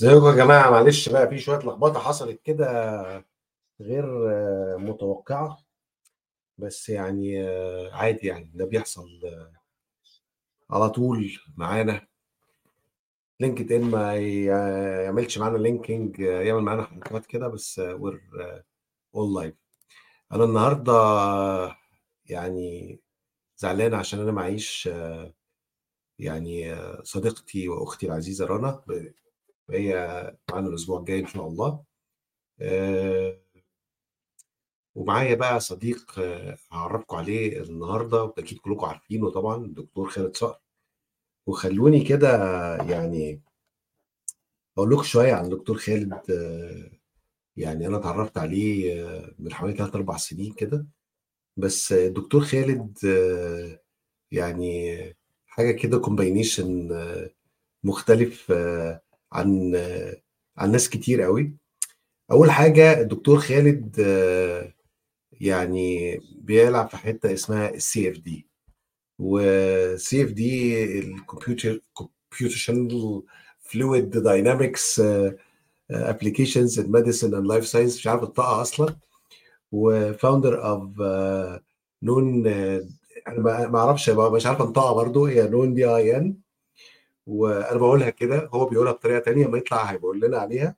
ازيكم يا جماعة معلش بقى في شوية لخبطة حصلت كده غير آه، متوقعة. بس يعني آه، عادي يعني ده بيحصل آه، على طول معانا. LinkedIn ما يعملش معانا linking يعمل معانا حركات كده بس we're on live أنا النهارده يعني زعلان عشان أنا معيش يعني صديقتي وأختي العزيزة رنا. هي معانا الأسبوع الجاي إن شاء الله. آه، ومعايا بقى صديق آه، هعرفكم عليه النهارده وأكيد كلكم عارفينه طبعا الدكتور خالد صقر. وخلوني كده يعني أقول لكم شوية عن الدكتور خالد آه، يعني أنا اتعرفت عليه من حوالي 3 4 سنين كده. بس الدكتور خالد يعني حاجة كده combination مختلف عن عن ناس كتير قوي. أول حاجة الدكتور خالد يعني بيلعب في حتة اسمها ال CFD وال CFD ال computer computational fluid dynamics applications in medicine and life science مش عارف الطاقة أصلا. و founder of نون أنا ما أعرفش مش عارف أنطقها برضو. هي نون D E N وأنا بقولها كده هو بيقولها بطريقة تانية ما يطلع هيقول لنا عليها.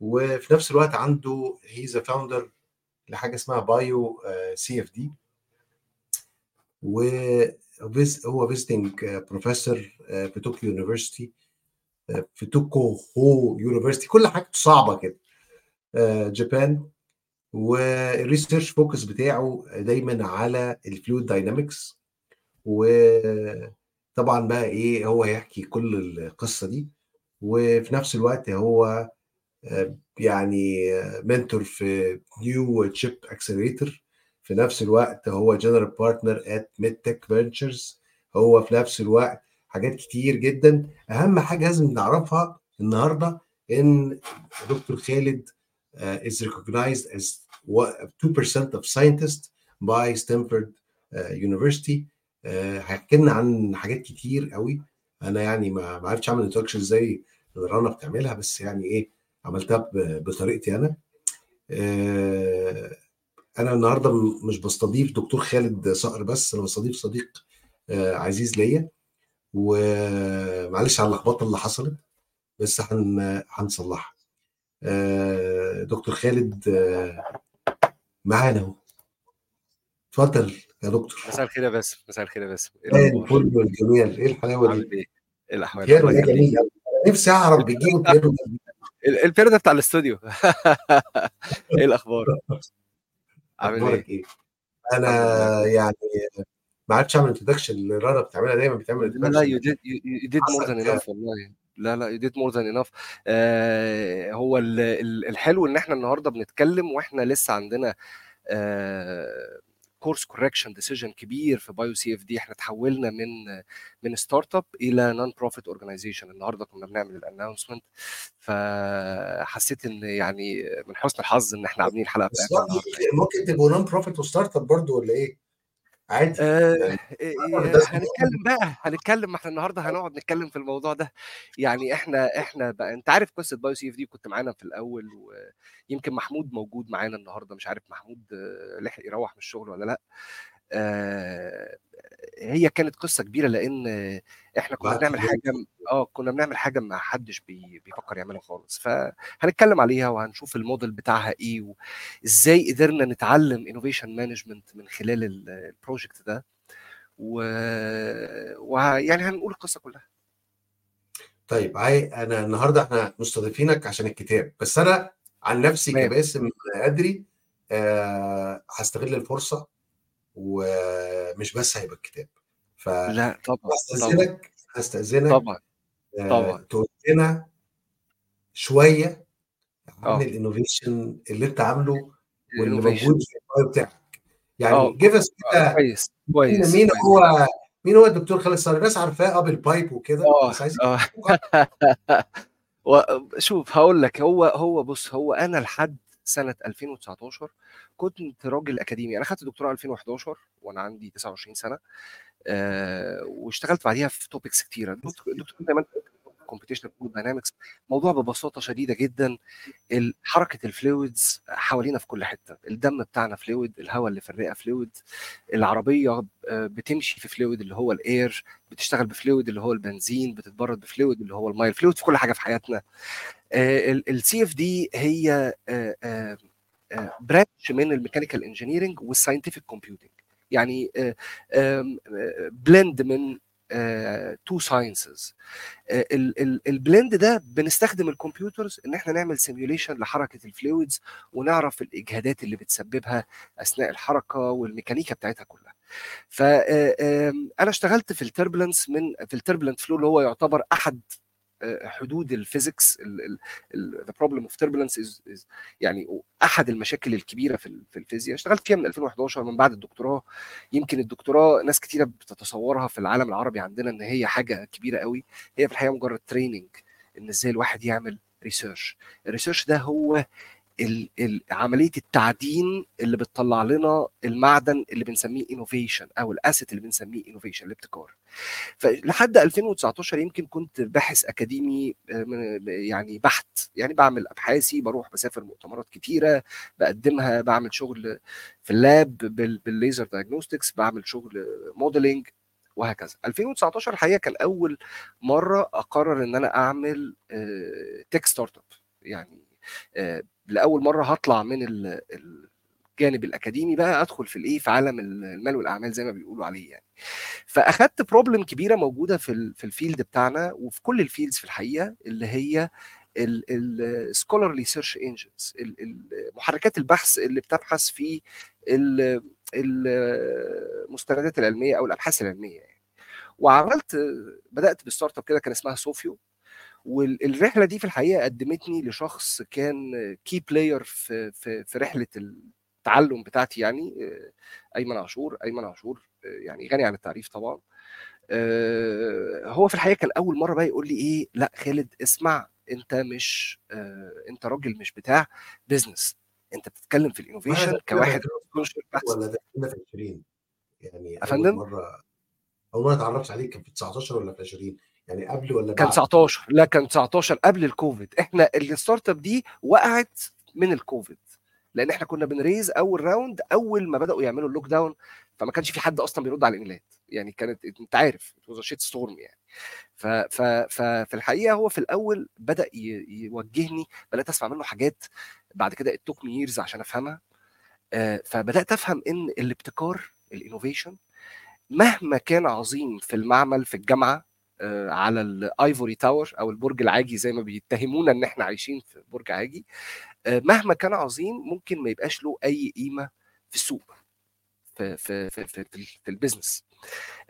وفي نفس الوقت عنده he's founder لحاجة اسمها BioCFD وهو visiting professor في طوكيو university في توكو هو university كل حاجته صعبة كده Japan وال research focus بتاعه دايما على ال fluid dynamics وطبعا بقى إيه هو هيحكي كل القصة دي وفي نفس الوقت هو آه، يعني mentor في Newchip accelerator في نفس الوقت هو general partner at MedTech Ventures هو في نفس الوقت حاجات كتير جدا. أهم حاجة لازم نعرفها النهارده إن دكتور خالد uh, recognized as what- 2% of scientists by Stanford uh, University. Uh, هيحكي لنا عن حاجات كتير قوي. أنا يعني ما عرفتش أعمل انتراكشن زي رنا بتعملها بس يعني إيه عملتها بطريقتي أنا. آه، أنا النهارده مش بستضيف دكتور خالد صقر بس أنا بستضيف صديق آه، عزيز ليا. ومعلش على اللخبطة اللي حصلت بس هن هنصلحها. آه، دكتور خالد آه، معانا أهو. اتفضل. يا دكتور. مساء الخير يا باسم مساء الخير يا باسم. إيه الفل والجميل. إيه الحلاوة دي؟ إيه؟ إيه الأحوال؟ ده جميل يخليك قوي نفسي أعرف بيجيبوا بيانو ده ال- البير ده بتاع الاستوديو. إيه الأخبار؟ عامل إيه أخبارك إيه؟ أنا يعني ما عرفتش أعمل introduction اللي رنا بتعملها. دايما بتعمل لا لا you did more حصل than كده enough والله. لا لا did more than enough. آه هو ال- ال- الحلو إن إحنا النهارده بنتكلم وإحنا لسه عندنا course correction decision كبير في BioCFD إحنا تحولنا من من startup إلى non-profit organization النهارده كنا بنعمل ال announcement فحسيت إن يعني من حسن الحظ إن إحنا عاملين الحلقة بتاعتنا. ممكن تبقوا non-profit و startup برضه ولا إيه؟ عادي. آه يعني إيه، لازم هنتكلم بقى هنتكلم ما إحنا النهارده هنقعد نتكلم في الموضوع ده. يعني إحنا إحنا بقى أنت عارف قصة BioCFD كنت معانا في الأول ويمكن محمود موجود معانا النهارده مش عارف محمود آه، لحق يروح من الشغل ولا لأ. آه، هي كانت قصة كبيرة لأن إحنا كنا بنعمل حاجة آه كنا بنعمل حاجة ما حدش بي بيفكر يعملها خالص. فهنتكلم عليها وهنشوف الموديل بتاعها إيه وإزاي قدرنا نتعلم innovation management من خلال ال- ال project ده. و... ويعني هنقول القصة كلها. طيب عاي أنا النهارده إحنا مستضيفينك عشان الكتاب بس أنا عن نفسي كباسم ادري آه هستغل الفرصة ومش بس هيبقى الكتاب. لا طبعا طبعا. فهستأذنك هستأذنك طبعا آه طبعا. تقول لنا شوية عن آه. ال innovation اللي أنت عامله واللي موجود في ال bio بتاعك. يعني give us آه، كده كويس كويس مين هو مين هو الدكتور خالد صالح؟ الناس عارفاه اب ال bio وكده بس عايزين آه. وشوف هقول لك هو هو بص هو أنا لحد سنة 2019 كنت راجل أكاديمي. أنا خدت دكتوراه 2011 وأنا عندي 29 سنة آه واشتغلت بعديها في topics كتيرة. الدكتور الدكتور زي ما أنت computational dynamics موضوع ببساطة شديدة جدا. حركة ال fluids حوالينا في كل حتة. الدم بتاعنا fluid الهواء اللي في الرئة fluid العربية آه، بتمشي في fluid اللي هو ال air بتشتغل ب fluid اللي هو البنزين بتتبرد ب fluid اللي هو الماء ال fluid في كل حاجة في حياتنا. ال CFD هي branch من ال mechanical engineering وال scientific computing يعني blend من two sciences ال blend ده بنستخدم ال computers إن إحنا نعمل simulation لحركة ال fluids ونعرف الإجهادات اللي بتسببها أثناء الحركة والميكانيكا بتاعتها كلها. فانا اشتغلت في ال turbulence من في ال turbulent flow اللي هو يعتبر أحد آه، حدود ال physics the problem of turbulence يعني أحد المشاكل الكبيرة في في الفيزياء. اشتغلت فيها من 2011 من بعد الدكتوراه. يمكن الدكتوراه ناس كتيرة بتتصورها في العالم العربي عندنا إن هي حاجة كبيرة قوي. هي في الحقيقة مجرد training إن إزاي الواحد يعمل research ال research ده هو عملية التعدين اللي بتطلع لنا المعدن اللي بنسميه innovation أو ال asset اللي بنسميه innovation الابتكار. فلحد 2019 يمكن كنت باحث أكاديمي آه، يعني بحت يعني بعمل أبحاثي بروح بسافر مؤتمرات كتيرة بقدمها بعمل شغل في ال lab بال- بال laser diagnostics بعمل شغل modeling وهكذا. 2019 الحقيقة كان أول مرة أقرر إن أنا أعمل tech startup يعني آه، لأول مرة هطلع من ال- الجانب الأكاديمي بقى أدخل في الإيه في عالم المال والأعمال زي ما بيقولوا عليه يعني. فأخدت problem كبيرة موجودة في في ال field بتاعنا وفي كل ال fields في الحقيقة اللي هي ال scholarly search engines محركات البحث اللي بتبحث في ال- المستندات العلمية أو الأبحاث العلمية يعني. وعملت بدأت ب startup كده كان اسمها صوفيو والرحله دي في الحقيقة قدمتني لشخص كان key player في في في رحلة التعلم بتاعتي يعني أيمن عاشور. أيمن عاشور يعني غني عن التعريف طبعا. آه، هو في الحقيقة كان أول مرة بقى يقول لي إيه لا خالد اسمع أنت مش آه، أنت راجل مش بتاع business أنت بتتكلم في ال innovation كواحد ولا ده كنا في 20 يعني يا أول فندم مرة أول مرة اتعرفت عليك كان في 19 ولا في 20 يعني قبل ولا كان بعد؟ 19 لا كان 19 قبل الكوفيد. إحنا ال startup دي وقعت من الكوفيد. لأن إحنا كنا بن raise أول round أول ما بدأوا يعملوا ال lockdown فما كانش في حد أصلا بيرد على الايميلات يعني كانت أنت عارف shit storm يعني. ف ف ففي الحقيقة هو في الأول بدأ ي- يوجهني بدأت أسمع منه حاجات. بعد كده it took me years عشان أفهمها. آه، فبدأت أفهم إن الابتكار ال innovation مهما كان عظيم في المعمل في الجامعة على ال ivory tower أو البرج العاجي زي ما بيتهمونا إن إحنا عايشين في برج عاجي. آه، مهما كان عظيم ممكن ما يبقاش له أي قيمة في السوق في في في في, في, ال business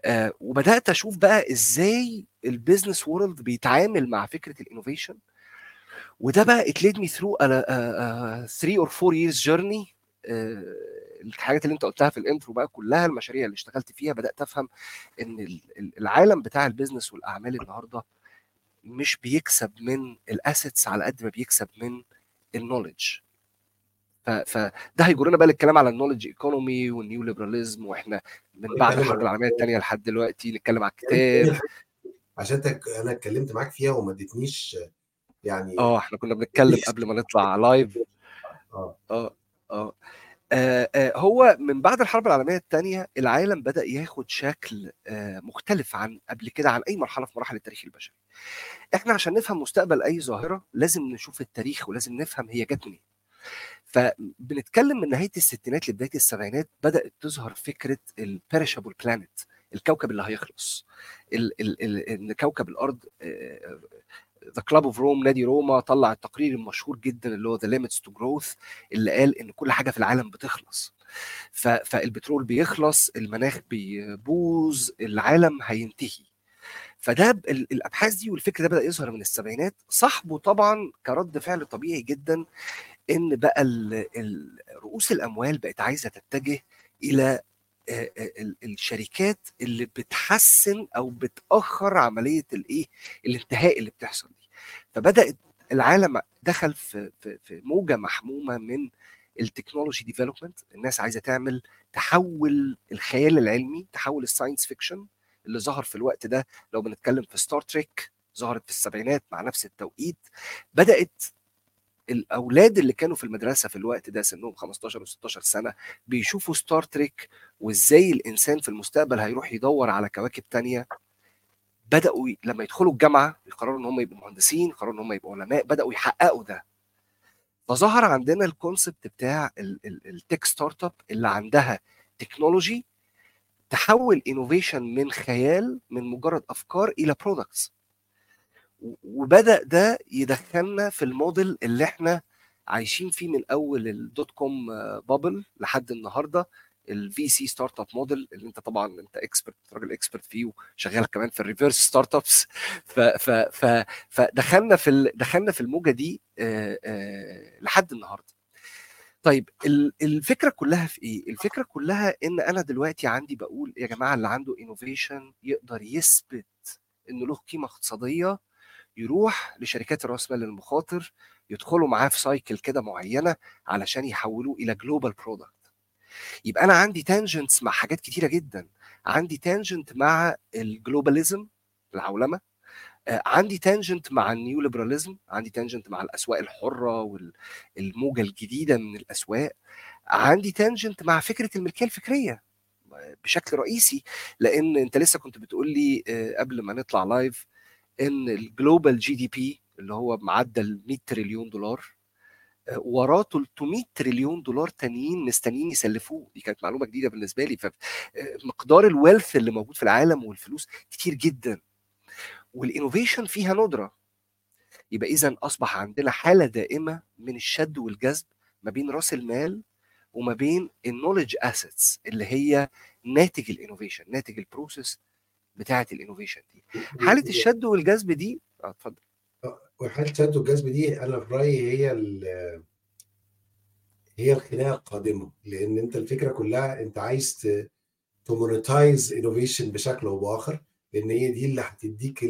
آه، وبدأت أشوف بقى إزاي ال business world بيتعامل مع فكرة ال innovation وده بقى it led me through a, a, a three or الحاجات اللي انت قلتها في ال intro بقى كلها المشاريع اللي اشتغلت فيها بدأت أفهم إن ال- ال- العالم بتاع ال business والأعمال النهارده مش بيكسب من ال assets على قد ما بيكسب من ال knowledge فده هيجرنا بقى للكلام على ال knowledge economy وال neoliberalism وإحنا من بعد الحرب العالمية الثانية لحد دلوقتي نتكلم على يعني الكتاب. عشان انت أنا اتكلمت معاك فيها وما اديتنيش يعني آه إحنا كنا بنتكلم قبل ما نطلع live آه. آه آه، هو من بعد الحرب العالمية الثانية العالم بدأ ياخد شكل مختلف عن قبل كده عن أي مرحلة في مراحل التاريخ البشري. إحنا عشان نفهم مستقبل أي ظاهرة لازم نشوف التاريخ ولازم نفهم هي جت منين. فبنتكلم من نهاية الستينات لبداية السبعينات بدأت تظهر فكرة ال perishable planet الكوكب اللي هيخلص إن كوكب الأرض The Club of Rome نادي روما طلع التقرير المشهور جدا اللي هو The Limits to Growth اللي قال إن كل حاجة في العالم بتخلص. فالبترول بيخلص المناخ بيبوظ العالم هينتهي. فده الأبحاث دي والفكر ده بدأ يظهر من السبعينات. صاحبه طبعا كرد فعل طبيعي جدا إن بقى رؤوس الأموال بقت عايزة تتجه إلى ال- الشركات اللي بتحسن أو بتأخر عملية الإيه الانتهاء اللي بتحصل دي. فبدأت العالم دخل في في في موجة محمومة من ال technology development الناس عايزة تعمل تحول الخيال العلمي تحول ال science fiction اللي ظهر في الوقت ده. لو بنتكلم في Star Trek ظهرت في السبعينات مع نفس التوقيت. بدأت الأولاد اللي كانوا في المدرسة في الوقت ده سنهم 15 و16 سنة بيشوفوا Star Trek وإزاي الإنسان في المستقبل هيروح يدور على كواكب تانية. بدأوا ي- لما يدخلوا الجامعة يقرروا إن هم يبقوا مهندسين يقرروا إن هم يبقوا علماء بدأوا يحققوا ده. فظهر عندنا ال concept بتاع ال tech startup اللي عندها technology تحول innovation من خيال من مجرد أفكار إلى products وبدأ ده يدخلنا في الموديل اللي إحنا عايشين فيه من أول ال dot com bubble لحد النهارده ال VC startup model اللي انت طبعا انت expert راجل expert فيه وشغال كمان في ال reverse startups فدخلنا في. دخلنا في الموجة دي آه، آه، لحد النهارده طيب ال- الفكرة كلها في إيه؟ الفكرة كلها إن أنا دلوقتي عندي بقول يا جماعة اللي عنده innovation يقدر يثبت إنه له قيمة اقتصادية يروح لشركات رأس مال المخاطر يدخلوا معاه في cycle كده معينة علشان يحولوه إلى global product يبقى أنا عندي tangents مع حاجات كتيرة جدا. عندي tangent مع ال globalism العولمة. آه، عندي tangent مع ال neo liberalism عندي tangent مع الأسواق الحرة والموجه الجديدة من الأسواق. عندي tangent مع فكرة الملكية الفكرية بشكل رئيسي. لأن أنت لسه كنت بتقول لي آه، قبل ما نطلع live إن ال global GDP اللي هو معدل 100 تريليون دولار آه، وراه 300 تريليون دولار تانيين مستنيين يسلفوه. دي كانت معلومة جديدة بالنسبة لي. فمقدار ال wealth اللي موجود في العالم والفلوس كتير جدا. وال innovation فيها ندرة. يبقى اذا أصبح عندنا حالة دائمة من الشد والجذب ما بين رأس المال وما بين ال knowledge assets اللي هي ناتج ال innovation ناتج ال process بتاعة ال innovation دي. حالة الشد والجذب دي آه اتفضل. وحالة الشد والجذب دي أنا في رأيي هي هي الخناقه القادمة لأن أنت الفكرة كلها أنت عايز ت monetize innovation بشكل أو بآخر لأن هي دي اللي هتديك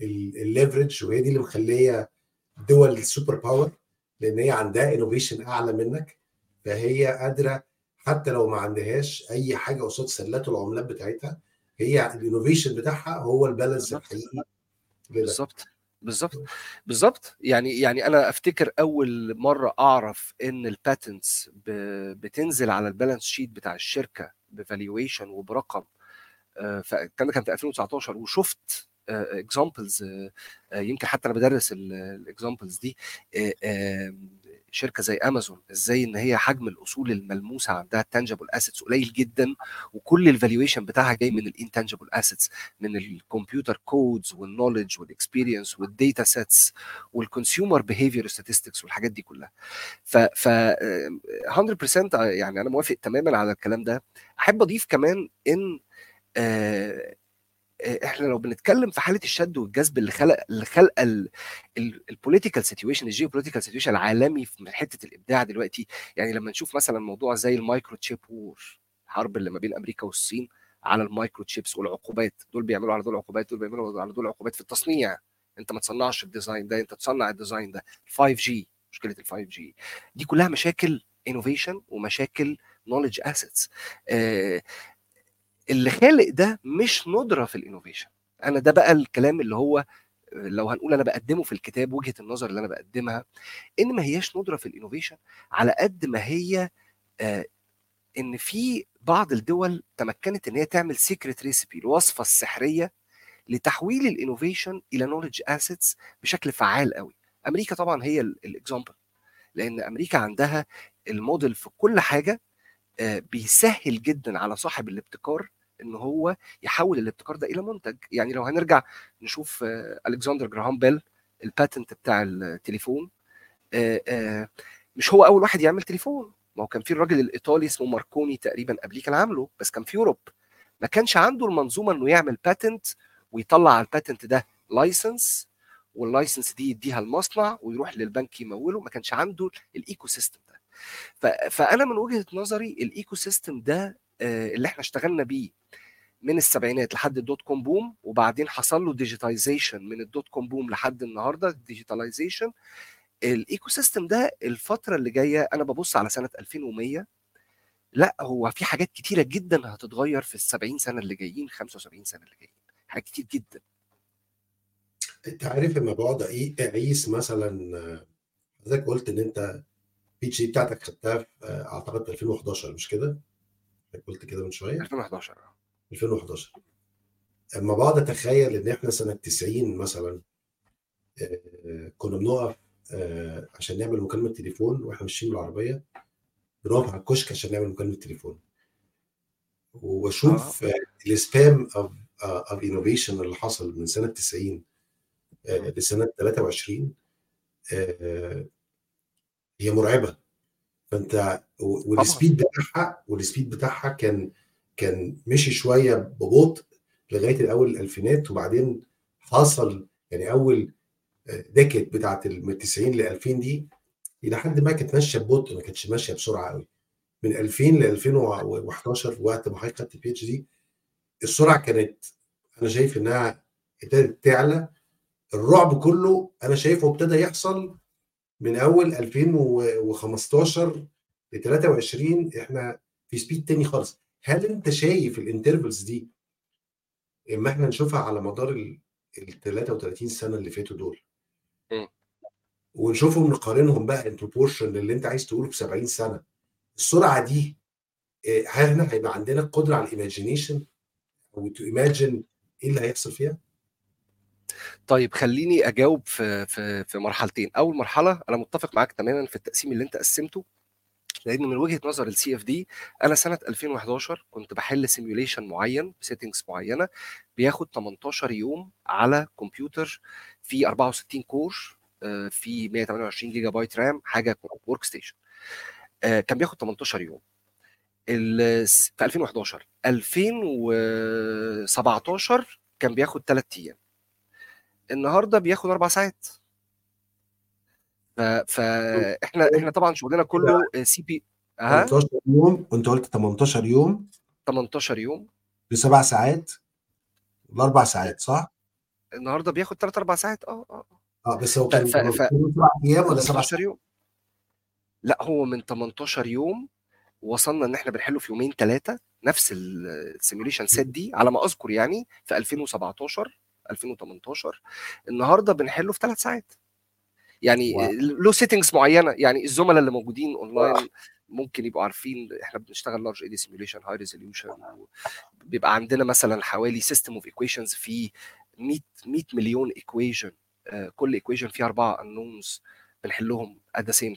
ال leverage وهي دي اللي مخلية دول super power لأن هي عندها innovation أعلى منك فهي قادرة حتى لو ما عندهاش أي حاجة قصاد سلة العملات بتاعتها هي ال innovation بتاعها هو ال balance. الحقيقي بالظبط. بالظبط. بالظبط. يعني يعني أنا أفتكر أول مرة أعرف إن ال patents بتنزل على ال balance sheet بتاع الشركة ب valuation وبرقم. آه، فالكلام ده كان في 2019 وشفت examples يمكن حتى أنا بدرس ال examples دي. آه، آه، شركة زي امازون إزاي إن هي حجم الأصول الملموسة عندها ال tangible assets قليل جدا وكل ال valuation بتاعها جاي من ال intangible assets من الكمبيوتر كودز والنولج والاكسبيرينس والديتا سيتس والكونسيومر بيهيفير ستاتستكس والحاجات دي كلها. ف ف آه، 100% يعني أنا موافق تماما على الكلام ده. أحب أضيف كمان إن آه، إحنا لو بنتكلم في حالة الشد والجذب اللي خلق اللي خلق ال political situation ال geopolitical situation العالمي من حتة الإبداع دلوقتي. يعني لما نشوف مثلا موضوع زي ال microchip war الحرب اللي ما بين أمريكا والصين على ال microchips والعقوبات. دول بيعملوا على دول عقوبات دول بيعملوا على دول عقوبات في التصنيع. أنت ما تصنعش ال design ده أنت تصنع ال design ده. 5 G مشكلة ال 5 G. دي كلها مشاكل innovation ومشاكل knowledge assets اللي خالق ده مش ندرة في ال innovation. أنا ده بقى الكلام اللي هو لو هنقول أنا بقدمه في الكتاب وجهة النظر اللي أنا بقدمها إن ما هياش ندرة في ال innovation على قد ما هي آه، إن في بعض الدول تمكنت إن هي تعمل secret recipe الوصفة السحرية لتحويل ال innovation إلى knowledge assets بشكل فعال قوي. أمريكا طبعا هي ال example لأن أمريكا عندها الموديل في كل حاجة آه، بيسهل جدا على صاحب الابتكار إن هو يحول الابتكار ده إلى منتج. يعني لو هنرجع نشوف آه، ألكسندر جراهام بيل ال patent بتاع التليفون آه، آه، مش هو أول واحد يعمل تليفون. ما هو كان في الراجل الإيطالي اسمه ماركوني تقريبا قبليه كان عامله بس كان في Europe ما كانش عنده المنظومة إنه يعمل patent ويطلع على ال patent ده license وال license دي يديها المصنع ويروح للبنك يموله. ما كانش عنده ال ecosystem ده فأنا من وجهة نظري ال ecosystem ده اللي إحنا اشتغلنا بيه من السبعينات لحد ال dot com boom وبعدين حصل له digitization من ال dot com boom لحد النهارده ال digitalization ال ecosystem ده الفترة اللي جاية أنا ببص على سنة 2100 لا هو في حاجات كتيرة جدا هتتغير في ال 70 سنة اللي جايين 75 سنة اللي جايين. حاجات كتير جدا. أنت عارف لما بقعد اقيس مثلا آه، حضرتك قلت إن أنت اتش دي بتاعتك خدتها آه، أعتقد في 2011 مش كده؟ قلت كده من شوية؟ 2011 2011 أما بقعد اتخيل إن إحنا سنة 90 مثلا آه، كنا بنقف آه، عشان نعمل مكالمة تليفون وإحنا ماشيين بالعربية بنقف على الكشك عشان نعمل مكالمة تليفون. وبشوف آه، ال span of of innovation اللي حصل من سنة 90 آه، لسنة 23 آه، هي مرعبة. فأنت وال speed بتاعها وال speed بتاعها كان كان مشي شوية ببطء لغاية الأول الألفينات وبعدين حصل يعني أول decade بتاعت من 90 ل 2000 دي إلى حد ما كانت ماشية ببطء ما كانتش ماشية بسرعة قوي من 2000 ل 2011 وقت ما حضرتك خدت ال PhD السرعة كانت أنا شايف إنها ابتدت تعلى. الرعب كله أنا شايفه ابتدى يحصل من أول 2015 ل 23 إحنا في speed تاني خالص هل أنت شايف ال intervals دي إما إحنا نشوفها على مدار ال ال 33 سنة اللي فاتوا دول. ونشوفهم نقارنهم بقى in proportion للي أنت عايز تقوله في 70 سنة السرعة دي إيه، هل إحنا هيبقى عندنا القدرة على ال imagination أو to imagine إيه اللي هيحصل فيها؟ طيب خليني أجاوب في في في مرحلتين. أول مرحلة أنا متفق معاك تماما في التقسيم اللي أنت قسمته لأن من وجهة نظر ال CFD أنا سنة 2011 كنت بحل simulation معين ب settings معينة بياخد 18 يوم على كمبيوتر في 64 core آه، في 128 جيجا بايت RAM حاجة workstation كان بياخد 18 يوم. في 2011 2017 كان بياخد 3 أيام. النهارده بياخد أربع ساعات. فاحنا إحنا طبعا شغلنا كله CPU ها 18 يوم وأنت قلت 18 يوم. 18 يوم. لسبع ساعات. لاربع ساعات صح؟ النهارده بياخد 3 4 ساعات. آه آه آه. بس هو كان سبع أيام ولا سبع 18 يوم. لا هو من 18 يوم وصلنا إن إحنا بنحله في يومين ثلاثة نفس ال simulation set دي. على ما أذكر يعني في 2017 2018 النهارده بنحله في ثلاث ساعات. يعني wow. له settings معينة يعني الزملاء اللي موجودين اونلاين ممكن يبقوا عارفين إحنا بنشتغل large eddy simulation high resolution بيبقى عندنا مثلا حوالي system of equations في 100 100 مليون equation كل equation فيها أربعة unknowns بنحلهم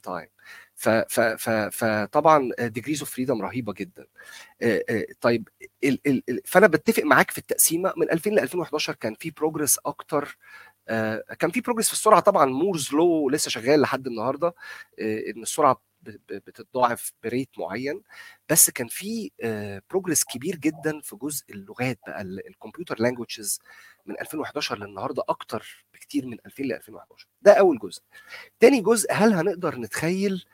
time. ف ف ف فطبعا degrees of freedom رهيبة جدا. طيب فأنا بتفق معاك في التقسيمة من 2000 ل 2011 كان في progress أكتر كان في progress في السرعة طبعا Moore's law لسه شغال لحد النهارده إن السرعة بتتضاعف ب rate معين بس كان في progress كبير جدا في جزء اللغات بقى ال computer languages من 2011 للنهاردة أكتر بكتير من 2000 ل 2011 ده أول جزء. تاني جزء هل هنقدر نتخيل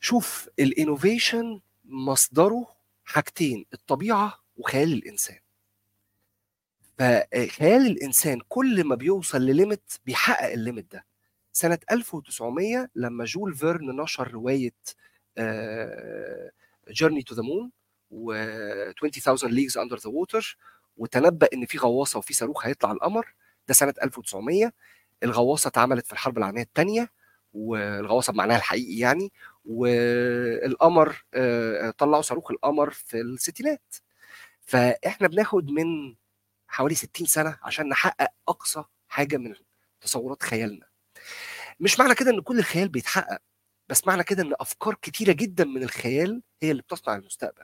شوف ال innovation مصدره حاجتين الطبيعة وخيال الإنسان. فخيال الإنسان كل ما بيوصل لل limit بيحقق ال limit ده. سنة 1900 لما جول فيرن نشر رواية Journey to the Moon و 20000 leagues under the water وتنبأ إن في غواصة وفي صاروخ هيطلع القمر. ده سنة 1900 الغواصة اتعملت في الحرب العالمية الثانية والغواصة بمعناها الحقيقي يعني. والقمر آه، طلعوا صاروخ القمر في الستينات. فإحنا بناخد من حوالي 60 سنة عشان نحقق أقصى حاجة من تصورات خيالنا. مش معنى كده إن كل الخيال بيتحقق بس معنى كده إن أفكار كتيرة جدا من الخيال هي اللي بتصنع المستقبل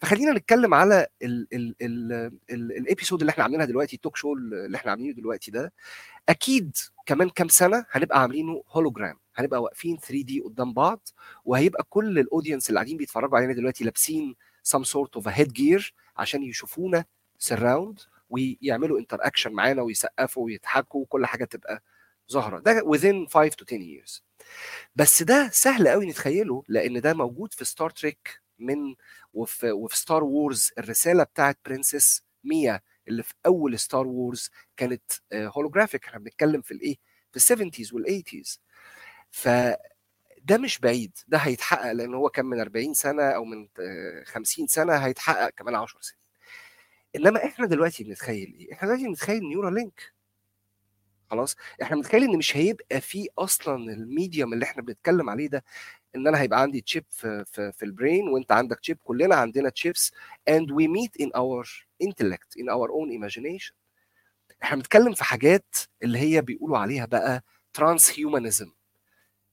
فخلينا نتكلم على ال ال ال ال ال episode اللي إحنا عاملينها دلوقتي ال talk show اللي إحنا عاملينه دلوقتي ده. أكيد كمان كام سنة هنبقى عاملينه هولوجرام هنبقى واقفين 3D قدام بعض وهيبقى كل ال audience اللي قاعدين بيتفرجوا علينا دلوقتي لابسين some sort of a headgear عشان يشوفونا surround ويعملوا interaction معانا ويسقفوا ويضحكوا وكل حاجة تبقى ظاهره ده within 5 to 10 years. بس ده سهل قوي نتخيله لأن ده موجود في Star Trek من وفي وفي Star Wars الرسالة بتاعت Princess Leia اللي في أول Star Wars كانت holographic إحنا بنتكلم في الإيه؟ في ال seventies وال eighties فده مش بعيد. ده هيتحقق لأن هو كان من 40 سنة أو من آه، 50 سنة هيتحقق كمان 10 سنين. إنما إحنا دلوقتي بنتخيل إيه؟ إحنا دلوقتي بنتخيل Neuralink خلاص. إحنا متخيل إن مش هيبقى في أصلا ال medium اللي إحنا بنتكلم عليه ده إن أنا هيبقى عندي chip في في, في ال brain وأنت عندك chip كلنا عندنا chips and we meet in our intellect in our own imagination. إحنا بنتكلم في حاجات اللي هي بيقولوا عليها بقى transhumanism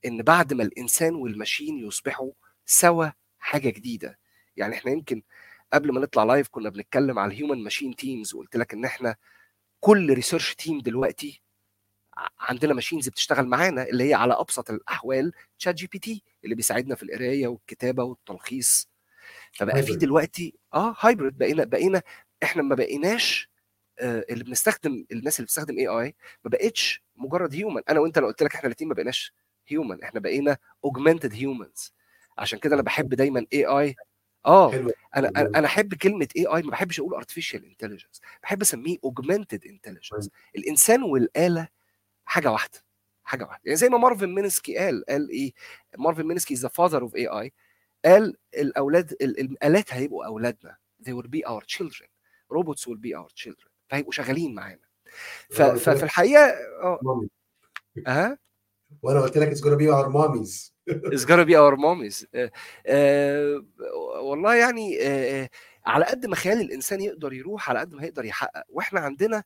إن بعد ما الإنسان وال machine يصبحوا سوا حاجة جديدة. يعني إحنا يمكن قبل ما نطلع live كنا بنتكلم على ال human machine teams وقلت لك إن إحنا كل research team دلوقتي عندنا machines بتشتغل معانا اللي هي على أبسط الأحوال ChatGPT اللي بيساعدنا في القراية والكتابة والتلخيص. فبقى في دلوقتي آه hybrid بقينا بقينا إحنا ما بقيناش آه اللي بنستخدم الناس اللي بتستخدم AI ما بقتش مجرد human أنا وأنت لو قلت لك إحنا الاثنين ما بقيناش human إحنا بقينا augmented humans عشان كده أنا بحب دايما AI آه أنا أنا أحب كلمة AI ما بحبش أقول artificial intelligence بحب أسميه augmented intelligence الإنسان والآلة حاجة واحدة حاجة واحدة. يعني زي ما Marvin Minsky قال قال إيه Marvin Minsky the father of AI قال الأولاد الآلات هيبقوا أولادنا. They will be our children. Robots will be our children. فهيبقوا شغالين معانا. ففي الحقيقة آه. أه؟ وأنا قلت لك it's gonna be our mommies. It's gonna be our mommies. آه آه والله يعني آه على قد ما خيال الإنسان يقدر يروح على قد ما هيقدر يحقق. وإحنا عندنا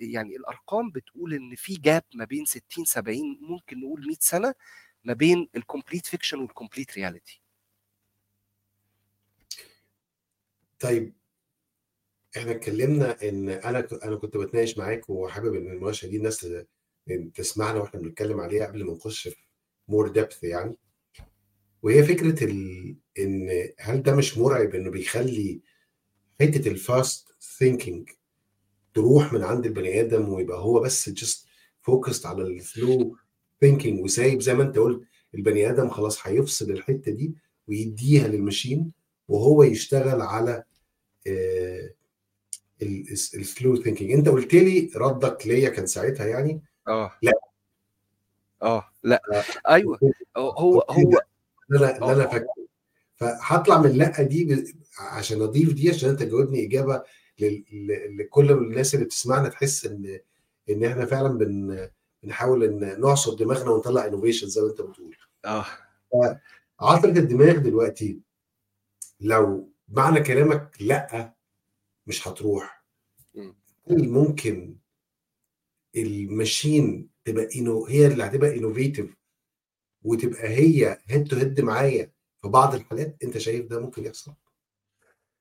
يعني الأرقام بتقول إن في gap ما بين 60 70 ممكن نقول 100 سنة ما بين ال complete fiction وال complete reality طيب إحنا اتكلمنا إن أنا أنا كنت بتناقش معاك وحابب إن المناقشة دي الناس تسمعنا وإحنا بنتكلم عليها قبل ما نخش في more depth يعني. وهي فكرة ال... إن هل ده مش مرعب إنه بيخلي حتة ال fast thinking تروح من عند البني آدم ويبقى هو بس just focused على ال slow thinking وسايب زي ما أنت قلت البني آدم خلاص هيفصل الحتة دي ويديها لل machine وهو يشتغل على ال slow thinking أنت قلت لي ردك ليا كان ساعتها يعني؟ آه. لا. آه لا. أيوه. هو هو أنا أنا فاكره فهطلع من اللقطة دي. عشان أضيف دي عشان أنت جاوبني إجابة. لكل الناس اللي بتسمعنا تحس ان إن إحنا فعلا بن... بنحاول إن نعصر دماغنا ونطلع innovation زي ما أنت بتقول آه عصرة الدماغ دلوقتي لو معنى كلامك لأ مش هتروح هل ممكن ال machine تبقى إنو هي اللي هتبقى innovative وتبقى هي head to head معايا في بعض الحالات انت شايف ده ممكن يحصل؟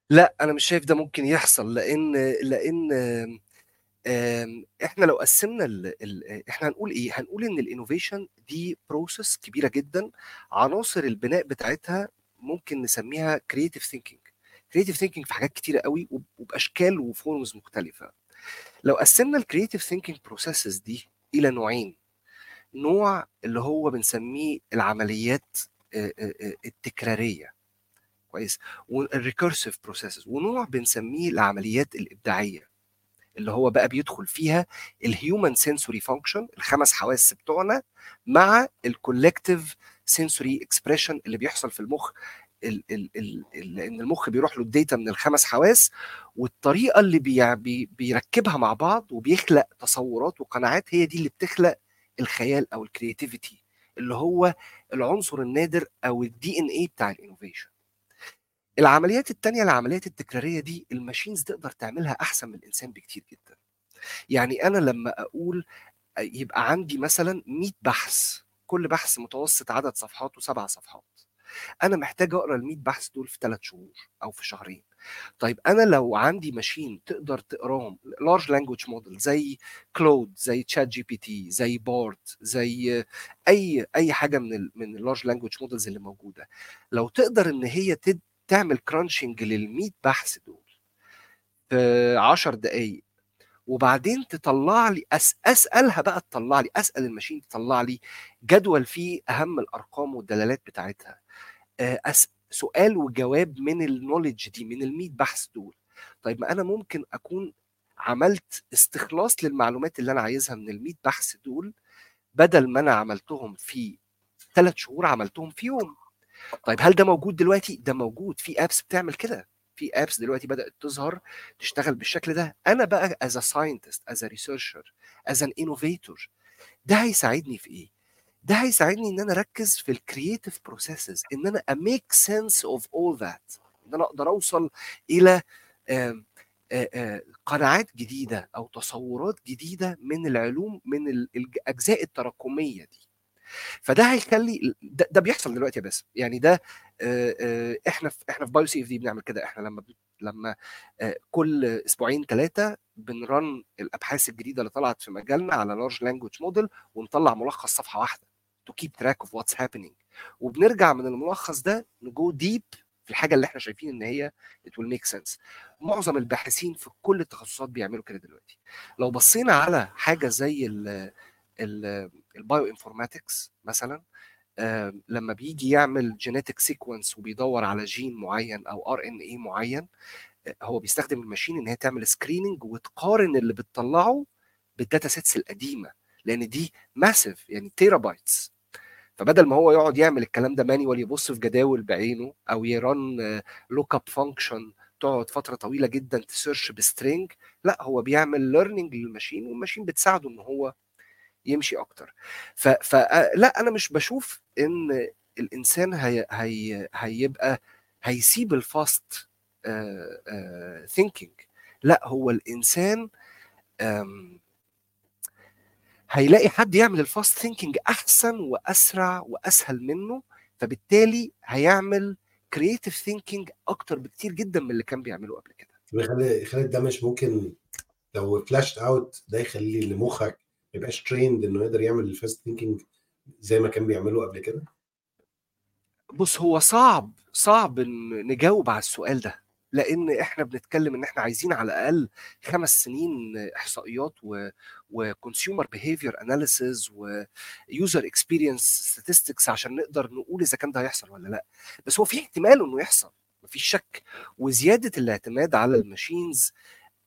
لا أنا مش شايف ده ممكن يحصل لأن لأن إحنا لو قسمنا ال ال إحنا هنقول إيه؟ هنقول ان ال innovation دي process كبيرة جدا عناصر البناء بتاعتها ممكن نسميها creative thinking creative thinking في حاجات كتيرة قوي وبأشكال و forms مختلفة لو قسمنا ال creative thinking processes دي إلى نوعين نوع اللي هو بنسميه العمليات التكرارية. كويس. وال recursive processes ونوع بنسميه العمليات الإبداعية اللي هو بقى بيدخل فيها ال human sensory function الخمس حواس بتوعنا مع ال collective sensory expression اللي بيحصل في المخ ال ال ال لأن المخ بيروح له ال data من الخمس حواس والطريقة اللي بي بي بيركبها مع بعض وبيخلق تصورات وقناعات هي دي اللي بتخلق الخيال أو ال creativity اللي هو العنصر النادر أو ال DNA بتاع ال innovation. العمليات التانية العمليات التكرارية دي ال machines تقدر تعملها أحسن من الإنسان بكتير جدا. يعني أنا لما أقول يبقى عندي مثلا 100 بحث كل بحث متوسط عدد صفحاته سبع صفحات. أنا محتاج أقرأ ال 100 بحث دول في ثلاث شهور أو في شهرين. طيب أنا لو عندي machine تقدر تقراهم large language model زي Claude زي ChatGPT زي Bard زي أي أي حاجة من ال من ال large language models اللي موجودة لو تقدر إن هي تد تعمل crunching لل 100 بحث دول في 10 دقائق وبعدين تطلع لي أس أسألها بقى تطلع لي أسأل الماشين تطلع لي جدول فيه أهم الأرقام والدلالات بتاعتها. أس سؤال وجواب من النولج دي من ال 100 بحث دول. طيب ما أنا ممكن أكون عملت استخلاص للمعلومات اللي أنا عايزها من ال 100 بحث دول بدل ما أنا عملتهم في ثلاث شهور عملتهم في يوم. طيب هل ده موجود دلوقتي؟ ده موجود. في ابس بتعمل كده. في apps دلوقتي بدأت تظهر تشتغل بالشكل ده. أنا بقى as scientist as researcher as an innovator ده هيساعدني في إيه؟ ده هيساعدني إن أنا أركز في ال creative processes إن أنا ا make sense of all that إن أنا أقدر أوصل إلى قناعات جديدة أو تصورات جديدة من العلوم من الاجزاء التراكمية دي. فده هيخلي ده, ده بيحصل دلوقتي يا باسم. يعني ده إحنا في إحنا في BioCFD بنعمل كده. إحنا لما لما كل أسبوعين ثلاثة بن run الأبحاث الجديدة اللي طلعت في مجالنا على large language model ونطلع ملخص صفحة واحدة. to keep track of what's happening وبنرجع من الملخص ده ن go deep في الحاجة اللي إحنا شايفين إن هي it will make sense. معظم الباحثين في كل التخصصات بيعملوا كده دلوقتي. لو بصينا على حاجة زي ال ال bioinformatics مثلا لما بيجي يعمل genetic sequence وبيدور على جين معين أو RNA معين هو بيستخدم ال machine إن هي تعمل screening وتقارن اللي بتطلعه بال data sets القديمة. لأن دي massive يعني terabytes فبدل ما هو يقعد يعمل الكلام ده manual يبص في جداول بعينه أو ي run lookup function تقعد فترة طويلة جدا ت search ب string لا هو بيعمل learning لل machine وال machine بتساعده إن هو يمشي أكتر. فلا أنا مش بشوف إن الإنسان هي هي هيبقى هيسيب ال fast thinking لا هو الإنسان هيلاقي حد يعمل ال fast thinking أحسن وأسرع وأسهل منه فبالتالي هيعمل creative thinking أكتر بكتير جدا من اللي كان بيعمله قبل كده. يخلي يخلي ده مش ممكن لو fleshed out ده يخلي لمخك ما يبقاش trained إنه يقدر يعمل ال fast thinking زي ما كان بيعمله قبل كده؟ بص هو صعب صعب نجاوب على السؤال ده. لأن إحنا بنتكلم إن إحنا عايزين على الأقل خمس سنين إحصائيات و و consumer behavior analysis و user experience statistics عشان نقدر نقول إذا كان ده هيحصل ولا لأ. بس هو في احتمال إنه يحصل مفيش شك. وزيادة الاعتماد على ال machines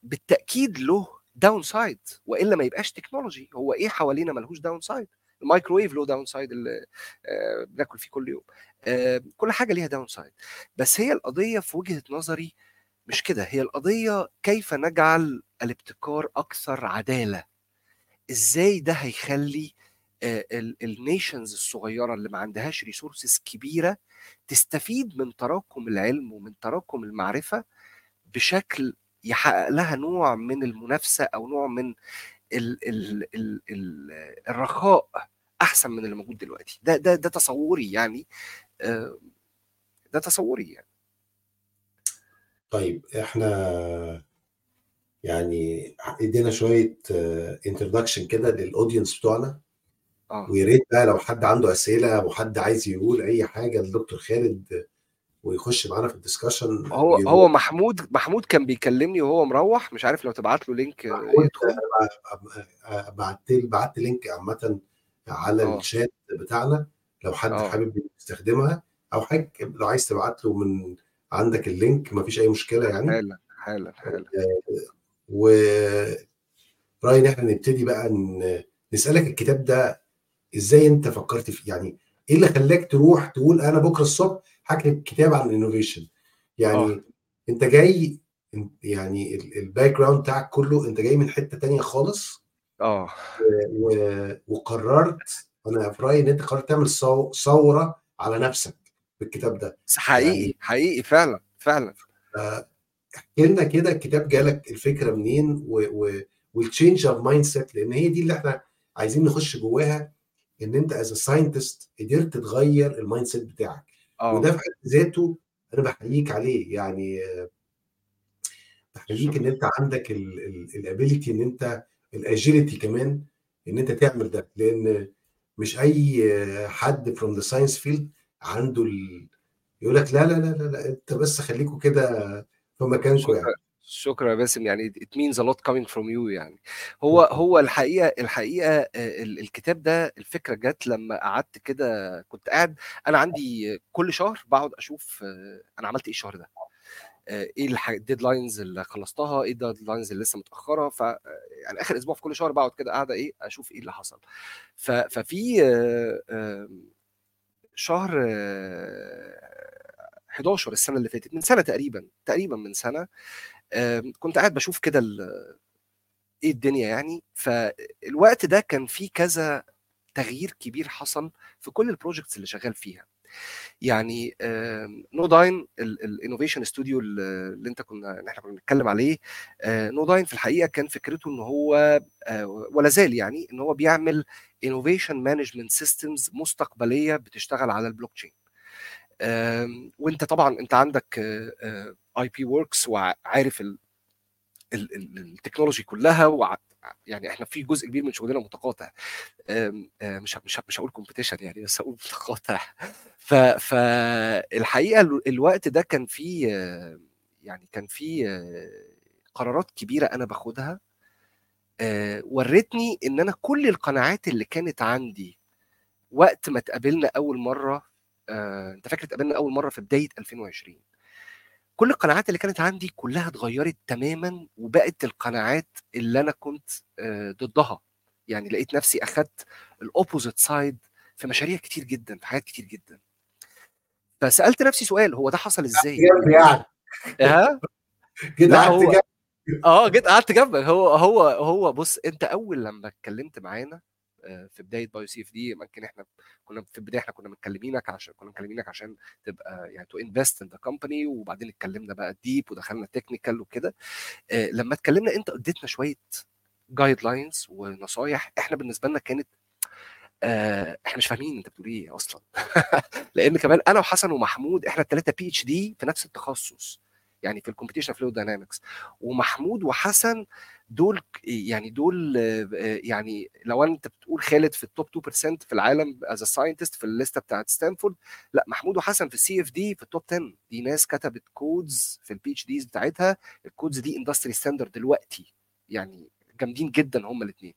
بالتأكيد له downside وإلا ما يبقاش technology هو إيه حوالينا ملهوش downside المايكرويف له downside اللي آه بناكل فيه كل يوم. آه كل حاجة ليها downside بس هي القضية في وجهة نظري مش كده. هي القضية كيف نجعل الابتكار أكثر عدالة؟ إزاي ده هيخلي آه ال nations الصغيرة اللي ما عندهاش resources كبيرة تستفيد من تراكم العلم ومن تراكم المعرفة بشكل يحقق لها نوع من المنافسة أو نوع من ال ال ال ال الرخاء أحسن من اللي موجود دلوقتي. ده ده ده تصوري يعني ده تصوري يعني. طيب إحنا يعني إدينا شوية introduction كده لل audience بتوعنا. آه. ويا ريت بقى لو حد عنده أسئلة وحد عايز يقول أي حاجة للدكتور خالد ويخش معانا في ال discussion هو هو محمود محمود كان بيكلمني وهو مروح مش عارف لو تبعت له link يدخل بعت بعت link عامة على آه. الشات بتاعنا. لو حد آه. حابب يستخدمها أو حاجة لو عايز تبعت له من عندك ال link مفيش أي مشكلة يعني. حالا حالا حالا. و رأيي إن إحنا نبتدي بقى ن- نسألك الكتاب ده إزاي أنت فكرت فيه؟ يعني إيه اللي خلاك تروح تقول أنا بكرة الصبح هكتب كتاب عن ال innovation يعني انت جاي يعني ال background بتاعك كله انت جاي من حتة تانية خالص. آه. وقررت أنا في رأيي إن أنت قررت تعمل ثو- ثورة على نفسك بالكتاب ده. حقيقي يعني حقيقي فعلا فعلا. آه، احكي لنا كده الكتاب جالك الفكرة منين. وال change of mindset لأن هي دي اللي إحنا عايزين نخش جواها إن أنت as scientist قدرت تغير ال mindset بتاعك. وده آه. في حد ذاته أنا بحييك عليه. يعني بحييك إن أنت عندك ال ability إن أنت ال agility كمان إن أنت تعمل ده. لأن مش أي حد from the science field عنده ال... يقول لك لا لا لا لا, لا أنت بس خليكوا كده في مكانكم يعني. شكرا يا باسم يعني it means a lot coming from you يعني. هو هو الحقيقة الحقيقة آه، ال- الكتاب ده الفكرة جت لما قعدت كده كنت قاعد أنا عندي كل شهر بقعد أشوف آه، أنا عملت إيه الشهر ده؟ آه، إيه ال deadlines اللي خلصتها إيه ال deadlines اللي لسه متأخرة ف يعني آخر أسبوع في كل شهر بقعد كده قاعدة إيه أشوف إيه اللي حصل. ف- ففي شهر آه، 11 السنة اللي فاتت من سنة تقريبا تقريبا من سنة كنت قاعد بشوف كده إيه الدنيا يعني فالوقت ده كان فيه كذا تغيير كبير حصل في كل ال projects اللي شغال فيها. يعني نو داين ال innovation studio اللي أنت كنا إحنا كنا بنتكلم عليه نو داين في الحقيقة كان فكرته إن هو آه، ولا زال يعني إن هو بيعمل innovation management systems مستقبلية بتشتغل على البلوك تشين وانت طبعا انت عندك IP Works وعارف ال- ال- ال- ال technology كلها وع... يعني إحنا في جزء كبير من شغلنا متقاطع. آه، مش مش مش هقول competition يعني بس هقول متقاطع. فالحقيقة ال- الوقت ده كان فيه آه، يعني كان فيه آه، قرارات كبيرة أنا باخدها ورتني إن أنا كل القناعات اللي كانت عندي وقت ما اتقابلنا أول مرة آه، أنت فاكر اتقابلنا أول مرة في بداية 2020 كل القناعات اللي كانت عندي كلها اتغيرت تماما وبقت القناعات اللي أنا كنت آه، ضدها. يعني لقيت نفسي أخدت ال opposite side في مشاريع كتير جدا في حاجات كتير جدا. فسألت نفسي سؤال هو ده حصل إزاي؟ يعني. ها؟ كده لا قعدت آه جيت قعدت جنبك. هو هو هو بص أنت أول لما اتكلمت معانا في بداية BioCFD يمكن إحنا كنا في البداية إحنا كنا مكلمينك عشان كنا مكلمينك عشان تبقى يعني to invest in the company وبعدين اتكلمنا بقى deep ودخلنا technical وكده. آه، لما اتكلمنا أنت اديتنا شوية guidelines ونصايح إحنا بالنسبة لنا كانت آه، إحنا مش فاهمين أنت بتقول إيه أصلا. لأن كمان أنا وحسن ومحمود إحنا الثلاثه PhD في نفس التخصص يعني في ال computational fluid dynamics ومحمود وحسن دول يعني دول آه، يعني لو أنت بتقول خالد في ال top 2% في العالم as scientist في الليستة بتاعت ستانفورد لأ محمود وحسن في ال CFD في ال top 10 دي ناس كتبت codes في ال PhDs بتاعتها. ال codes دي industry standard دلوقتي. يعني جامدين جدا هم الاثنين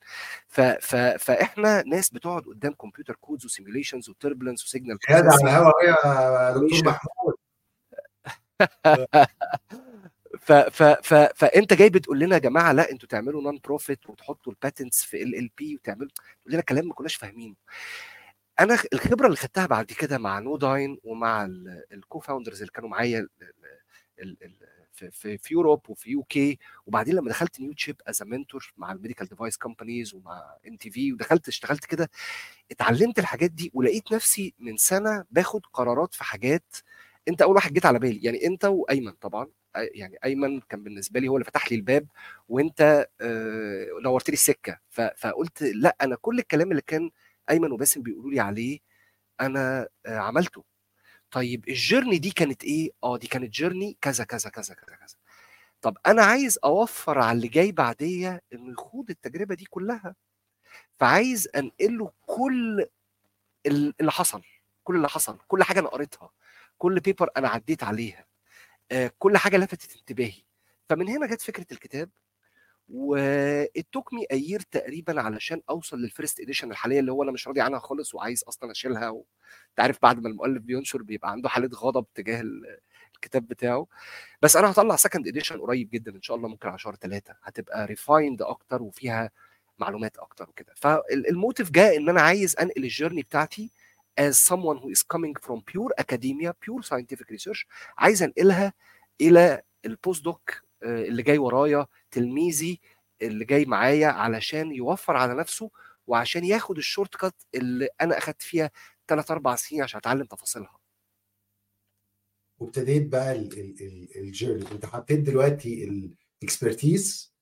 ف... ف... فإحنا ناس بتقعد قدام كمبيوتر codes و simulations و turbulence و signal على الهوا يا دكتور. محمود. ف ف ف فأنت جاي بتقول لنا يا جماعة لا أنتوا تعملوا non-profit وتحطوا ال patents في LLP وتعملوا تقول لنا كلام ما كناش فاهمينه. أنا الخبرة اللي خدتها بعد كده مع نوداين ومع ال co-founders اللي كانوا معايا في في في Europe وفي UK وبعدين لما دخلت Newchip as mentor مع ال medical device companies ومع MTV ودخلت اشتغلت كده اتعلمت الحاجات دي ولقيت نفسي من سنة باخد قرارات في حاجات أنت أول واحد جيت على بالي. يعني أنت وأيمن طبعا يعني أيمن كان بالنسبة لي هو اللي فتح لي الباب وأنت آه، نورت لي السكة. فقلت لأ أنا كل الكلام اللي كان أيمن وباسم بيقولوا لي عليه أنا آه، عملته. طيب ال journey دي كانت إيه؟ آه دي كانت journey كذا كذا كذا كذا كذا. طب أنا عايز أوفر على اللي جاي بعديه انه يخوض التجربة دي كلها. فعايز انقل له كل ال- اللي حصل كل اللي حصل كل حاجة أنا قريتها كل paper أنا عديت عليها. كل حاجة لفتت انتباهي. فمن هنا جت فكرة الكتاب و it took me a year تقريبا علشان أوصل لل first edition الحالية اللي هو أنا مش راضي عنها خالص وعايز أصلا أشيلها. أنت عارف بعد ما المؤلف بينشر بيبقى عنده حالة غضب تجاه ال- الكتاب بتاعه. بس أنا هطلع second edition قريب جدا إن شاء الله ممكن على شهر ثلاثة هتبقى refined أكتر وفيها معلومات أكتر وكده. فال motive جاء إن أنا عايز أنقل ال journey بتاعتي as someone who is coming from pure academia pure scientific research عايز أنقلها إلى ال postdoc اللي جاي ورايا تلميذي اللي جاي معايا علشان يوفر على نفسه وعشان ياخد ال shortcut اللي أنا أخدت فيها ثلاث أربع سنين عشان أتعلم تفاصيلها. وابتديت بقى ال journey أنت حطيت دلوقتي ال expertise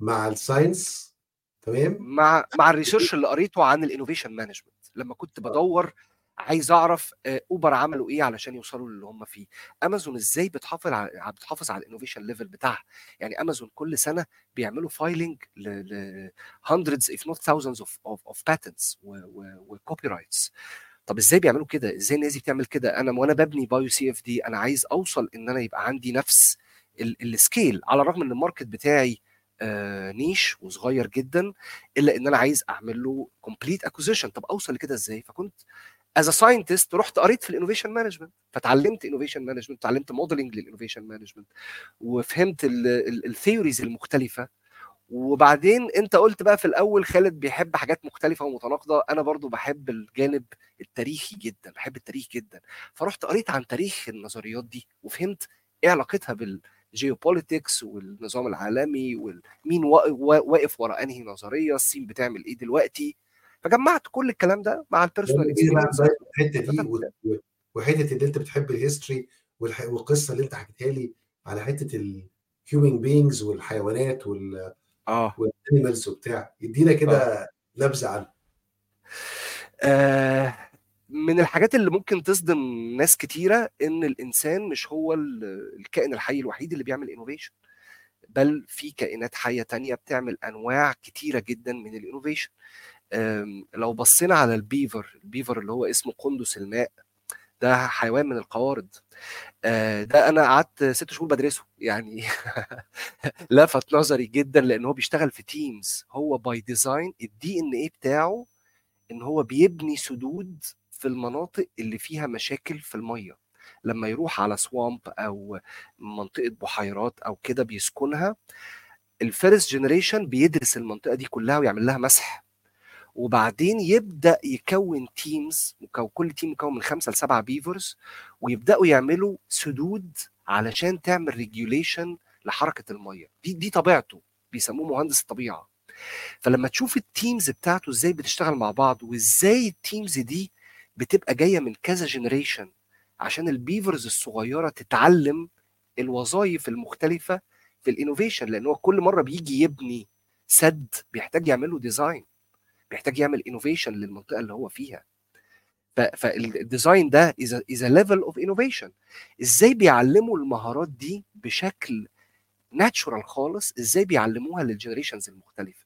مع ال science تمام؟ مع مع ال research اللي قريته عن ال innovation management لما كنت بدور عايز أعرف آه، Uber عملوا إيه علشان يوصلوا للي هم فيه؟ امازون إزاي بتحافظ على بتحافظ على ال innovation level بتاعها؟ يعني امازون كل سنة بيعملوا فايلنج ل hundreds if not thousands of of, of patents و copyrights طب إزاي بيعملوا كده؟ إزاي الناس دي بتعمل كده؟ أنا وأنا ببني BioCFD أنا عايز أوصل إن أنا يبقى عندي نفس ال scale على الرغم إن ال market بتاعي آه، niche وصغير جدا إلا إن أنا عايز أعمل له complete acquisition طب أوصل لكده إزاي؟ فكنت as scientist رحت قريت في ال innovation management فتعلمت innovation management تعلمت modeling لل innovation management وفهمت ال theories المختلفة. وبعدين أنت قلت بقى في الأول خالد بيحب حاجات مختلفة ومتناقضة. أنا برضو بحب الجانب التاريخي جدا بحب التاريخ جدا. فرحت قريت عن تاريخ النظريات دي وفهمت إيه علاقتها بال geopolitics والنظام العالمي ومين واقف ورا أنهي نظرية الصين بتعمل إيه دلوقتي؟ فجمعت كل الكلام ده مع ال personal experience الحته دي وحتة إن أنت بتحب ال history والقصة اللي أنت حكيتها لي على حتة ال human beings والحيوانات وال آه. وال animals وبتاع يدينا كده نبذة عنه. آه من الحاجات اللي ممكن تصدم ناس كتيرة إن الإنسان مش هو الكائن الحي الوحيد اللي بيعمل innovation بل في كائنات حية تانية بتعمل أنواع كتيرة جدا من ال innovation لو بصينا على ال beaver ال beaver اللي هو اسمه قندس الماء ده حيوان من القوارض. ده أنا قعدت ست شهور بدرسه يعني لفت نظري جدا لأن هو بيشتغل في teams هو by design ال DNA بتاعه إن هو بيبني سدود في المناطق اللي فيها مشاكل في المية. لما يروح على swamp أو منطقة بحيرات أو كده بيسكنها ال first generation بيدرس المنطقة دي كلها ويعمل لها مسح. وبعدين يبدأ يكون teams كل team مكون من خمسة لسبعة beavers ويبدأوا يعملوا سدود علشان تعمل regulation لحركة المية. دي دي طبيعته. بيسموه مهندس الطبيعة. فلما تشوف ال teams بتاعته إزاي بتشتغل مع بعض وإزاي ال teams دي بتبقى جاية من كذا generation عشان ال beavers الصغيرة تتعلم الوظائف المختلفة في ال innovation لأن هو كل مرة بيجي يبني سد بيحتاج يعمله design بيحتاج يعمل innovation للمنطقة اللي هو فيها. فال design ده as level of innovation إزاي بيعلموا المهارات دي بشكل natural خالص؟ إزاي بيعلموها لل generations المختلفة؟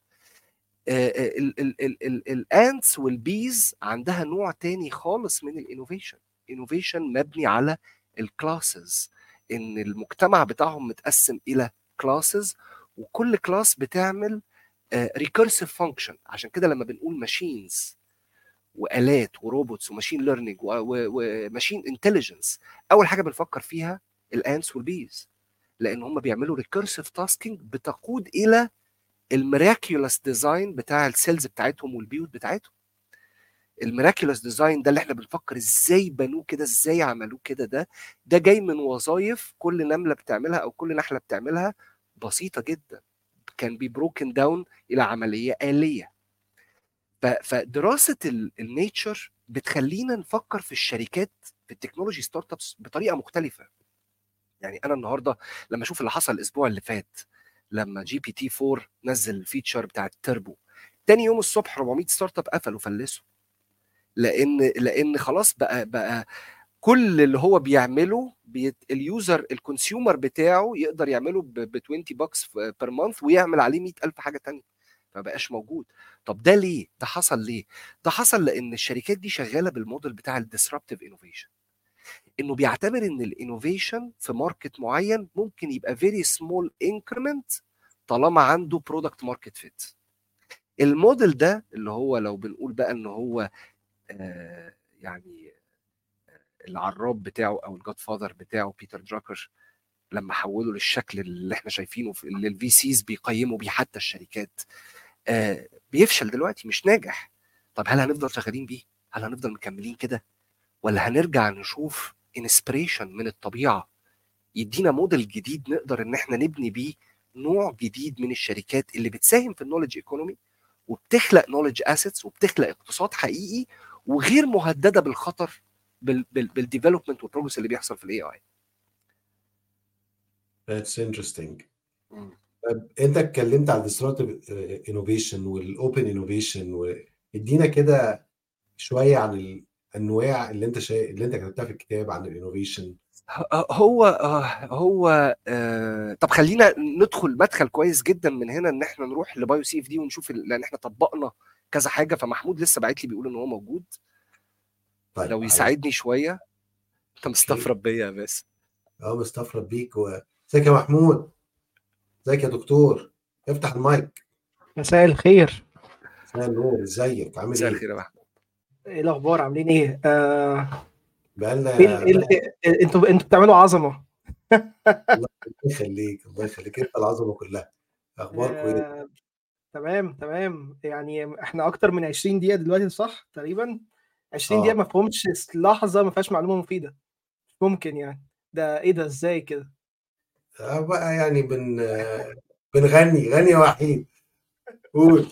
ال ants وال bees عندها نوع تاني خالص من ال innovation innovation مبني على ال classes إن المجتمع بتاعهم متقسم إلى classes وكل class بتعمل recursive function عشان كده لما بنقول machines وآلات و robots و machine learning و machine intelligence أول حاجة بنفكر فيها ال ants وال bees لأن هم بيعملوا recursive tasking بتقود إلى ال miraculous design بتاع ال cells بتاعتهم والبيوت بتاعتهم. ال miraculous design ده اللي إحنا بنفكر إزاي بنوه كده إزاي عملوه كده ده. ده جاي من وظائف كل نملة بتعملها أو كل نحلة بتعملها بسيطة جدا. can be broken down إلى عملية آلية. فدراسة ال nature بتخلينا نفكر في الشركات في ال technology startups بطريقة مختلفة. يعني أنا النهارده لما أشوف اللي حصل الأسبوع اللي فات لما جي بي تي 4 نزل الفيتشر بتاع التربو تاني يوم الصبح 400 startup قفلوا فلسوا. لأن لأن خلاص بقى بقى كل اللي هو بيعمله بيت ال user ال consumer بتاعه يقدر يعمله ب 20 bucks per month ويعمل عليه 100000 حاجة تانية. ما بقاش موجود. طب ده ليه؟ ده حصل ليه؟ ده حصل لأن الشركات دي شغالة بالموديل بتاع ال disruptive innovation إنه بيعتبر إن ال innovation في market معين ممكن يبقى very small increment طالما عنده product market fit ال model ده اللي هو لو بنقول بقى إن هو آه يعني العراب بتاعه أو ال godfather بتاعه بيتر دراكر لما حوله للشكل اللي إحنا شايفينه في اللي ال VCs بيقيموا بيه حتى الشركات آه بيفشل دلوقتي مش ناجح طب هل هنفضل شغالين بيه؟ هل هنفضل مكملين كده؟ ولا هنرجع نشوف inspiration من الطبيعة. يدينا موديل جديد نقدر إن إحنا نبني بيه نوع جديد من الشركات اللي بتساهم في ال knowledge economy وبتخلق knowledge assets وبتخلق اقتصاد حقيقي وغير مهددة بالخطر بال development وال progress اللي بيحصل في ال AI That's interesting. طب أنت اتكلمت على ال disruptive innovation وال open innovation وإدينا كده شوية عن الأنواع اللي أنت شا... اللي أنت كتبتها في الكتاب عن ال innovation؟ هو هو آه طب خلينا ندخل مدخل كويس جدا من هنا إن إحنا نروح ل BioCFD ونشوف لأن إحنا طبقنا كذا حاجة فمحمود لسه باعت لي بيقول إن هو موجود. طيب لو يساعدني شوية. أنت مستفرد بيا يا باسم. آه مستفرد بيك و... إزيك يا محمود؟ إزيك يا دكتور؟ افتح المايك. مساء الخير. مساء النور إزيك؟ عامل مساء إيه؟ الخير يا محمود. إيه الأخبار؟ عاملين إيه؟ آه... بقالنا إيه- إيه- إيه- أنتوا أنتوا بتعملوا عظمة. الله يخليك الله يخليك. أنت العظمة كلها. اخباركم إيه آه، تمام تمام. يعني إحنا أكتر من 20 دقيقة دلوقتي صح؟ تقريبا. 20 دقيقة آه. ما فهمتش لحظة ما فيهاش معلومة مفيدة. مش ممكن يعني. ده إيه ده؟ إزاي كده؟ آه بقى يعني بن آه، بنغني غني وحيد. قول.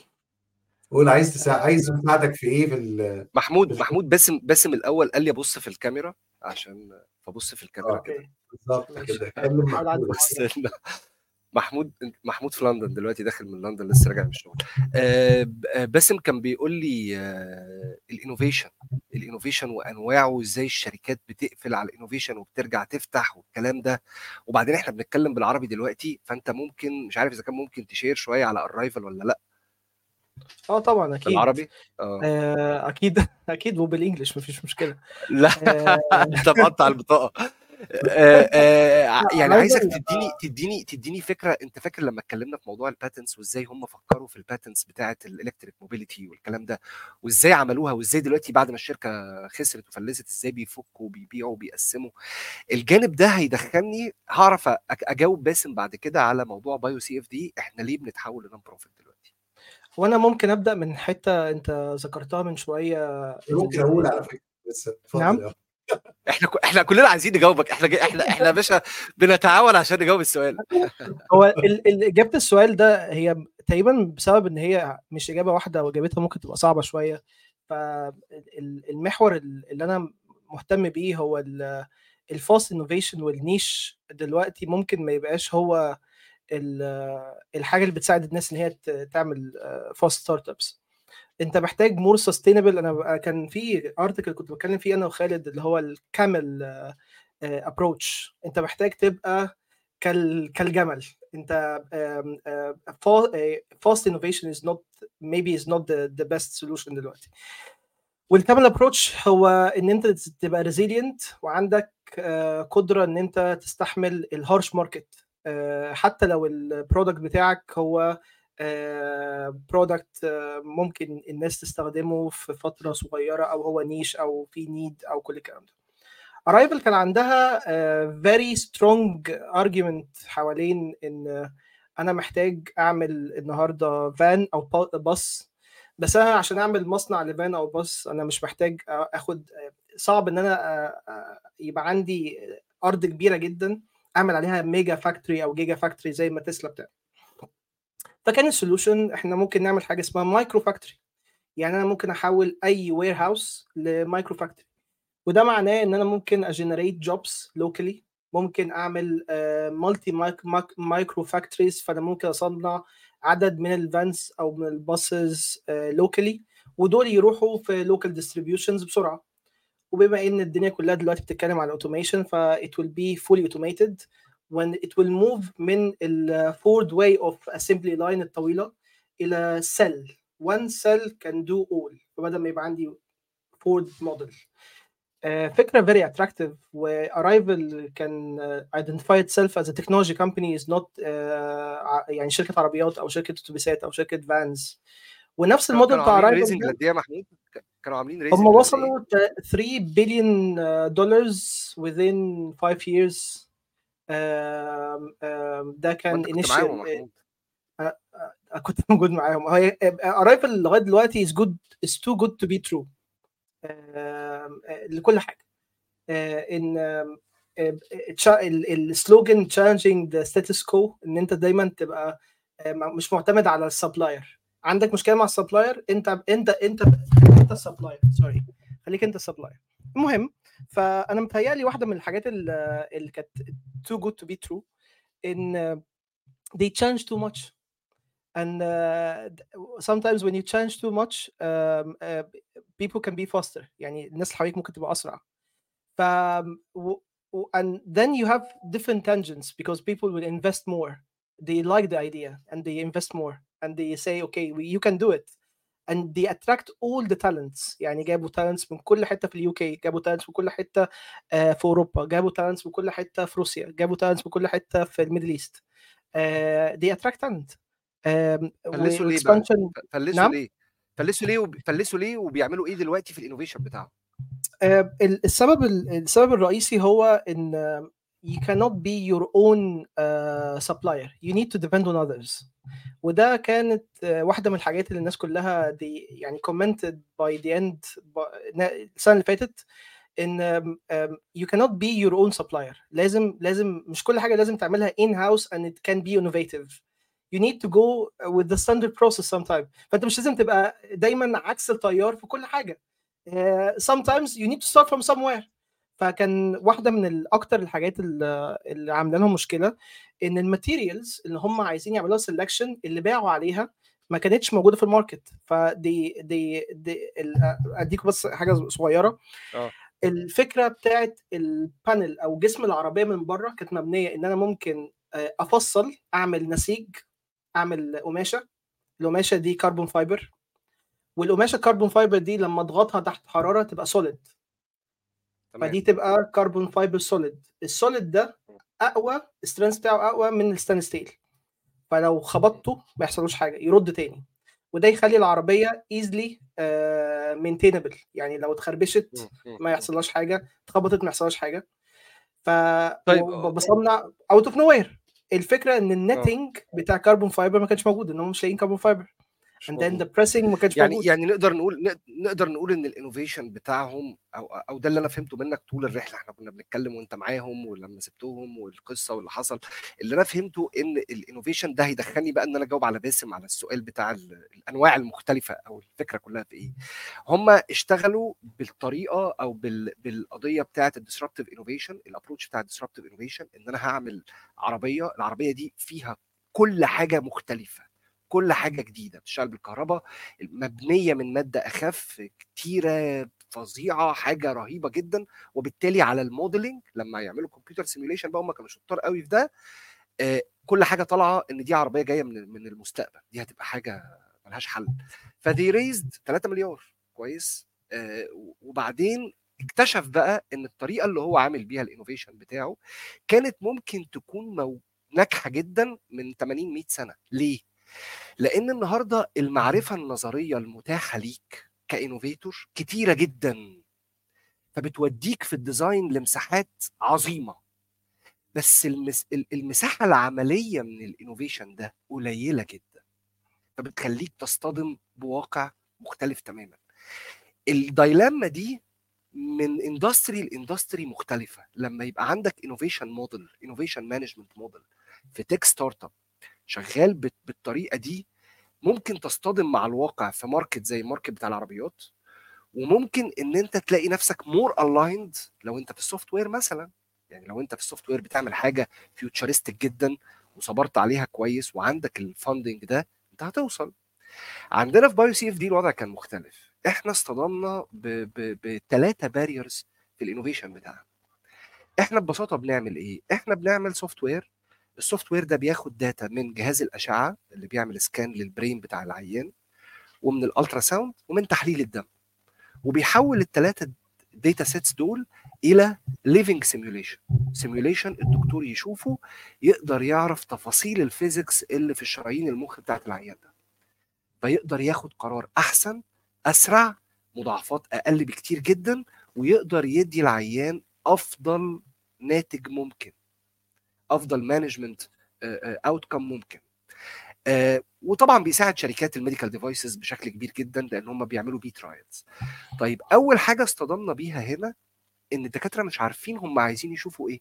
قول عايز تساعد عايز مساعدك في إيه في ال محمود في محمود باسم باسم الأول قال لي أبص في الكاميرا عشان فبص في الكاميرا كده. okay بالظبط كده. محمود. محمود في لندن دلوقتي داخل من لندن لسه راجع من الشغل. آه، آه، باسم كان بيقول لي آه، ال innovation ال innovation وأنواعه وإزاي الشركات بتقفل على ال innovation وبترجع تفتح والكلام ده. وبعدين إحنا بنتكلم بالعربي دلوقتي فأنت ممكن مش عارف إذا كان ممكن ت share شوية على Arrival ولا لأ. آه طبعا أكيد. بالعربي؟ آه. آه، أكيد أكيد وبال English مفيش مشكلة. لا آه، أنت مقطع البطاقة. آه، آه، يعني عايزك تديني تديني تديني فكرة. أنت فاكر لما اتكلمنا في موضوع ال patents وإزاي هم فكروا في ال patents بتاعة ال electric mobility والكلام ده وإزاي عملوها وإزاي دلوقتي بعد ما الشركة خسرت وفلست إزاي بيفكوا وبيبيعوا وبيقسموا الجانب ده هيدخلني هعرف أجاوب باسم بعد كده على موضوع BioCFD إحنا ليه بنتحول ل non-profit وأنا ممكن أبدأ من حتة أنت ذكرتها من شوية ممكن. أقول على فكرة. بس نعم. إحنا إحنا كلنا عايزين نجاوبك. إحنا إحنا إحنا يا باشا بنتعاون عشان نجاوب السؤال. هو ال... ال... إجابة السؤال ده هي تقريبا بسبب إن هي مش إجابة واحدة واجابتها ممكن تبقى صعبة شوية. فالمحور اللي أنا مهتم بيه هو ال fast innovation وال niche دلوقتي ممكن ما يبقاش هو الحاجة اللي بتساعد الناس إن هي تعمل fast startups أنت محتاج more sustainable أنا بقى- كان في article كنت بتكلم فيه أنا وخالد اللي هو ال camel approach أنت محتاج تبقى كال كالجمل. أنت fast innovation is not is not the, the best solution دلوقتي. وال camel approach هو إن أنت تبقى resilient وعندك آه، قدرة إن أنت تستحمل ال harsh market حتى لو ال product بتاعك هو product ممكن الناس تستخدمه في فترة صغيرة أو هو niche أو في need أو كل الكلام ده. Arrival كان عندها very strong argument حوالين إن أنا محتاج أعمل النهارده فان أو با- باص بس أنا عشان أعمل مصنع لفان أو باص أنا مش محتاج أخد صعب إن أنا يبقى عندي أرض كبيرة جدا. أعمل عليها mega factory أو giga factory زي ما تسلا بتعمل. فكان ال solution إحنا ممكن نعمل حاجة اسمها micro factory يعني أنا ممكن أحول أي warehouse ل micro factory وده معناه إن أنا ممكن ا generate jobs locally ممكن أعمل multi micro factories فأنا ممكن أصنع عدد من ال vans أو من ال buses locally ودول يروحوا في local distributions بسرعة. وبما ان الدنيا كلها دلوقتي بتتكلم على automation ف it will be fully automated when it will move من ال forward way of assembly line الطويله إلى cell one cell can do all فبدل ما يبقى عندي forward model آه، فكره very attractive و Arrival can uh, identify itself as a technology company is not uh, يعني شركه عربيات أو شركه اتوبيسات أو شركه vans ونفس الموديل بتاع ده قد إيه يا محمود؟ كانوا عاملين raising هم؟ وصلوا ت- 3 بليون dollars within 5 years. ده كان وأنت كنت محمود. آه، كنت موجود معاهم. هي Arrival لغاية دلوقتي is good is too good to be true. آم، آه، لكل حاجة. آه، إن آه، ال slogan challenging the status quo إن أنت دايما تبقى آه، مش معتمد على ال supplier. عندك مشكله مع ال supplier انت انت انت انت ال supplier sorry خليك انت ال supplier المهم فانا متهيألي واحدة من الحاجات اللي كانت too good to be true ان they change too much and uh, sometimes when you change too much um, uh, people can be faster يعني الناس اللي حواليك ممكن تبقى اسرع ف and then you have different tangents because people will invest more they like the idea and they invest more and they say okay we, you can do it. And they attract all the talents. يعني جابوا talents من كل حتة في اليو كي جابوا talents من كل حتة آه، في أوروبا جابوا talents من كل حتة في روسيا جابوا talents من كل حتة في ال Middle East. they attract talent. فلسوا ليه فلسوا نعم؟ ليه؟ فلسوا ليه وب... فلسوا ليه وبيعملوا إيه دلوقتي في ال innovation بتاعهم؟ آه، ال- السبب ال- السبب الرئيسي هو إن آه، you cannot be your own uh, supplier you need to depend on others وده كانت uh, واحده من الحاجات اللي الناس كلها دي يعني commented by the end by- نا- السنه اللي فاتت ان um, um, you cannot be your own supplier لازم لازم مش كل حاجه لازم تعملها in house and it can be innovative you need to go with the standard process sometimes فانت مش لازم تبقى دايما عكس التيار في كل حاجه uh, sometimes you need to start from somewhere فكان واحدة من أكتر الحاجات اللي اللي عاملة لهم مشكلة إن الماتيريالز اللي هم عايزين يعملوها سelection اللي باعوا عليها ما كانتش موجودة في ال market. فدي دي, دي اديكم بس حاجة صغيرة. آه. الفكرة بتاعت ال panel أو جسم العربية من بره كانت مبنية إن أنا ممكن آه، أفصل أعمل نسيج أعمل قماشة. القماشة دي carbon fiber والقماشة ال carbon fiber دي لما أضغطها تحت حرارة تبقى solid تمام. فدي تبقى carbon fiber solid ال solid ده أقوى ال strength بتاعه أقوى من ال stainless steel فلو خبطته ما يحصلوش حاجة يرد تاني. وده يخلي العربية easily maintainable يعني لو اتخربشت. ما يحصلهاش حاجة اتخبطت ما يحصلهاش حاجة. ف طيب، بصنع out of nowhere الفكرة إن ال knitting بتاع carbon fiber ما كانش موجود إن هم مش لاقيين carbon fiber مش and then موجود. the pressing ما كانش يعني موجود. يعني نقدر نقول نق- نقدر نقول إن ال innovation بتاعهم أو أو ده اللي أنا فهمته منك طول الرحلة. إحنا كنا بنتكلم وأنت معاهم ولما سبتهم والقصة واللي حصل. اللي أنا فهمته إن ال innovation ده هيدخلني بقى إن أنا أجاوب على باسم على السؤال بتاع ال- الأنواع المختلفة أو الفكرة كلها في إيه. هم اشتغلوا بالطريقة أو بال بالقضية بتاعة ال disruptive innovation ال approach بتاع ال disruptive innovation إن أنا هعمل عربية العربية دي فيها كل حاجة مختلفة. كل حاجة جديدة بتشتغل بالكهرباء مبنيه من مادة أخف كتيرة فظيعة حاجة رهيبة جدا. وبالتالي على ال modeling لما يعملوا computer simulation بقى هم كانوا شطار قوي في ده كل حاجة طالعة إن دي عربية جاية من من المستقبل. دي هتبقى حاجة ملهاش حل. فدي raised 3 مليار. كويس؟ وبعدين اكتشف بقى إن الطريقة اللي هو عامل بيها ال innovation بتاعه كانت ممكن تكون. ناجحة جدا من 80 100 سنة. ليه؟ لأن النهارده المعرفة النظرية المتاحة ليك ك innovator كتيرة جدا فبتوديك في ال design لمساحات عظيمة. بس المس... ال- المساحة العملية من ال innovation ده قليلة جدا فبتخليك تصطدم بواقع مختلف تماما. ال dilemma دي من industry ل industry مختلفة. لما يبقى عندك innovation model innovation management model في tech startup شغال بالطريقة دي ممكن تصطدم مع الواقع في market زي ال market بتاع العربيات وممكن إن أنت تلاقي نفسك more aligned لو أنت في ال software مثلا. يعني لو أنت في ال software بتعمل حاجة futuristic جدا وصبرت عليها كويس وعندك ال funding ده أنت هتوصل. عندنا في BioCFD الوضع كان مختلف. إحنا اصطدمنا بثلاثه barriers في ال innovation بتاعنا. إحنا ببساطة بنعمل إيه؟ إحنا بنعمل software ال software ده بياخد data من جهاز الأشعة اللي بيعمل scan لل brain بتاع العيان ومن ال ultrasound ومن تحليل الدم. وبيحول الثلاثه data sets دول إلى living simulation simulation الدكتور يشوفه يقدر يعرف تفاصيل ال physics اللي في الشرايين المخ بتاعت العيان ده. فيقدر ياخد قرار أحسن أسرع مضاعفات أقل بكتير جدا ويقدر يدي العيان أفضل ناتج ممكن. أفضل management outcome ممكن. آه، وطبعا بيساعد شركات ال medical devices بشكل كبير جدا لأن هم بيعملوا بيه trials طيب أول حاجة اصطدمنا بيها هنا إن الدكاترة مش عارفين هم عايزين يشوفوا إيه.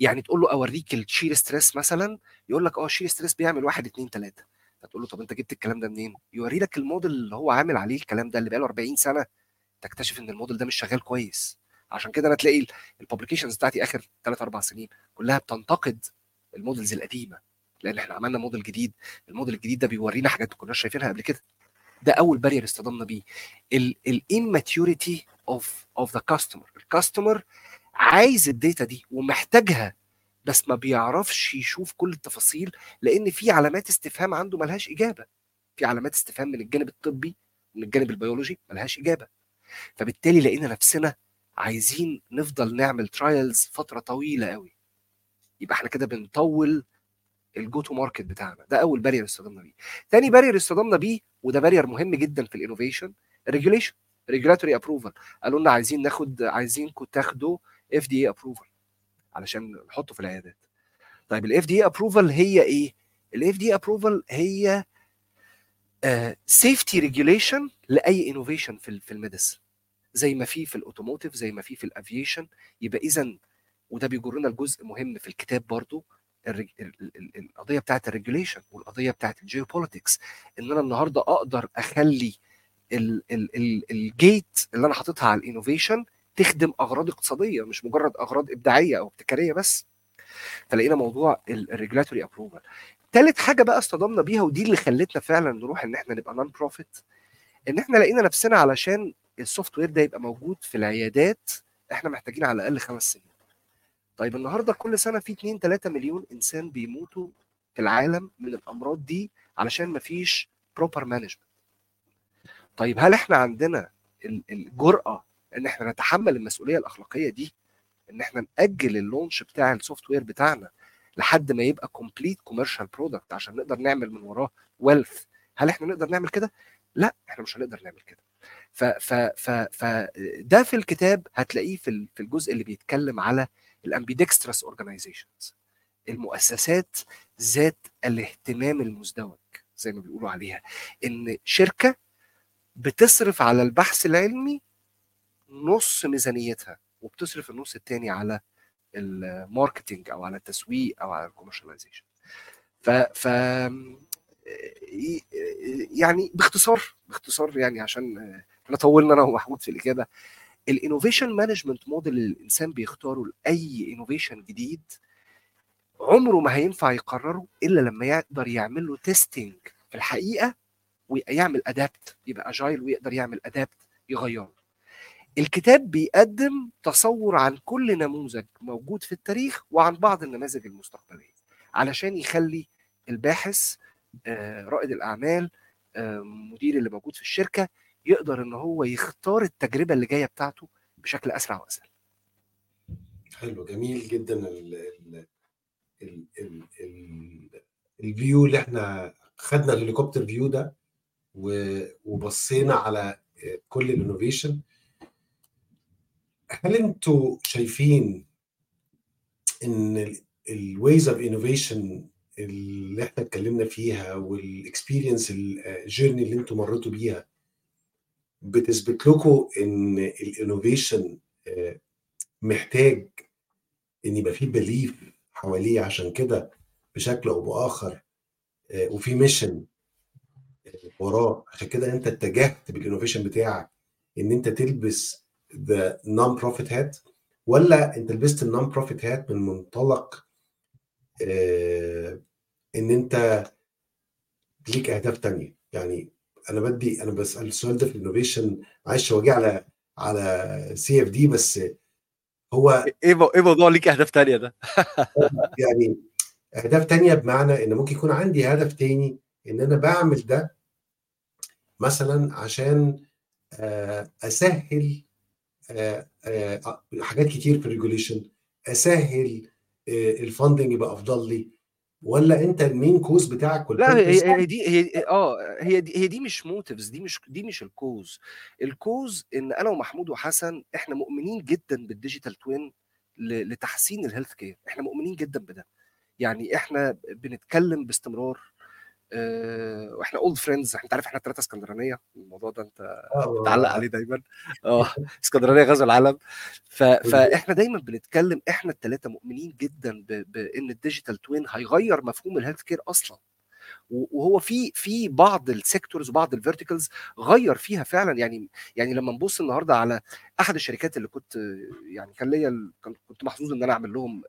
يعني تقول له أوريك ال shear stress مثلا يقول لك آه ال shear stress بيعمل واحد اتنين تلاتة. فتقول له طب أنت جبت الكلام ده منين؟ يوري لك الموديل اللي هو عامل عليه الكلام ده اللي بقاله 40 سنة. تكتشف إن الموديل ده مش شغال كويس. عشان كده أنا تلاقي ال publications بتاعتي آخر 3 4 سنين كلها بتنتقد ال models القديمة لأن إحنا عملنا موديل جديد الموديل الجديد ده بيورينا حاجات ما كناش شايفينها قبل كده. ده أول barrier اصطدمنا بيه. ال immaturity of of the customer ال customer عايز ال data دي ومحتاجها بس ما بيعرفش يشوف كل التفاصيل لأن في علامات استفهام عنده ملهاش إجابة. في علامات استفهام من الجانب الطبي من الجانب البيولوجي ملهاش إجابة. فبالتالي لقينا نفسنا عايزين نفضل نعمل trials فترة طويلة قوي. يبقى إحنا كده بنطول ال go to market بتاعنا. ده أول barrier اصطدمنا بيه. تاني barrier اصطدمنا بيه وده barrier مهم جدا في ال innovation ال regulation regulatory approval قالوا لنا عايزين ناخد عايزينكم تاخدوا FDA approval علشان نحطه في العيادات. طيب ال FDA approval هي إيه؟ ال FDA approval هي safety regulation لأي innovation في في ال medicine زي ما في في ال automotive زي ما في في ال aviation يبقى اذا وده بيجرنا لجزء مهم في الكتاب برضو القضية بتاعت ال regulation والقضية بتاعت ال geopolitics إن أنا النهارده أقدر أخلي ال... ال... ال... ال gate اللي أنا حاططها على ال innovation تخدم أغراض اقتصادية مش مجرد أغراض إبداعية أو ابتكارية بس. فلقينا موضوع ال regulatory approval تالت حاجة بقى اصطدمنا بيها ودي اللي خلتنا فعلا نروح إن إحنا نبقى nonprofit إن إحنا لقينا نفسنا علشان ال software ده يبقى موجود في العيادات إحنا محتاجين على الأقل خمس سنين. طيب النهارده كل سنة في 2 3 مليون إنسان بيموتوا في العالم من الأمراض دي علشان مفيش proper management طيب هل إحنا عندنا ال- الجرأة إن إحنا نتحمل المسؤولية الأخلاقية دي؟ إن إحنا نأجل ال launch بتاع ال software بتاعنا لحد ما يبقى complete commercial product عشان نقدر نعمل من وراه wealth هل إحنا نقدر نعمل كده؟ لا إحنا مش هنقدر نعمل كده. ف ف ف ف ده في الكتاب هتلاقيه في ال- في الجزء اللي بيتكلم على ال ambidextrous organizations المؤسسات ذات الاهتمام المزدوج زي ما بيقولوا عليها. إن شركة بتصرف على البحث العلمي نص ميزانيتها وبتصرف النص التاني على ال marketing أو على التسويق أو على ال commercialization ف ف يعني باختصار باختصار يعني عشان إحنا طولنا أنا ومحمود في الإجابة. ال innovation management model اللي الإنسان بيختاره لأي innovation جديد عمره ما هينفع يقرره إلا لما يقدر يعمل له testing في الحقيقة ويعمل adapt يبقى agile ويقدر يعمل adapt يغيره. الكتاب بيقدم تصور عن كل نموذج موجود في التاريخ وعن بعض النماذج المستقبلية علشان يخلي الباحث رائد الأعمال آه، مدير اللي موجود في الشركة يقدر إن هو يختار التجربة اللي جاية بتاعته بشكل أسرع وأسهل. حلو جميل جدا ال ال ال ال ال ال view اللي إحنا خدنا ال helicopter view ده وبصينا على كل ال innovation هل أنتوا شايفين إن ال ways of innovation اللي إحنا اتكلمنا فيها وال experience ال journey اللي أنتوا مريتوا بيها بتثبت لكم إن ال innovation محتاج إن يبقى فيه belief حواليه. عشان كده بشكل أو بآخر آه، وفي mission وراه. عشان كده أنت اتجهت بال innovation بتاعك إن أنت تلبس the non profit hat ولا أنت لبست ال non profit hat من منطلق آه، إن أنت ليك أهداف تانية يعني أنا بدي أنا بسأل السؤال ده في ال innovation معلش هو جه على على CFD بس هو إيه إيه موضوع ليك أهداف تانية ده؟ يعني أهداف تانية بمعنى إن ممكن يكون عندي هدف تاني إن أنا بعمل ده مثلا عشان آه، أسهل آه، آه، حاجات كتير في ال regulation أسهل ال funding يبقى أفضل لي ولا أنت ال main cause بتاعك لا هي هي دي هي آه هي دي هي دي مش motives دي مش دي مش ال cause. ال cause إن أنا ومحمود وحسن إحنا مؤمنين جدا بال digital twin لتحسين ال health care إحنا مؤمنين جدا بده. يعني إحنا بنتكلم باستمرار. آه، وإحنا old friends أنت عارف إحنا الثلاثه اسكندرانية الموضوع ده أنت بتعلق عليه دايما. آه اسكندرانية غزو العالم. ف... فإحنا دايما بنتكلم إحنا الثلاثه مؤمنين جدا ب... بإن ال digital twin هيغير مفهوم ال health care أصلا. وهو في في بعض ال sectors وبعض ال verticals غير فيها فعلا. يعني يعني لما نبص النهارده على أحد الشركات اللي كنت يعني كان ليا كنت محظوظ إن أنا أعمل لهم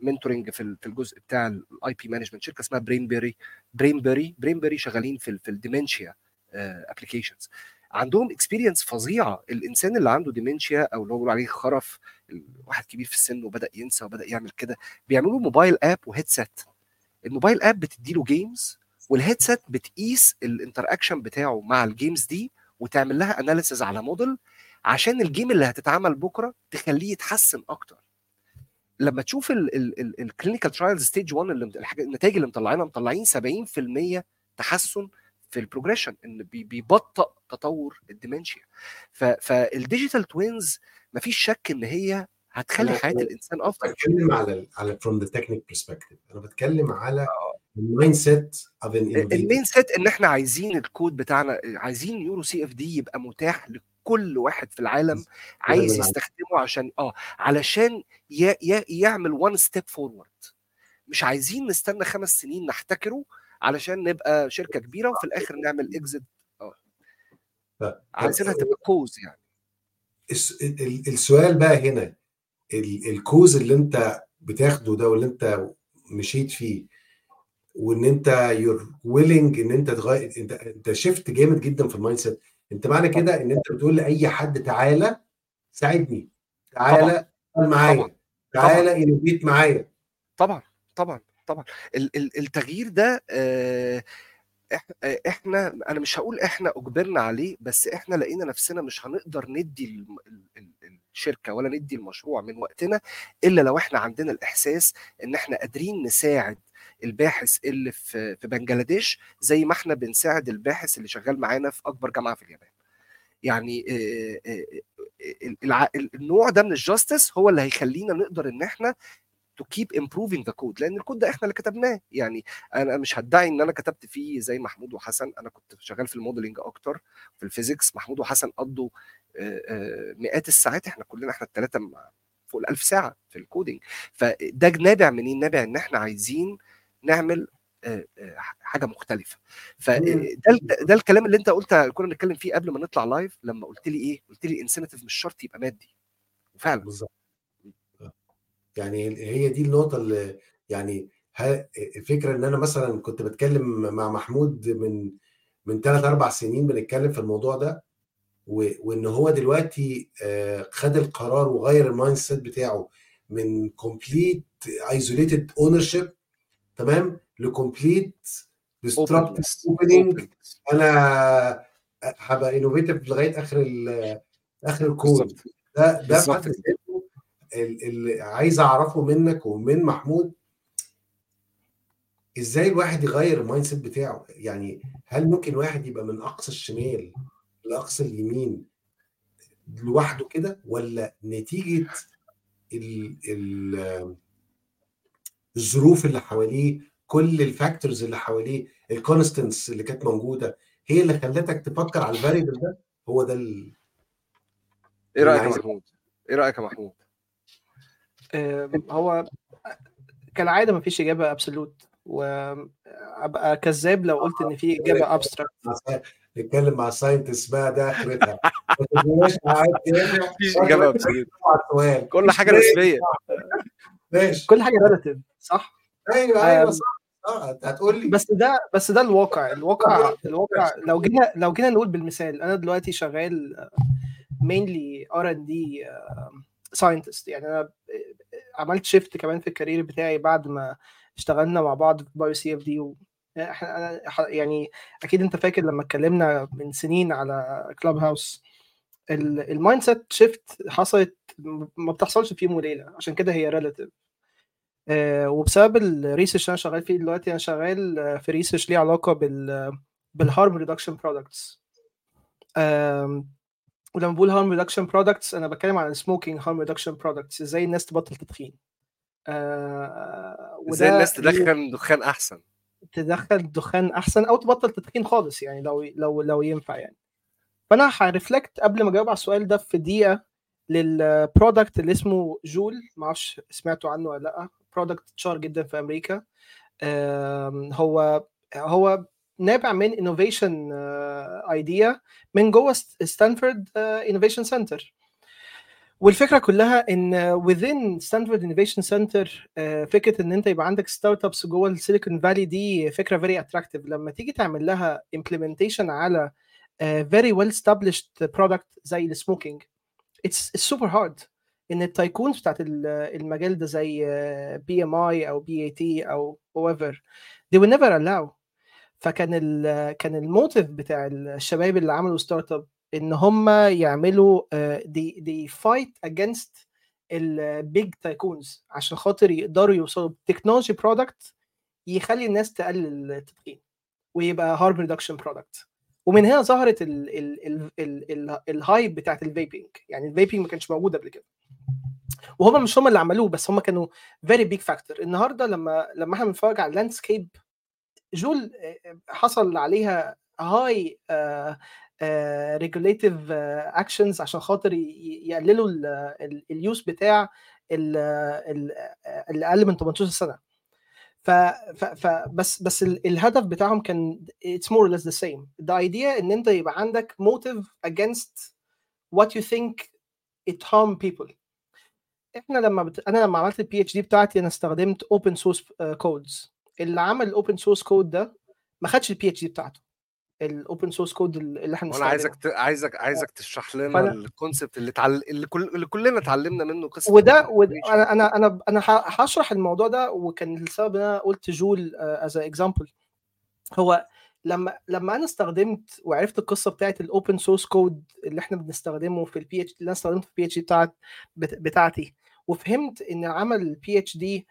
mentoring في ال- في الجزء بتاع ال IP management شركة اسمها برين بيري برين بيري برين بيري شغالين في في ال dementia applications عندهم experience فظيعة. الإنسان اللي عنده dementia أو اللي هو عليه خرف واحد كبير في السن وبدأ ينسى وبدأ يعمل كده بيعملوا mobile app و headset ال mobile app بتديله games وال headset بتقيس ال interaction بتاعه مع ال games دي وتعمل لها analysis على موديل عشان ال game اللي هتتعمل بكرة تخليه يتحسن أكتر. لما تشوف ال clinical trials stage 1 اللي الحاجات النتائج اللي مطلعينها مطلعين 70% تحسن في ال progression إن بي- بيبطئ تطور ال dementia. فال digital twins مفيش شك إن هي هتخلي حياة الإنسان أفضل. بتكلم على على from the technical perspective. أنا بتكلم على آه. ال mind set of an innovator ال main set إن إحنا عايزين الكود بتاعنا عايزين يورو CFD يبقى متاح لكل واحد في العالم عايز يستخدمه عشان آه علشان ي... ي... يعمل one step forward مش عايزين نستنى خمس سنين نحتكره علشان نبقى شركة كبيرة وفي الآخر نعمل exit آه. عايزه عايزينها تبقى cause يعني. الس- ال- السؤال بقى هنا الكوز اللي انت بتاخده ده واللي انت مشيت فيه وان انت you're willing ان انت تغير انت انت shift جامد جدا في ال mind set انت معنى كده ان انت بتقول لأي حد تعالى ساعدني تعالى معايا تعالى innovate معايا. طبعا طبعا طبعا. ال- ال- التغيير ده آه، آه، إحنا أنا مش هقول إحنا أجبرنا عليه بس إحنا لقينا نفسنا مش هنقدر ندي الشركة ولا ندي المشروع من وقتنا إلا لو إحنا عندنا الإحساس إن إحنا قادرين نساعد الباحث اللي في في بنجلاديش زي ما إحنا بنساعد الباحث اللي شغال معانا في أكبر جامعة في اليابان. يعني آه، آه، آه، النوع ده من ال justice هو اللي هيخلينا نقدر إن إحنا to keep improving the code لأن الكود ده إحنا اللي كتبناه. يعني أنا مش هدعي إن أنا كتبت فيه زي محمود وحسن. أنا كنت شغال في ال modeling أكتر في ال physics محمود وحسن قضوا مئات الساعات إحنا كلنا إحنا الثلاثه فوق ال 1000 ساعة في ال coding فده نابع منين نابع إن إحنا عايزين نعمل آه، آه، حاجة مختلفة. فده ده الكلام اللي أنت قلت كنا بنتكلم فيه قبل ما نطلع live لما قلت لي إيه؟ قلت لي ال incentive مش شرط يبقى مادي. وفعلا. بالظبط. يعني هي دي النقطة اللي يعني الفكرة إن أنا مثلا كنت بتكلم مع محمود من من ثلاث أربع سنين بنتكلم في الموضوع ده. وإن هو دلوقتي آه، خد القرار وغير ال mindset بتاعه من complete isolated ownership تمام ل complete disruptive opening أنا هبقى innovative لغاية آخر آخر بالظبط. ده ده اللي عايز أعرفه منك ومن محمود. إزاي الواحد يغير ال mindset بتاعه؟ يعني هل ممكن واحد يبقى من أقصى الشمال لاقصى اليمين لوحده كده ولا نتيجة ال ال الظروف اللي حواليه كل ال factors اللي حواليه ال constants اللي كانت موجودة هي اللي خلتك تفكر على ال variable ده؟ هو ده ال- إيه رأيك يا محمود؟ إيه رأيك يا محمود؟ هو كالعادة مفيش إجابة absolute وأبقى كذاب لو قلت إن في إجابة abstract نتكلم مع scientist بقى ده اخرتها ما تبقاش قاعد تابع مفيش إجابة السؤال. كل حاجة نسبيه ماشي. كل حاجة relative صح؟ أيوه أيوه صح آه هتقول لي. بس ده بس ده الواقع الواقع الواقع. لو جينا لو جينا نقول بالمثال أنا دلوقتي شغال mainly R&D scientist يعني أنا عملت shift كمان في ال career بتاعي بعد ما اشتغلنا مع بعض في بايو CFD إحنا أنا ح- يعني أكيد أنت فاكر لما اتكلمنا من سنين على Clubhouse ال mindset shift حصلت ما بتحصلش في يوم وليله عشان كده هي relative وبسبب ال research اللي أنا شغال فيه دلوقتي أنا شغال آه، في research ليه علاقة بال بال harm reduction products ولما بقول harm reduction products أنا بتكلم عن ال smoking harm reduction products إزاي الناس تبطل تدخين. آه، إزاي الناس تدخن دخان أحسن. تدخل دخان أحسن أو تبطل تدخين خالص يعني لو لو لو ينفع يعني. فأنا ه reflect قبل ما أجاوب على السؤال ده في دقيقة لل product اللي اسمه Juul. ما أعرفش سمعتوا عنه ولا لأ. product اتشهر جدا في أمريكا. هو هو نابع من innovation idea من جوه Stanford Innovation Center والفكرة كلها إن within Stanford Innovation Center فكرة إن أنت يبقى عندك startups جوه ال Silicon Valley دي فكرة very attractive لما تيجي تعمل لها implementation على very well established product زي ال smoking it's super hard. إن ال tycoons بتاعت ال- المجال ده زي PMI أو BAT أو whoever they will never allow. فكان كان ال motive بتاع الشباب اللي عملوا startup إن هم يعملوا they, they fight against ال big tycoons عشان خاطر يقدروا يوصلوا ب technology product يخلي الناس تقلل التدخين ويبقى harm reduction product ومن هنا ظهرت ال ال ال ال ال ال hype بتاعت ال vaping يعني ال vaping ما كانش موجود قبل كده. وهم مش هم اللي عملوه بس هم كانوا very big factor النهارده لما لما إحنا بنتفرج على ال landscape Juul آه، حصل عليها high regulative actions عشان خاطر يقللوا ال use بتاع ال- اللي أقل من 18 سنة. ف, ف, ف بس بس ال- الهدف بتاعهم كان more or less the same. The idea إن أنت يبقى عندك motive against what you think it harm people. إحنا لما بت... أنا لما عملت ال PhD بتاعتي أنا استخدمت open source codes اللي عمل ال open source code ده ما خدش ال PhD بتاعته. ال open source code اللي إحنا وأنا عايزك ت... عايزك عايزك تشرح لنا فأنا- ال concept اللي تعل... اللي, كل... اللي كلنا اتعلمنا منه قصة وده, وده. أنا أنا أنا أنا هشرح الموضوع ده وكان السبب إن أنا قلت Juul as example هو لما لما أنا استخدمت وعرفت القصة بتاعت ال open source code اللي إحنا بنستخدمه في ال PH اللي أنا استخدمته في ال PhD بتاعت بت- بتاعتي وفهمت إن عمل ال PhD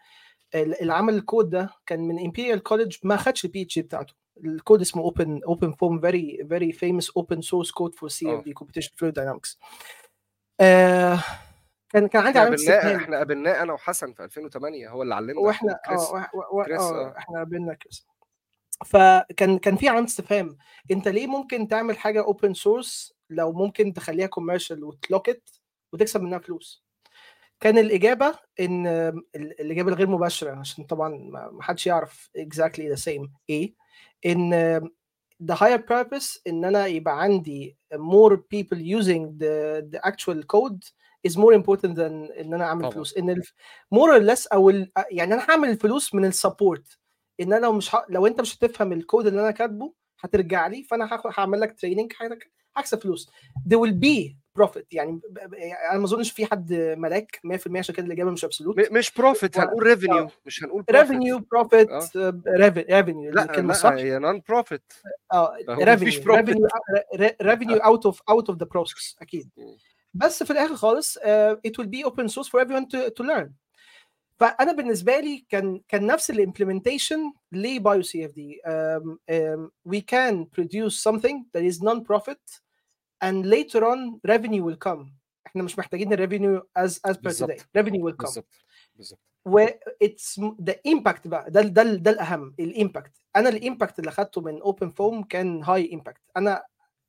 العمل الكود ده كان من Imperial College ما خدش ال PhD بتاعته. الكود اسمه Open OpenFOAM very very famous open source code for C آه. FD computational fluid dynamics كان كان عندي قابلناه استفهام إحنا قابلناه أنا وحسن في 2008 هو اللي علمنا وإحنا. آه و- كريس، آه آه. إحنا قابلنا كريس فكان كان في علامة استفهام أنت ليه ممكن تعمل حاجة open source لو ممكن تخليها commercial وت lock it وتكسب منها فلوس كان الإجابة إن ال- الإجابة الغير مباشرة عشان طبعا ما حدش يعرف exactly the same إيه إن the higher purpose إن أنا يبقى عندي more people using the, the actual code is more important than إن أنا أعمل طبعاً. فلوس. إن ال more or less أو ال يعني أنا هعمل الفلوس من ال support إن أنا لو مش ه... لو أنت مش هتفهم الكود اللي أنا كاتبه هترجع لي فأنا هعمل لك training هكسب فلوس. There will be profit. يعني ب- ب- أنا ما أظنش في حد ملاك 100% عشان كده الإجابة مش ابسولوت مش بروفيت هنقول revenue مش هنقول profit. revenue profit آه. revenue لا الكلمة لا الصح. هي نون بروفيت آه ريفينيو. revenue out of out of the process أكيد. بس في الآخر خالص it will be open source for everyone to, to learn. فأنا بالنسبة لي كان كان نفس ال implementation ل BioCFD. we can produce something that is non-profit and later on revenue will come. إحنا مش محتاجين ال revenue as as per بالظبط. today revenue will come. بالظبط. بالظبط. و the impact بقى ده ده ده الأهم ال impact أنا ال impact اللي اخدته من OpenFOAM كان high impact أنا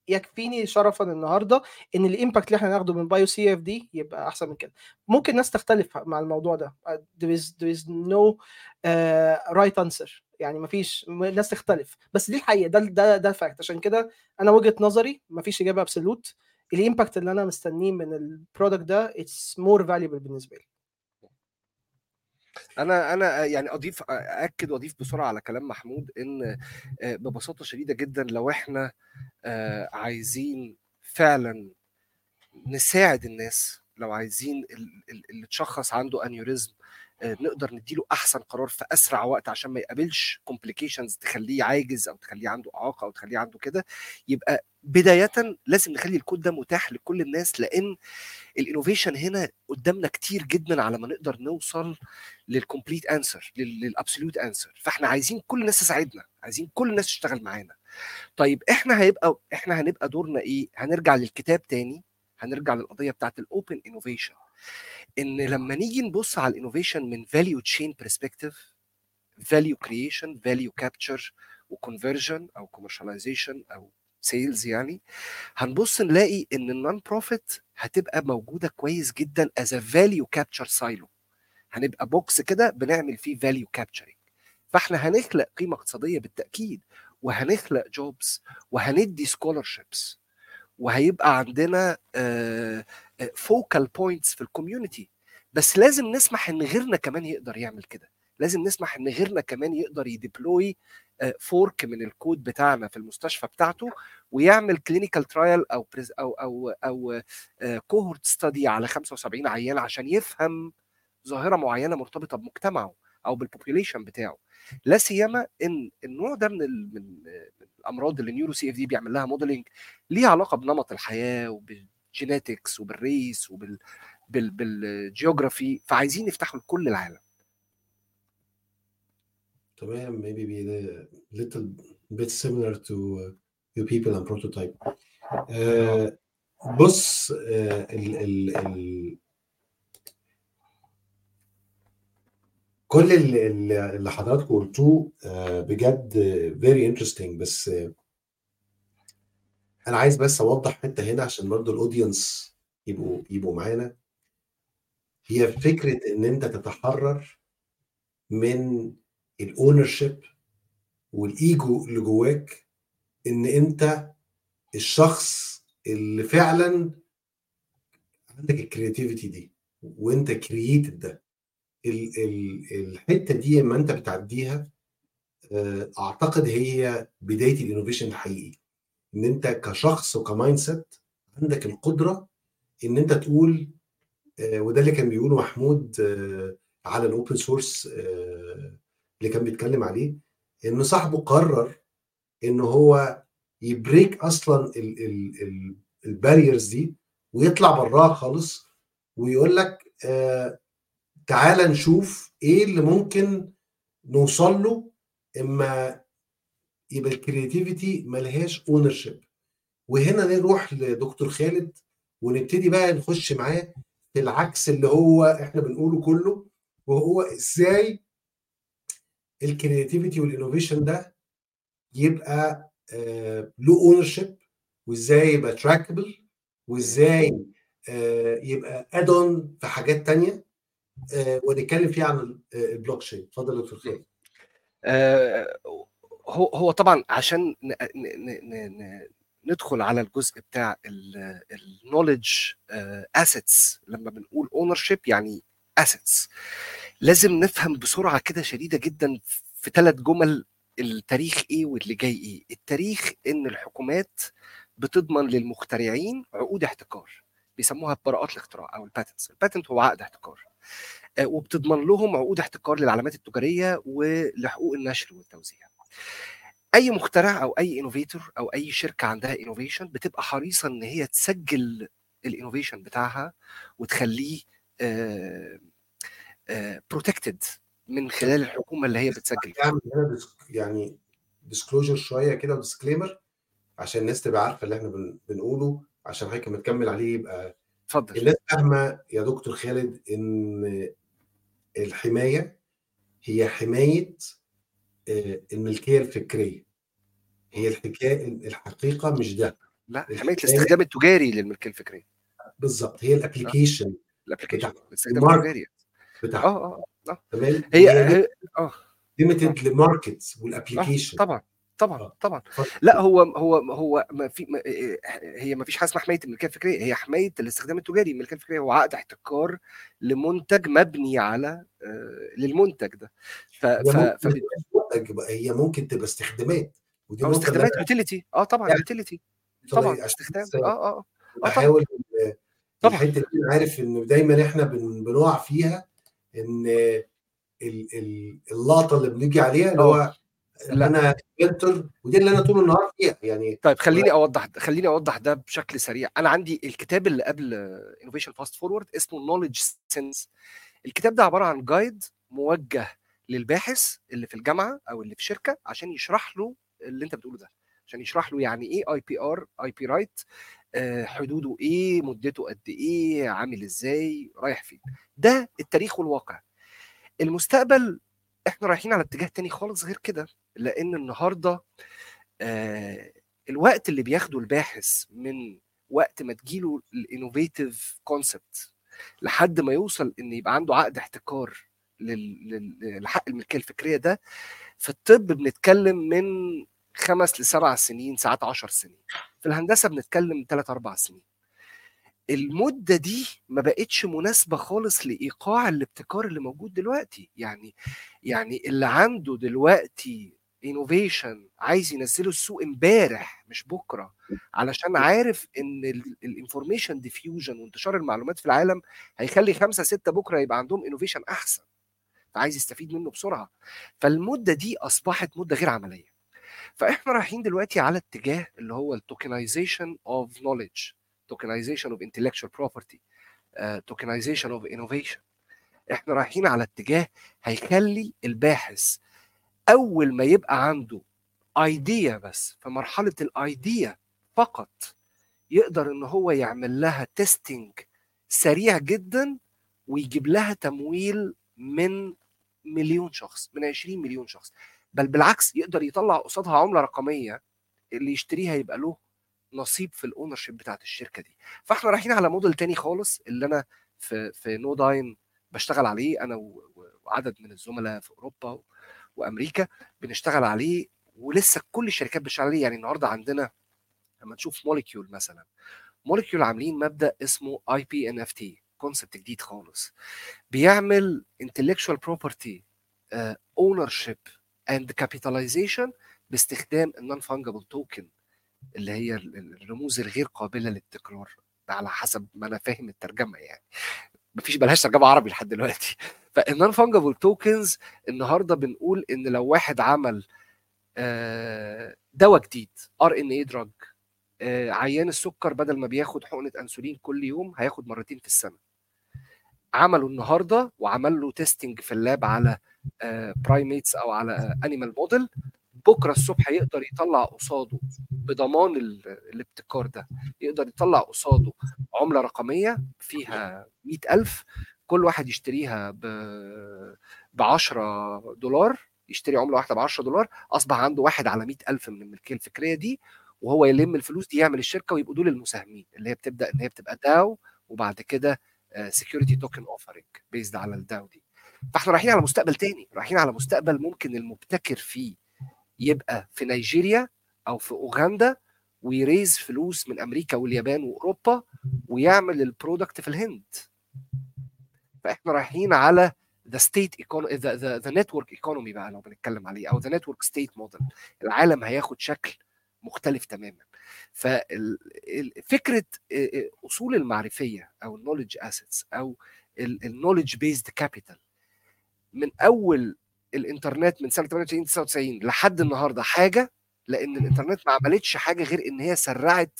يكفيني شرفا النهارده إن ال impact اللي إحنا ناخده من BioCFD يبقى أحسن من كده. ممكن ناس تختلف مع الموضوع ده. There is there is no uh, right answer. يعني مفيش ناس تختلف. بس دي الحقيقة ده ده ده fact عشان كده أنا وجهة نظري مفيش إجابة absolute ال impact اللي أنا مستنيه من ال product ده it's more valuable بالنسبة لي. أنا أنا يعني أضيف أأكد وأضيف بسرعة على كلام محمود إن آه، ببساطة شديدة جدا لو إحنا آه، عايزين فعلا نساعد الناس لو عايزين ال- ال- اللي اتشخص عنده aneurysm نقدر نديله أحسن قرار في أسرع وقت عشان ما يقابلش complications تخليه عاجز أو تخليه عنده إعاقة أو تخليه عنده كده. يبقى بداية لازم نخلي الكود ده متاح لكل الناس لأن ال innovation هنا قدامنا كتير جدا على ما نقدر نوصل لل complete answer لل absolute answer فإحنا عايزين كل الناس تساعدنا عايزين كل الناس تشتغل معانا. طيب إحنا هيبقى إحنا هنبقى دورنا إيه؟ هنرجع للكتاب تاني هنرجع للقضية بتاعت ال open innovation إن لما نيجي نبص على ال innovation من value chain perspective value creation value capture و conversion أو commercialization أو sales يعني هنبص نلاقي إن ال non-profit هتبقى موجودة كويس جدا as value capture silo هنبقى box كده بنعمل فيه value capturing فإحنا هنخلق قيمة اقتصادية بالتأكيد وهنخلق jobs وهندي scholarships وهيبقى عندنا focal points في ال community بس لازم نسمح إن غيرنا كمان يقدر يعمل كده. لازم نسمح إن غيرنا كمان يقدر ي deploy fork من الكود بتاعنا في المستشفى بتاعته ويعمل clinical trial أو أو أو أو cohort study على 75 عيان عشان يفهم ظاهرة معينة مرتبطة بمجتمعه. أو بال population بتاعه. لا سيما إن النوع ده من من الأمراض اللي ال NeuroCFD بيعمل لها modeling ليها علاقة بنمط الحياة وبال genetics وبال race وبال بال بال geography فعايزين يفتحوا لكل العالم. تمام maybe be a little bit similar to uh, your people and prototype. آه، بص آه، ال ال ال كل اللي, حضراتكم قلتوه آه، بجد very interesting بس أنا عايز بس أوضح حتة هنا عشان برضو ال audience يبقوا يبقوا معانا. هي فكرة إن أنت تتحرر من ال ownership وال ego اللي جواك إن أنت الشخص اللي فعلا عندك ال creativity دي وأنت created ده. ال ال الحتة دي لما انت بتعديها آه، أعتقد هي بداية ال innovation الحقيقي. إن أنت كشخص وك mindset عندك القدرة إن أنت تقول آه، وده اللي كان بيقوله محمود آه، على ال open source اللي كان بيتكلم عليه إن صاحبه قرر إن هو ي break أصلا ال barriers دي ويطلع براها خالص ويقول لك تعالى نشوف إيه اللي ممكن نوصل له إما يبقى ال creativity ملهاش ownership وهنا نروح لدكتور خالد ونبتدي بقى نخش معاه في العكس اللي هو إحنا بنقوله كله وهو إزاي ال creativity وال innovation ده يبقى آه له ownership وإزاي يبقى trackable وإزاي آه يبقى add on في حاجات تانية. ونتكلم فيها عن البلوك تشين اتفضل يا دكتور خالد آه، هو هو طبعا عشان ندخل على الجزء بتاع ال knowledge assets لما بنقول ownership يعني assets لازم نفهم بسرعة كده شديدة جدا في ثلاث جمل التاريخ إيه واللي جاي إيه. التاريخ إن الحكومات بتضمن للمخترعين عقود احتكار. بيسموها براءات الاختراع أو ال patents ال patent هو عقد احتكار. آه، وبتضمن لهم عقود احتكار للعلامات التجارية ولحقوق النشر والتوزيع. أي مخترع أو أي innovator أو أي شركة عندها innovation بتبقى حريصة إن هي تسجل ال innovation بتاعها وتخليه protected من خلال الحكومة اللي هي بتسجل. يعني disclosure شوية كده و disclaimer عشان الناس تبقى عارفة اللي إحنا بن- بنقوله. عشان حضرتك لما تكمل عليه يبقى اتفضل. الناس فاهمة يا دكتور خالد إن الحماية هي حماية آه، الملكية الفكرية. هي الحكاية الحقيقة مش ده. لا حماية الاستخدام التجاري للملكية الفكرية. بالظبط هي ال application ال application بتاع الاستخدام. التجاري. بتاعها آه آه آه. تمام؟ هي آه. limited ل market آه، وال application طبعا. طبعا آه. طبعا. لا هو هو هو ما في ما هي ما فيش حاجة اسمها حماية الملكية الفكرية هي حماية الاستخدام التجاري. الملكية الفكرية هو عقد احتكار لمنتج مبني على آه، للمنتج ده. ف ف هي ممكن تبقى استخدامات ودي استخدامات utility آه طبعا يعني utility طبعاً طبعا استخدام. آه آه آه. بحاول طبعا. الحتة دي عارف إن دايما إحنا بن- بنقع فيها إن ال- ال- اللقطة اللي بنيجي عليها اللي هو لا. أنا enter ودي اللي أنا طول النهار فيها يعني طيب خليني أوضح خليني أوضح ده بشكل سريع. أنا عندي الكتاب اللي قبل Innovation Fast Forward اسمه Knowledge Sense الكتاب ده عبارة عن guide موجه للباحث اللي في الجامعة أو اللي في شركة عشان يشرح له اللي أنت بتقوله ده. عشان يشرح له يعني إيه IPR IP right حدوده إيه مدته قد إيه عامل إزاي رايح فين. ده التاريخ والواقع. المستقبل إحنا رايحين على اتجاه تاني خالص غير كده لأن النهارده آه، الوقت اللي بياخده الباحث من وقت ما تجيله ال innovative concept لحد ما يوصل إن يبقى عنده عقد احتكار لل- لل- لحق الملكيه الفكرية ده في الطب بنتكلم من خمس لسبع سنين ساعات عشر سنين. في الهندسة بنتكلم ثلاث أربع سنين. المدة دي ما بقتش مناسبة خالص لإيقاع الابتكار اللي موجود دلوقتي. يعني يعني اللي عنده دلوقتي innovation عايز ينزله السوق امبارح مش بكرة علشان عارف إن ال information diffusion وانتشار المعلومات في العالم هيخلي خمسة ستة بكرة يبقى عندهم innovation أحسن. فعايز يستفيد منه بسرعة. فالمدة دي أصبحت مدة غير عملية. فإحنا رايحين دلوقتي على اتجاه اللي هو ال tokenization of knowledge tokenization of intellectual property tokenization of innovation. إحنا رايحين على اتجاه هيخلي الباحث أول ما يبقى عنده idea بس في مرحلة ال idea فقط يقدر إن هو يعمل لها testing سريع جدا ويجيب لها تمويل من مليون شخص من 20 مليون شخص. بل بالعكس يقدر يطلع قصادها عملة رقمية اللي يشتريها يبقى له نصيب في ال ownership بتاعت الشركة دي. فاحنا رايحين على موديل تاني خالص اللي أنا في في نو داين بشتغل عليه. أنا وعدد من الزملاء في أوروبا وأمريكا بنشتغل عليه. ولسه كل الشركات بتشتغل عليه. يعني النهارده عندنا لما نشوف molecule مثلا molecule عاملين مبدأ اسمه IP NFT concept جديد خالص. بيعمل intellectual property uh, ownership and capitalization باستخدام ال non-fungible token اللي هي ال- ال- الرموز الغير قابلة للتكرار على حسب ما أنا فاهم الترجمة يعني. مفيش بلهاش ترجمة عربي لحد دلوقتي. فال non-fungible tokens النهارده بنقول إن لو واحد عمل آه، دواء جديد RNA drug عيان السكر بدل ما بياخد حقنة أنسولين كل يوم هياخد مرتين في السنة. عملوا النهارده وعمل له testing في ال lab على primates أو على animal model بكرة الصبح يقدر يطلع قصاده بضمان ال- الابتكار ده. يقدر يطلع قصاده عملة رقمية فيها 100000 كل واحد يشتريها ب ب 10 دولار يشتري عملة واحدة ب 10 دولار أصبح عنده واحد على 100000 من الملكية الفكرية دي وهو يلم الفلوس دي يعمل الشركة ويبقوا دول المساهمين اللي هي بتبدأ إن هي بتبقى DAO وبعد كده security token offering based على ال DAO دي. فاحنا رايحين على مستقبل تاني رايحين على مستقبل ممكن المبتكر فيه يبقى في نيجيريا أو في أوغندا و يraise فلوس من أمريكا واليابان وأوروبا ويعمل ال product في الهند. فإحنا رايحين على the state the network economy بقى لو بنتكلم عليه أو the network state model العالم هياخد شكل مختلف تماما. ففكره أصول المعرفية أو ال knowledge assets أو ال knowledge based capital من أول الإنترنت من سنة 98 99 لحد النهارده حاجة لأن الإنترنت ما عملتش حاجة غير إن هي سرعت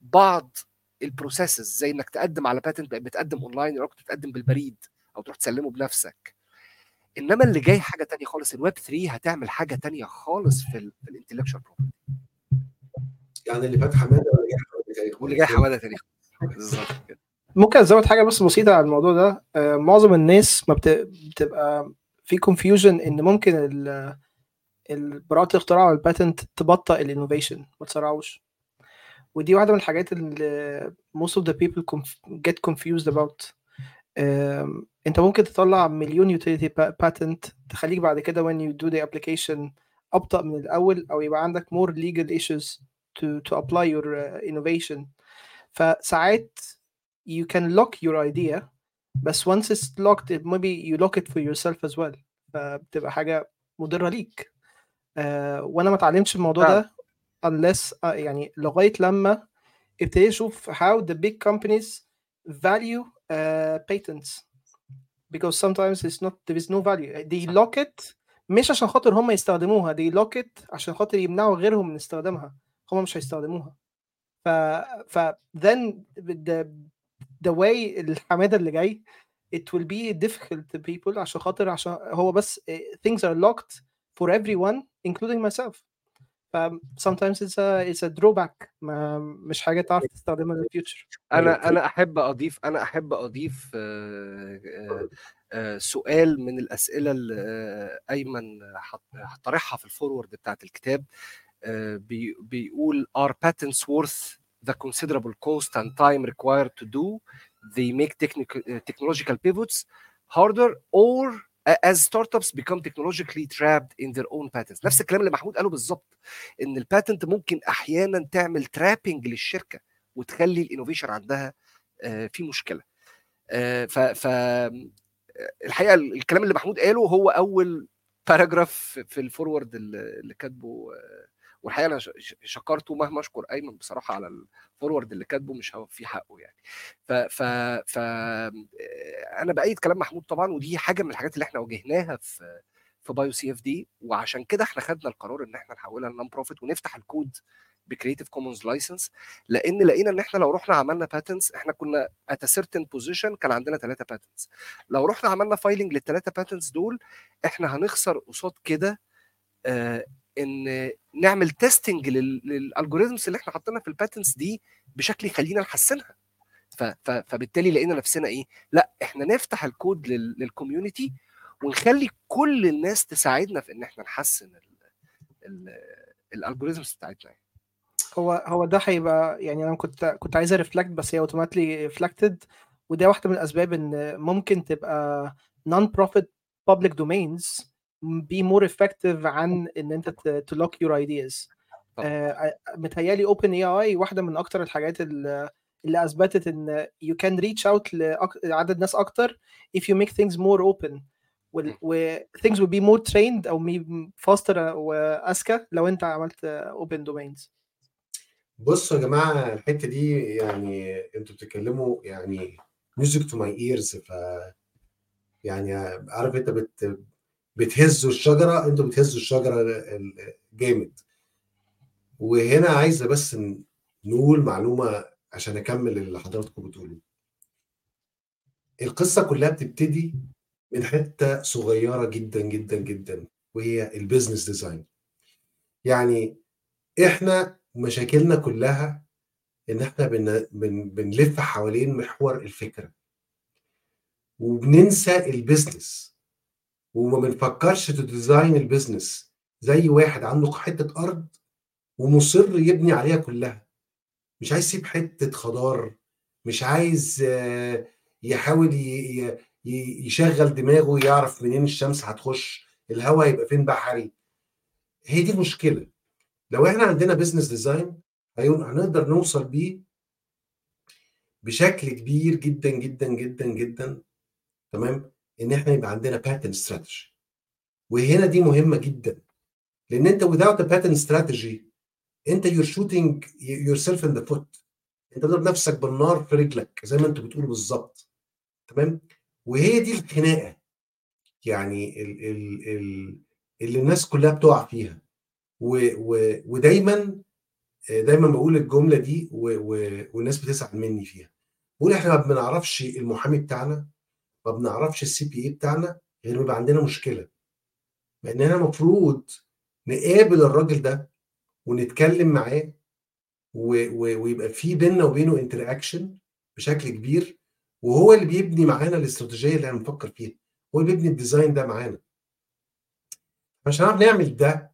بعض ال processes زي إنك تقدم على patent بقت بتقدم اونلاين أو كنت تقدم بالبريد أو تروح تسلمه بنفسك. إنما اللي جاي حاجة تانية خالص الويب 3 هتعمل حاجة تانية خالص في ال intellectual property يعني اللي فات حمادة واللي جاي حمادة تاريخ واللي جاي حمادة تاريخ بالظبط كده. ممكن أزود حاجة بس بسيطة على الموضوع ده؟ آه، معظم الناس ما بت- بتبقى في confusion إن ممكن ال- براءة الاختراع وال patent تبطئ ال innovation ما تسرعوش ودي واحدة من الحاجات اللي most of the people get confused about انت ممكن تطلع مليون utility pa- patent تخليك بعد كده when you do the application ابطأ من الأول أو يبقى عندك more legal issues to to apply your uh, innovation فساعات you can lock your idea بس once it's locked maybe you lock it for yourself as well فبتبقى حاجة مضرة ليك آه وأنا ما اتعلمتش الموضوع. ده unless آه يعني لغاية لما ابتديت أشوف how the big companies value uh, patents. Because sometimes it's not there is no value. They lock it مش عشان خاطر هم يستخدموها they lock it عشان خاطر يمنعوا غيرهم من استخدامها. هم مش هيستخدموها. ف ف then the the way الحماده اللي جاي it will be difficult to people عشان خاطر عشان هو بس things are locked for everyone including myself ف sometimes it's a it's a drawback ما مش حاجه تعرف تستخدمها in the future انا انا احب اضيف انا احب اضيف آه، آه، آه، سؤال من الاسئله اللي آه، ايمن حط- هطرحها في الفورورد بتاعت الكتاب آه، بي- بيقول are patents worth the considerable cost and time required to do they make technical, uh, technological pivots harder or as startups become technologically trapped in their own patents نفس الكلام اللي محمود قاله بالظبط إن ال patent ممكن أحيانا تعمل trapping للشركة وتخلي ال innovation عندها آه، في مشكلة. آه، ف ف الحقيقة الكلام اللي محمود قاله هو أول paragraph في ال foreword اللي كاتبه آه، والحقيقة أنا شكرته مهما أشكر أيمن بصراحة على ال foreword اللي كاتبه مش هوفيه حقه يعني. ف ف ف آه، أنا بأيد كلام محمود طبعا ودي حاجة من الحاجات اللي إحنا واجهناها في في Bio CFD وعشان كده إحنا خدنا القرار إن إحنا نحولها ل non profit ونفتح الكود ب Creative Commons license لأن لقينا إن إحنا لو رحنا عملنا patents إحنا كنا at certain position كان عندنا ثلاثة patents لو رحنا عملنا filing للثلاثه patents دول إحنا هنخسر قصاد كده آه إن نعمل testing لل algorithms اللي إحنا حاطينها في ال patents دي بشكل يخلينا نحسنها. فبالتالي لقينا نفسنا إيه؟ لأ إحنا نفتح ال code لل community ونخلي كل الناس تساعدنا في إن إحنا نحسن ال algorithms بتاعتنا. هو هو ده هيبقى يعني أنا كنت كنت عايز reflect بس هي automatically reflected وده واحدة من الأسباب إن ممكن تبقى non profit public domains be more effective عن إن أنت to lock your ideas. آه، متهيألي OpenAI واحدة من أكتر الحاجات اللي اللي أثبتت إن you can reach out لعدد ناس أكتر if you make things more open. و things will be more trained أو faster واذكى لو أنت عملت open domains. بصوا يا جماعة الحتة دي يعني أنتوا بتتكلموا يعني music to my ears ف يعني عارف أنت بت بتهزوا الشجرة أنتوا بتهزوا الشجرة جامد. وهنا عايزة بس نقول معلومة عشان أكمل اللي حضراتكم بتقولوه. القصة كلها بتبتدي من حتة صغيرة جدا جدا جدا وهي ال business design يعني إحنا مشاكلنا كلها إن إحنا بن بن بنلف حوالين محور الفكرة. وبننسى ال business وما بنفكرش ت design ال business زي واحد عنده حتة أرض ومصر يبني عليها كلها. مش عايز يسيب حتة خضار. مش عايز يحاول يشغل دماغه يعرف منين الشمس هتخش الهواء يبقى فين بحري. هي دي المشكلة. لو إحنا عندنا business design هنقدر نوصل بيه بشكل كبير جدا جدا جدا جدا تمام؟ إن إحنا يبقى عندنا pattern استراتيجي وهنا دي مهمة جدا. لأن أنت without a pattern strategy أنت you're shooting yourself in the foot. أنت بتضرب نفسك بالنار في رجلك زي ما أنتوا بتقولوا بالظبط. تمام؟ وهي دي الخناقة. يعني ال ال ال اللي الناس كلها بتقع فيها. و و ودايما دايما بقول الجملة دي و و والناس بتزعل مني فيها. بقول إحنا ما بنعرفش المحامي بتاعنا ما بنعرفش السي بي اي بتاعنا غير بيبقى عندنا مشكلة لاننا المفروض نقابل الراجل ده ونتكلم معاه. ويبقى في بيننا وبينه interaction بشكل كبير وهو اللي بيبني معانا الاستراتيجية اللي هنفكر فيها هو اللي بيبني ال design ده معانا مش هنعرف نعمل ده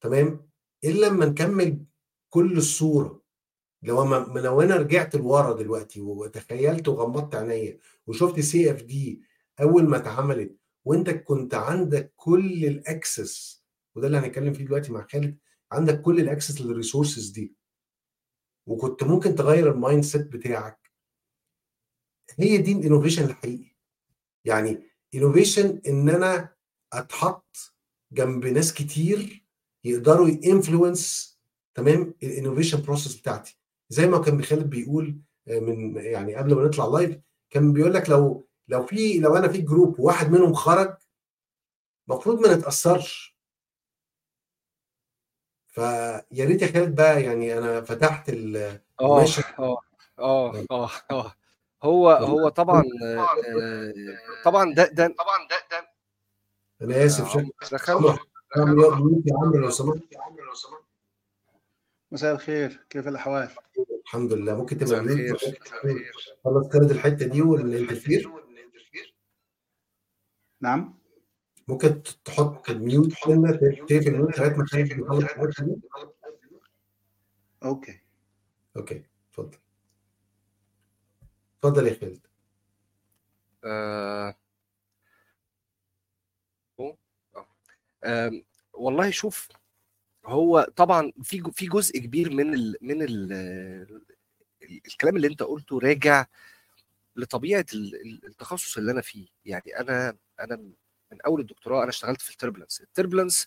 تمام إلا لما نكمل كل الصورة لو ما لو أنا رجعت لورا دلوقتي وتخيلت وغمضت عينيا وشفت CFD أول ما اتعملت وأنت كنت عندك كل ال access وده اللي هنتكلم فيه دلوقتي مع خالد عندك كل ال access لل resources دي. وكنت ممكن تغير ال mindset بتاعك. هي دي ال innovation الحقيقي. يعني innovation إن أنا أتحط جنب ناس كتير يقدروا ي influence تمام ال innovation process بتاعتي. زي ما كان خالد بيقول من يعني قبل ما نطلع live كان بيقول لك لو لو في لو أنا في group وواحد منهم خرج المفروض ما نتأثرش. فيا ريت يا خالد بقى يعني أنا فتحت ال آه آه آه آه آه. هو هو طبعا طبعا ده ده طبعا ده ده. أنا آسف دخل عمرو يا عمرو لو سمحت. مساء الخير كيف الأحوال؟ الحمد لله. ممكن تبقى الخير خلص خالد الحتة دي والانترفير نعم. ممكن تحط ميوت كلمه تقفل الميوت لغاية ما خالد يخلص الحتة دي. أوكي. أوكي. اتفضل. اتفضل يا خالد. آه. والله شوف هو طبعا في في جزء كبير من ال من ال الكلام اللي انت قلته راجع لطبيعة ال- ال- التخصص اللي أنا فيه. يعني أنا أنا من أول الدكتوراه أنا اشتغلت في ال turbulence. ال turbulence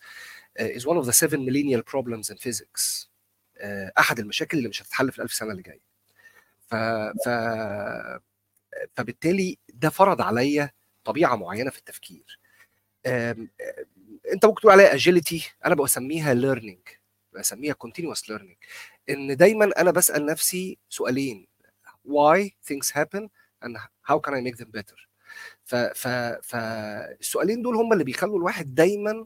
one of the seven millennial problems in physics. آه، أحد المشاكل اللي مش هتتحل في الألف سنة اللي جاية. ف ف فبالتالي ده فرض عليا طبيعة معينة في التفكير. أنت ممكن تقول عليها agility أنا بسميها learning بسميها continuous learning. إن دايما أنا بسأل نفسي سؤالين why things happen and how can I make them better ف ف فالسؤالين دول هم اللي بيخلوا الواحد دايما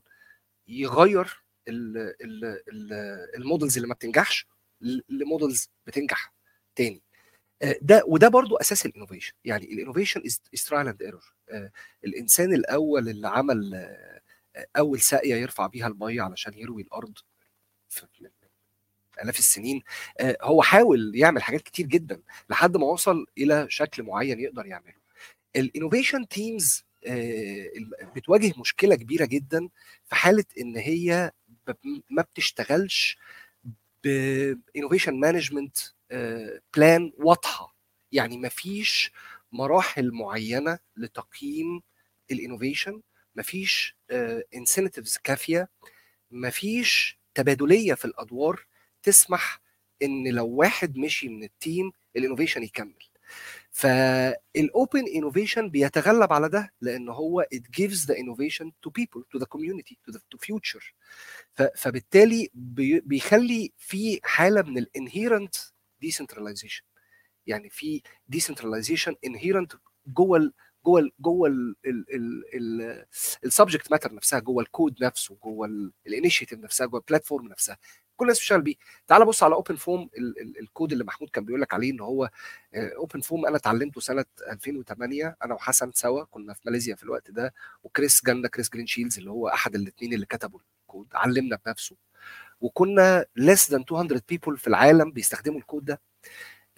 يغير ال ال ال ال models اللي ما بتنجحش ل models بتنجح تاني. آه، ده وده برضو أساس ال innovation يعني ال innovation is trial and error الإنسان الأول اللي عمل أول ساقية يرفع بيها المية علشان يروي الأرض من آلاف السنين آه، هو حاول يعمل حاجات كتير جدا لحد ما وصل إلى شكل معين يقدر يعمله. ال innovation teams بتواجه مشكلة كبيرة جدا في حالة إن هي ما بتشتغلش ب innovation management plan واضحة. يعني ما فيش مراحل معينة لتقييم ال innovation ما فيش incentives كافية ما فيش تبادلية في الأدوار تسمح إن لو واحد مشي من ال team ال innovation يكمل. فال open innovation بيتغلب على ده لأن هو it gives the innovation to people to the community to the to future. فبالتالي بي- بيخلي في حالة من ال inherent decentralization. يعني في decentralization inherent جوه جوه جوه ال subject matter نفسها جوه الكود نفسه جوه ال initiative نفسها جوه ال platform نفسها كل الناس بتشتغل بيه. تعال بص على OpenFOAM الكود اللي محمود كان بيقول لك عليه إن هو OpenFOAM أنا اتعلمته سنة 2008 أنا وحسن سوا كنا في ماليزيا في الوقت ده وكريس جنة كريس جرين شيلز اللي هو أحد الاثنين اللي كتبوا الكود علمنا بنفسه. وكنا less than 200 people في العالم بيستخدموا الكود ده.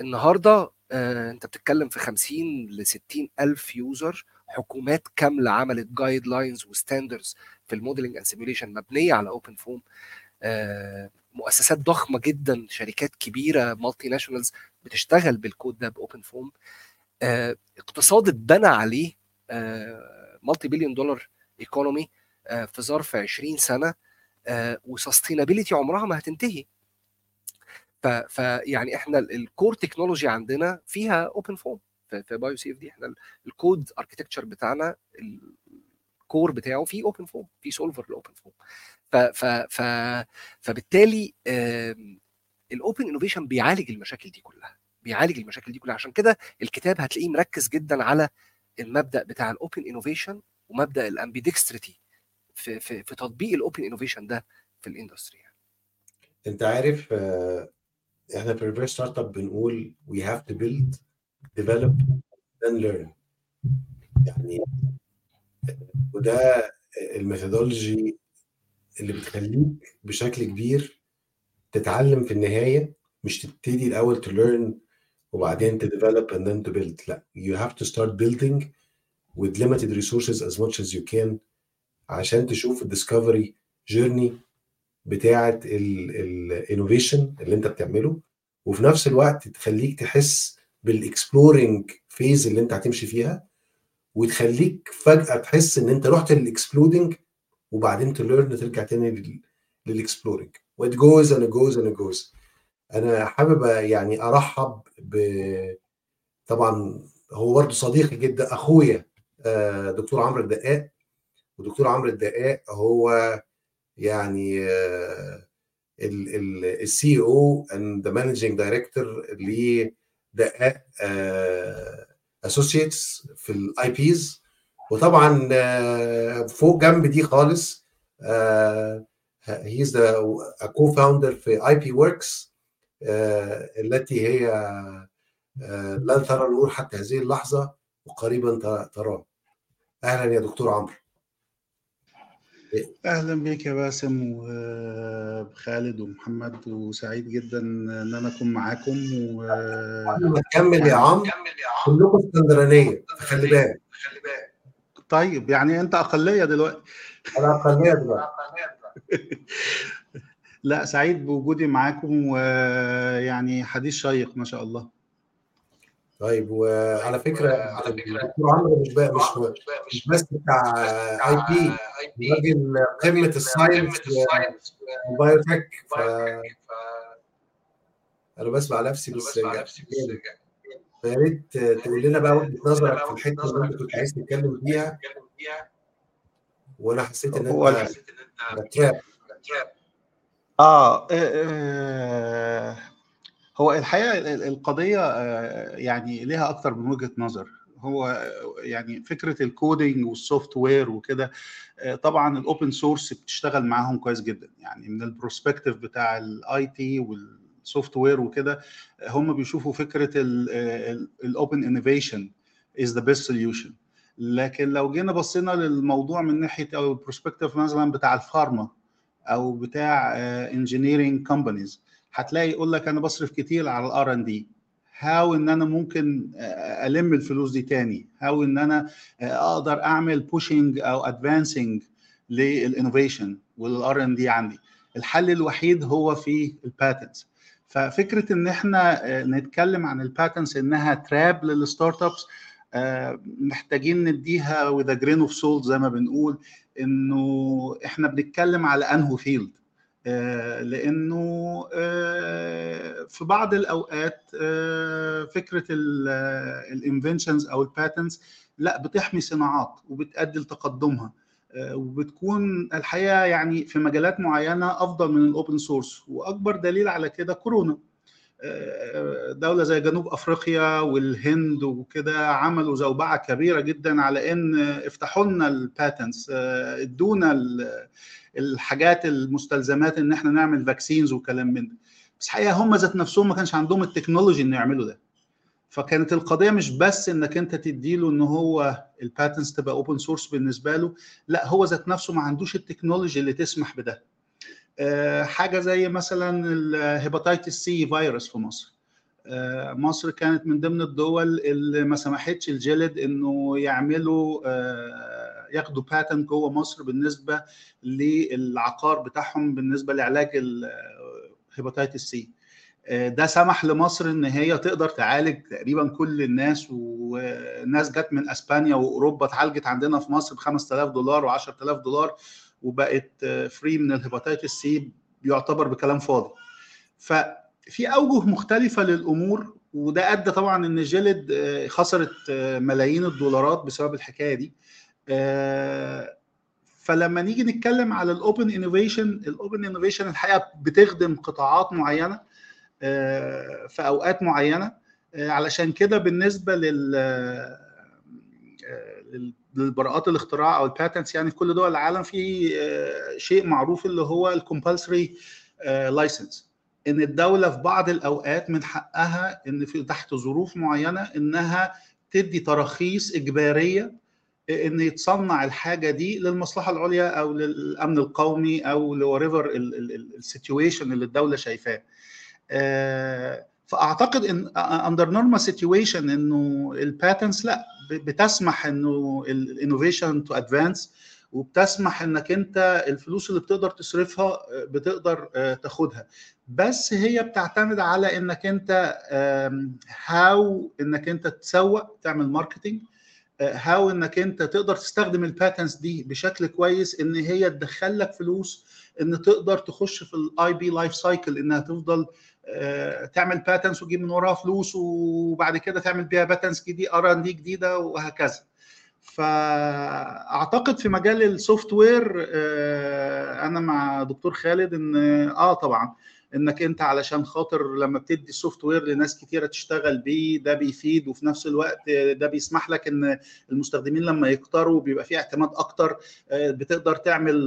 النهارده آه أنت بتتكلم في 50 ل 60 ألف user حكومات كاملة عملت guidelines و standards في ال modeling and simulation مبنية على OpenFOAM آه مؤسسات ضخمة جدا شركات كبيرة multinationals بتشتغل بالكود ده ب OpenFOAM آه اقتصاد اتبنى عليه multi-billion dollar economy في ظرف 20 سنة و sustainability عمرها ما هتنتهي. فيعني إحنا ال core technology عندنا فيها اوبن فوم في بايو سي اف دي إحنا الكود architecture بتاعنا ال core بتاعه فيه OpenFOAM في solver ال OpenFOAM ف ف ف فبالتالي ال open innovation بيعالج المشاكل دي كلها بيعالج المشاكل دي كلها. عشان كده الكتاب هتلاقيه مركز جدا على المبدأ بتاع ال open innovation ومبدأ ال ambidexterity في في في تطبيق ال open innovation ده في ال industry يعني. أنت عارف آه، إحنا في reverse startup بنقول we have to build develop then learn. يعني وده ال methodology اللي بتخليك بشكل كبير تتعلم في النهاية مش تبتدي الأول to learn وبعدين to develop and then to build. لا you have to start building with limited resources as much as you can عشان تشوف ال discovery journey بتاعه ال innovation اللي انت بتعمله وفي نفس الوقت تخليك تحس بال exploring phase اللي انت هتمشي فيها وتخليك فجأة تحس إن أنت رحت لل exploiting وبعدين ت learn ترجع تاني لل exploring و it goes and goes and goes أنا حابب يعني أرحب ب طبعا هو برضه صديقي جدا أخويا دكتور عمرو الدقاق ودكتور عمرو الدقاق هو يعني ال CEO and managing director لدقاق Associates في ال IPs وطبعا فوق جنب دي خالص he is co-founder في IP Works التي هي لن ترى النور حتى هذه اللحظة وقريبا تراه. أهلا يا دكتور عمرو. أهلا بك يا باسم وخالد ومحمد وسعيد جدا إن أنا أكون معاكم و تكمل يا عمرو كلكم اسكندرانية خلي بالك. طيب يعني أنت أقلية دلوقتي. أنا أقلية دلوقتي. لا سعيد بوجودي معاكم ويعني حديث شيق ما شاء الله. طيب وعلى فكرة الدكتور عمرو مش بقى مش مش بس بتاع IP راجل قمة ال science و biotech ف أنا بسمع نفسي بس فيا ريت تقول لنا بقى وجهة نظرك في الحتة اللي أنت كنت عايز تتكلم فيها. وأنا حسيت إن أنت ب trap. آه, آه هو الحقيقة القضية يعني لها أكتر من وجهة نظر. هو يعني فكرة ال coding وال software وكده طبعا ال open source بتشتغل معاهم كويس جدا. يعني من ال perspective بتاع ال IT ال software وكده هم بيشوفوا فكرة ال open innovation as the best solution لكن لو جينا بصينا للموضوع من ناحية أو ال perspective مثلا بتاع ال pharma أو بتاع engineering companies هتلاقي يقول لك أنا بصرف كتير على ال R&D. How إن أنا ممكن ألم الفلوس دي تاني؟ how إن أنا أقدر أعمل pushing أو advancing لل innovation وال R&D عندي. الحل الوحيد هو في ال patents ففكرة إن إحنا نتكلم عن ال patents إنها trap لل startups محتاجين نديها a grain of salt زي ما بنقول إنه إحنا بنتكلم على أنهو field لأنه في بعض الأوقات فكرة ال inventions أو ال patents لا بتحمي صناعات وبتؤدي لتقدمها. وبتكون الحقيقة يعني في مجالات معينة أفضل من ال open source وأكبر دليل على كده كورونا. دولة زي جنوب أفريقيا والهند وكده عملوا زوبعة كبيرة جدا على إن افتحوا لنا ال patents ادونا الحاجات المستلزمات إن إحنا نعمل vaccines وكلام من ده. بس حقيقة هم ذات نفسهم ما كانش عندهم ال technology إنه يعملوا ده. فكانت القضية مش بس إنك أنت تديله إن هو ال patents تبقى open source بالنسبة له لا هو ذات نفسه ما عندوش ال technology اللي تسمح بده. حاجة زي مثلا ال hepatitis C virus في مصر. مصر كانت من ضمن الدول اللي ما سمحتش ال Gilead إنه يعملوا ياخدوا patent جوه مصر بالنسبة للعقار بتاعهم بالنسبة لعلاج ال hepatitis C ده سمح لمصر إن هي تقدر تعالج تقريبا كل الناس وناس جت من أسبانيا وأوروبا اتعالجت عندنا في مصر ب 5000 دولار و10000 دولار وبقت free من ال hepatitis C يعتبر بكلام فاضي. ففي أوجه مختلفة للأمور وده أدى طبعا إن Gilead خسرت ملايين الدولارات بسبب الحكاية دي. فلما نيجي نتكلم على ال open innovation ال open innovation الحقيقة بتخدم قطاعات معينة في أوقات معينة علشان كده بالنسبة لل للبراءات الاختراع أو ال patents يعني في كل دول العالم في شيء معروف اللي هو ال compulsory license إن الدولة في بعض الأوقات من حقها إن في تحت ظروف معينة إنها تدي تراخيص إجبارية إن يتصنع الحاجة دي للمصلحة العليا أو للأمن القومي أو ل whatever ال situation اللي الدولة شايفاه. فأعتقد إن under normal situation إنه ال patents لأ بتسمح إنه ال innovation to advance وبتسمح إنك أنت الفلوس اللي بتقدر تصرفها بتقدر تاخدها. بس هي بتعتمد على إنك أنت how إنك أنت تسوق تعمل marketing how انك انت تقدر تستخدم ال patents دي بشكل كويس إن هي تدخل لك فلوس إن تقدر تخش في ال IP life cycle إنها تفضل تعمل patents وتجيب من وراها فلوس وبعد كده تعمل بيها patents جديده R&D جديدة وهكذا. فأعتقد في مجال ال software أنا مع دكتور خالد إن آه طبعا انك انت علشان خاطر لما بتدي ال software لناس كتيرة تشتغل بيه ده بيفيد وفي نفس الوقت ده بيسمح لك ان المستخدمين لما يكتروا بيبقى في اعتماد أكتر بتقدر تعمل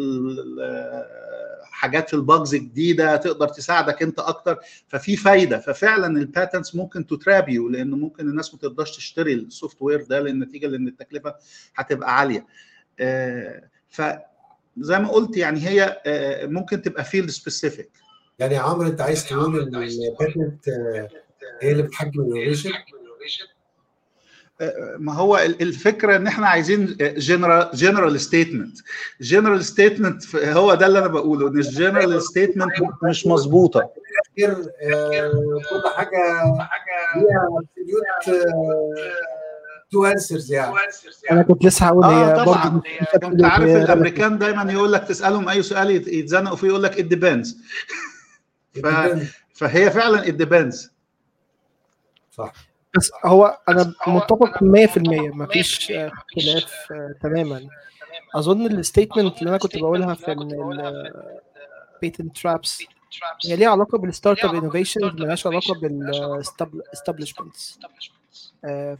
حاجات في ال bugs جديدة تقدر تساعدك انت أكتر. ففي فايدة ففعلا ال patents ممكن ت trap you لأن ممكن الناس ما تقدرش تشتري ال software ده للنتيجه لأن التكلفة هتبقى عالية. فزي ما قلت يعني هي ممكن تبقى field specific يعني يا عمرو أنت عايز تقول إن ال patent هي اللي بتحجم ال innovation ما هو الفكرة إن إحنا عايزين general general statement general statement هو ده اللي أنا بقوله إن ال general statement مش مظبوطة. كل حاجة ليها two answers يعني. أنا كنت لسه هقول آه هي طبعا. برضه انت عارف الأمريكان دايما يقول لك تسألهم أي سؤال يتزنقوا فيه يقول لك it depends ف... فهي فعلا it depends صح. بس هو أنا متفق 100% مفيش اختلاف تماما. أظن ال statement اللي أنا كنت بقولها في ال patent traps هي ليها علاقة بال startup innovation ملهاش علاقة بال establishments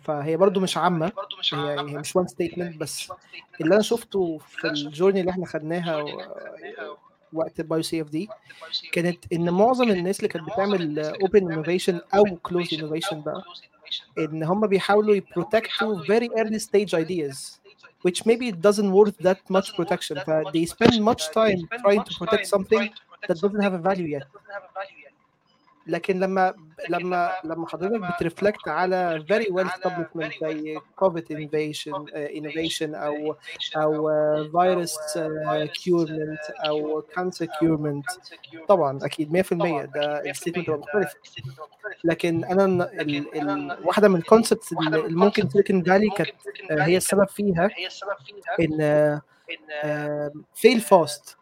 فهي برضو مش عامة. هي هي مش one statement بس اللي أنا شفته في ال journey اللي إحنا خدناها وقت ال bio CFD كانت إن معظم الناس اللي كانت بتعمل open innovation أو closed innovation بقى إن هم بيحاولوا يبروتكتوا فيري ايرلي ستيج ايدياز which maybe it doesn't worth that much protection. Uh, they spend much time trying to protect something that doesn't have a value yet. لكن لما لما لما حضرتك بترفلكت على very well establishment زي COVID innovation uh, innovation أو أو uh, virus uh, curement أو cancer curement طبعا أكيد 100% ده ال statement مختلف لكن أنا ال ال واحدة من ال concepts اللي ممكن سيليكون فالي كانت هي السبب فيها إن فيل فاست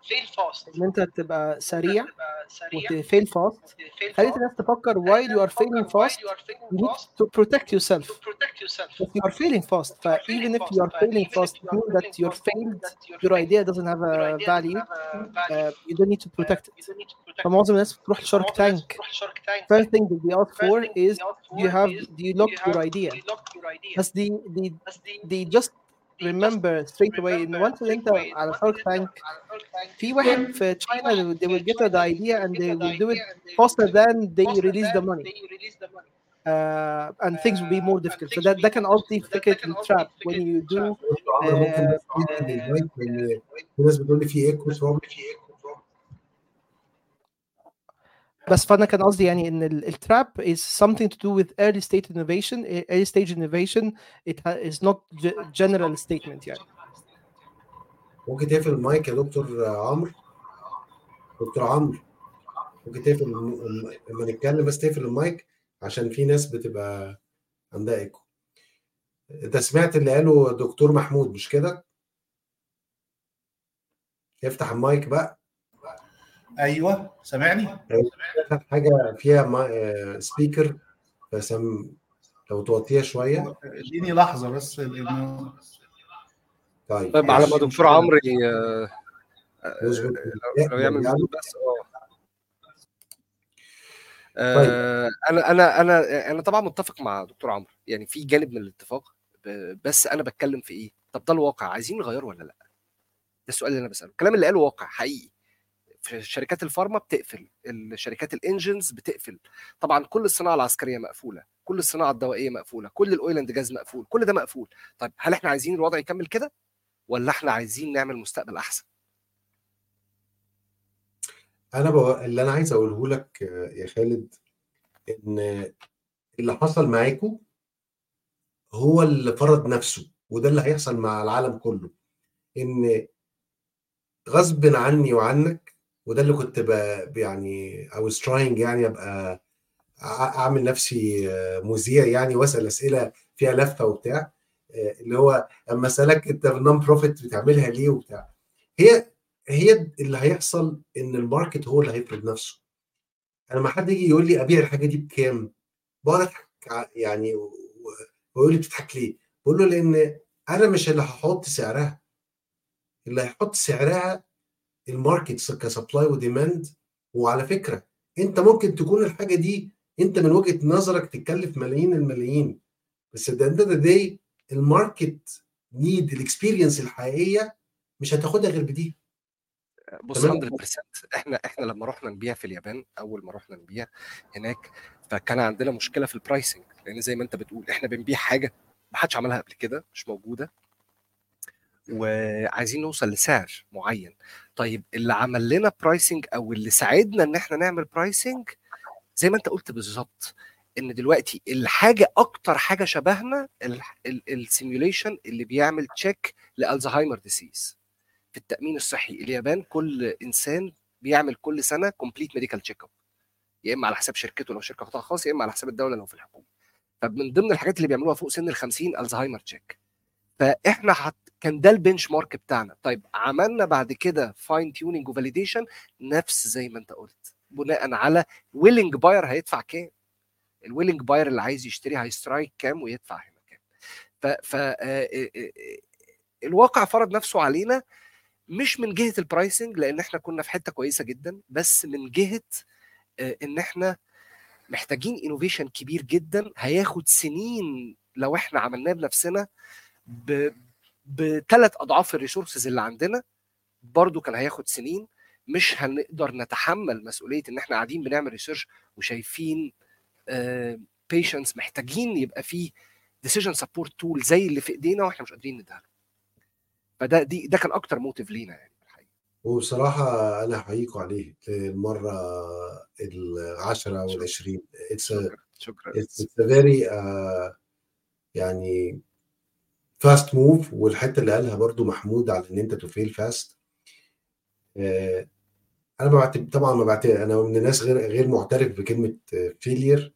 ان انت تبقى سريع وتفيل فاست خليت الناس تفكر while you are failing fast you need to protect yourself if you are failing fast ف even if you are failing fast it means that you're failed your idea doesn't have a value uh, you don't need to protect it فمعظم الناس بتروح لشارك تانك first thing that they ask for is do you have do you lock your idea بس دي دي they just remember straight away ان once انت على شارك تانك في واحد في China they will get the idea and they will do it faster than they release the money uh, and things will be more difficult so that ده كان قصدي في فكره التراب when you do ممكن بس فانا كان قصدي يعني إن التراب is something to do with early stage innovation early stage innovation it is not ge- general statement يعني. ممكن تقفل المايك يا دكتور عمرو؟ دكتور عمرو ممكن تقفل لما نتكلم بس تقفل المايك عشان في ناس بتبقى عندها ايكو انت سمعت اللي قاله دكتور محمود مش كده؟ افتح المايك بقى. أيوه سامعني؟ حاجة فيها ما... speaker فسم لو توطيها شوية. اديني لحظة بس. لأنه طيب طيب على ما. دكتور عمرو ي- يظبط. لو يعمل يعني بس آه. آه، أنا أنا أنا أنا طبعا متفق مع دكتور عمرو. يعني في جانب من الاتفاق بس أنا بتكلم في إيه؟ طب ده الواقع عايزين نغيره ولا لأ؟ ده السؤال اللي أنا بسأله. الكلام اللي قاله واقع حقيقي. في شركات ال pharma بتقفل الشركات ال engines بتقفل. طبعا كل الصناعة العسكرية مقفولة كل الصناعة الدوائية مقفولة كل ال oil and gas مقفول كل ده مقفول. طيب هل إحنا عايزين الوضع يكمل كده ولا إحنا عايزين نعمل مستقبل أحسن؟ أنا بو... اللي أنا عايز أقوله لك يا خالد إن اللي حصل معاكم هو اللي فرض نفسه وده اللي هيحصل مع العالم كله. إن غصب عني وعنك وده اللي كنت. يعني I was trying يعني أبقى أعمل نفسي مذيع يعني وأسأل أسئلة فيها لفة وبتاع آه، اللي هو أما أسألك أنت ال non-profit بتعملها ليه وبتاع هي هي اللي هيحصل إن ال market هو اللي هيفرض نفسه أنا لما حد يجي يقول لي أبيع الحاجة دي بكام بقعد أضحك يعني ويقول لي بتضحك ليه؟ بقول له لأن أنا مش اللي هحط سعرها اللي هيحط سعرها ال market ك supply و demand. وعلى فكرة انت ممكن تكون الحاجة دي انت من وجهة نظرك تتكلف ملايين الملايين. بس of the day ال market need ال experience الحقيقية مش هتاخدها غير بدي. بص تمام. 100% إحنا إحنا لما رحنا نبيع في اليابان أول ما رحنا نبيع هناك فكان عندنا مشكلة في ال pricing لأن زي ما انت بتقول إحنا بنبيع حاجة ما حدش عملها قبل كده مش موجودة. وعايزين نوصل لسعر معين. طيب اللي عمل لنا pricing أو اللي ساعدنا إن إحنا نعمل pricing زي ما أنت قلت بالظبط إن دلوقتي الحاجة أكتر حاجة شبهنا ال simulation اللي بيعمل check ل Alzheimer disease في التأمين الصحي اليابان كل إنسان بيعمل كل سنة complete medical check up يا إما على حساب شركته لو شركة قطاع خاص يا إما على حساب الدولة لو في الحكومة. فمن ضمن الحاجات اللي بيعملوها فوق سن ال 50 Alzheimer check فإحنا حت... كان ده ال benchmark بتاعنا. طيب عملنا بعد كده fine tuning و validation نفس زي ما انت قلت. بناء على willing buyer هيدفع كام؟ ال willing buyer اللي عايز يشتري هي strike كام ويدفع هنا كام. ف, ف... آه، آه، آه، الواقع فرض نفسه علينا مش من جهة ال pricing لأن إحنا كنا في حتة كويسة جدا بس من جهة إن إحنا محتاجين innovation كبير جدا. هياخد سنين لو إحنا عملناه بنفسنا ب... بثلاث أضعاف ال resources اللي عندنا برضو كان هياخد سنين مش هنقدر نتحمل مسؤولية إن إحنا قاعدين بنعمل research وشايفين patients محتاجين يبقى فيه decision support tool زي اللي في إيدينا وإحنا مش قادرين نديها لهم. فده دي ده كان أكتر motive لينا يعني الحقيقة. وبصراحة أنا أحييكم عليه المرة العشرة والعشرين. شكرا شكرا. it's, it's a very uh, يعني fast move والحتة اللي قالها برضو محمود على إن أنت ت fail fast أنا ما بعتبر طبعا ما بعتبر أنا من الناس غير غير معترف بكلمة failure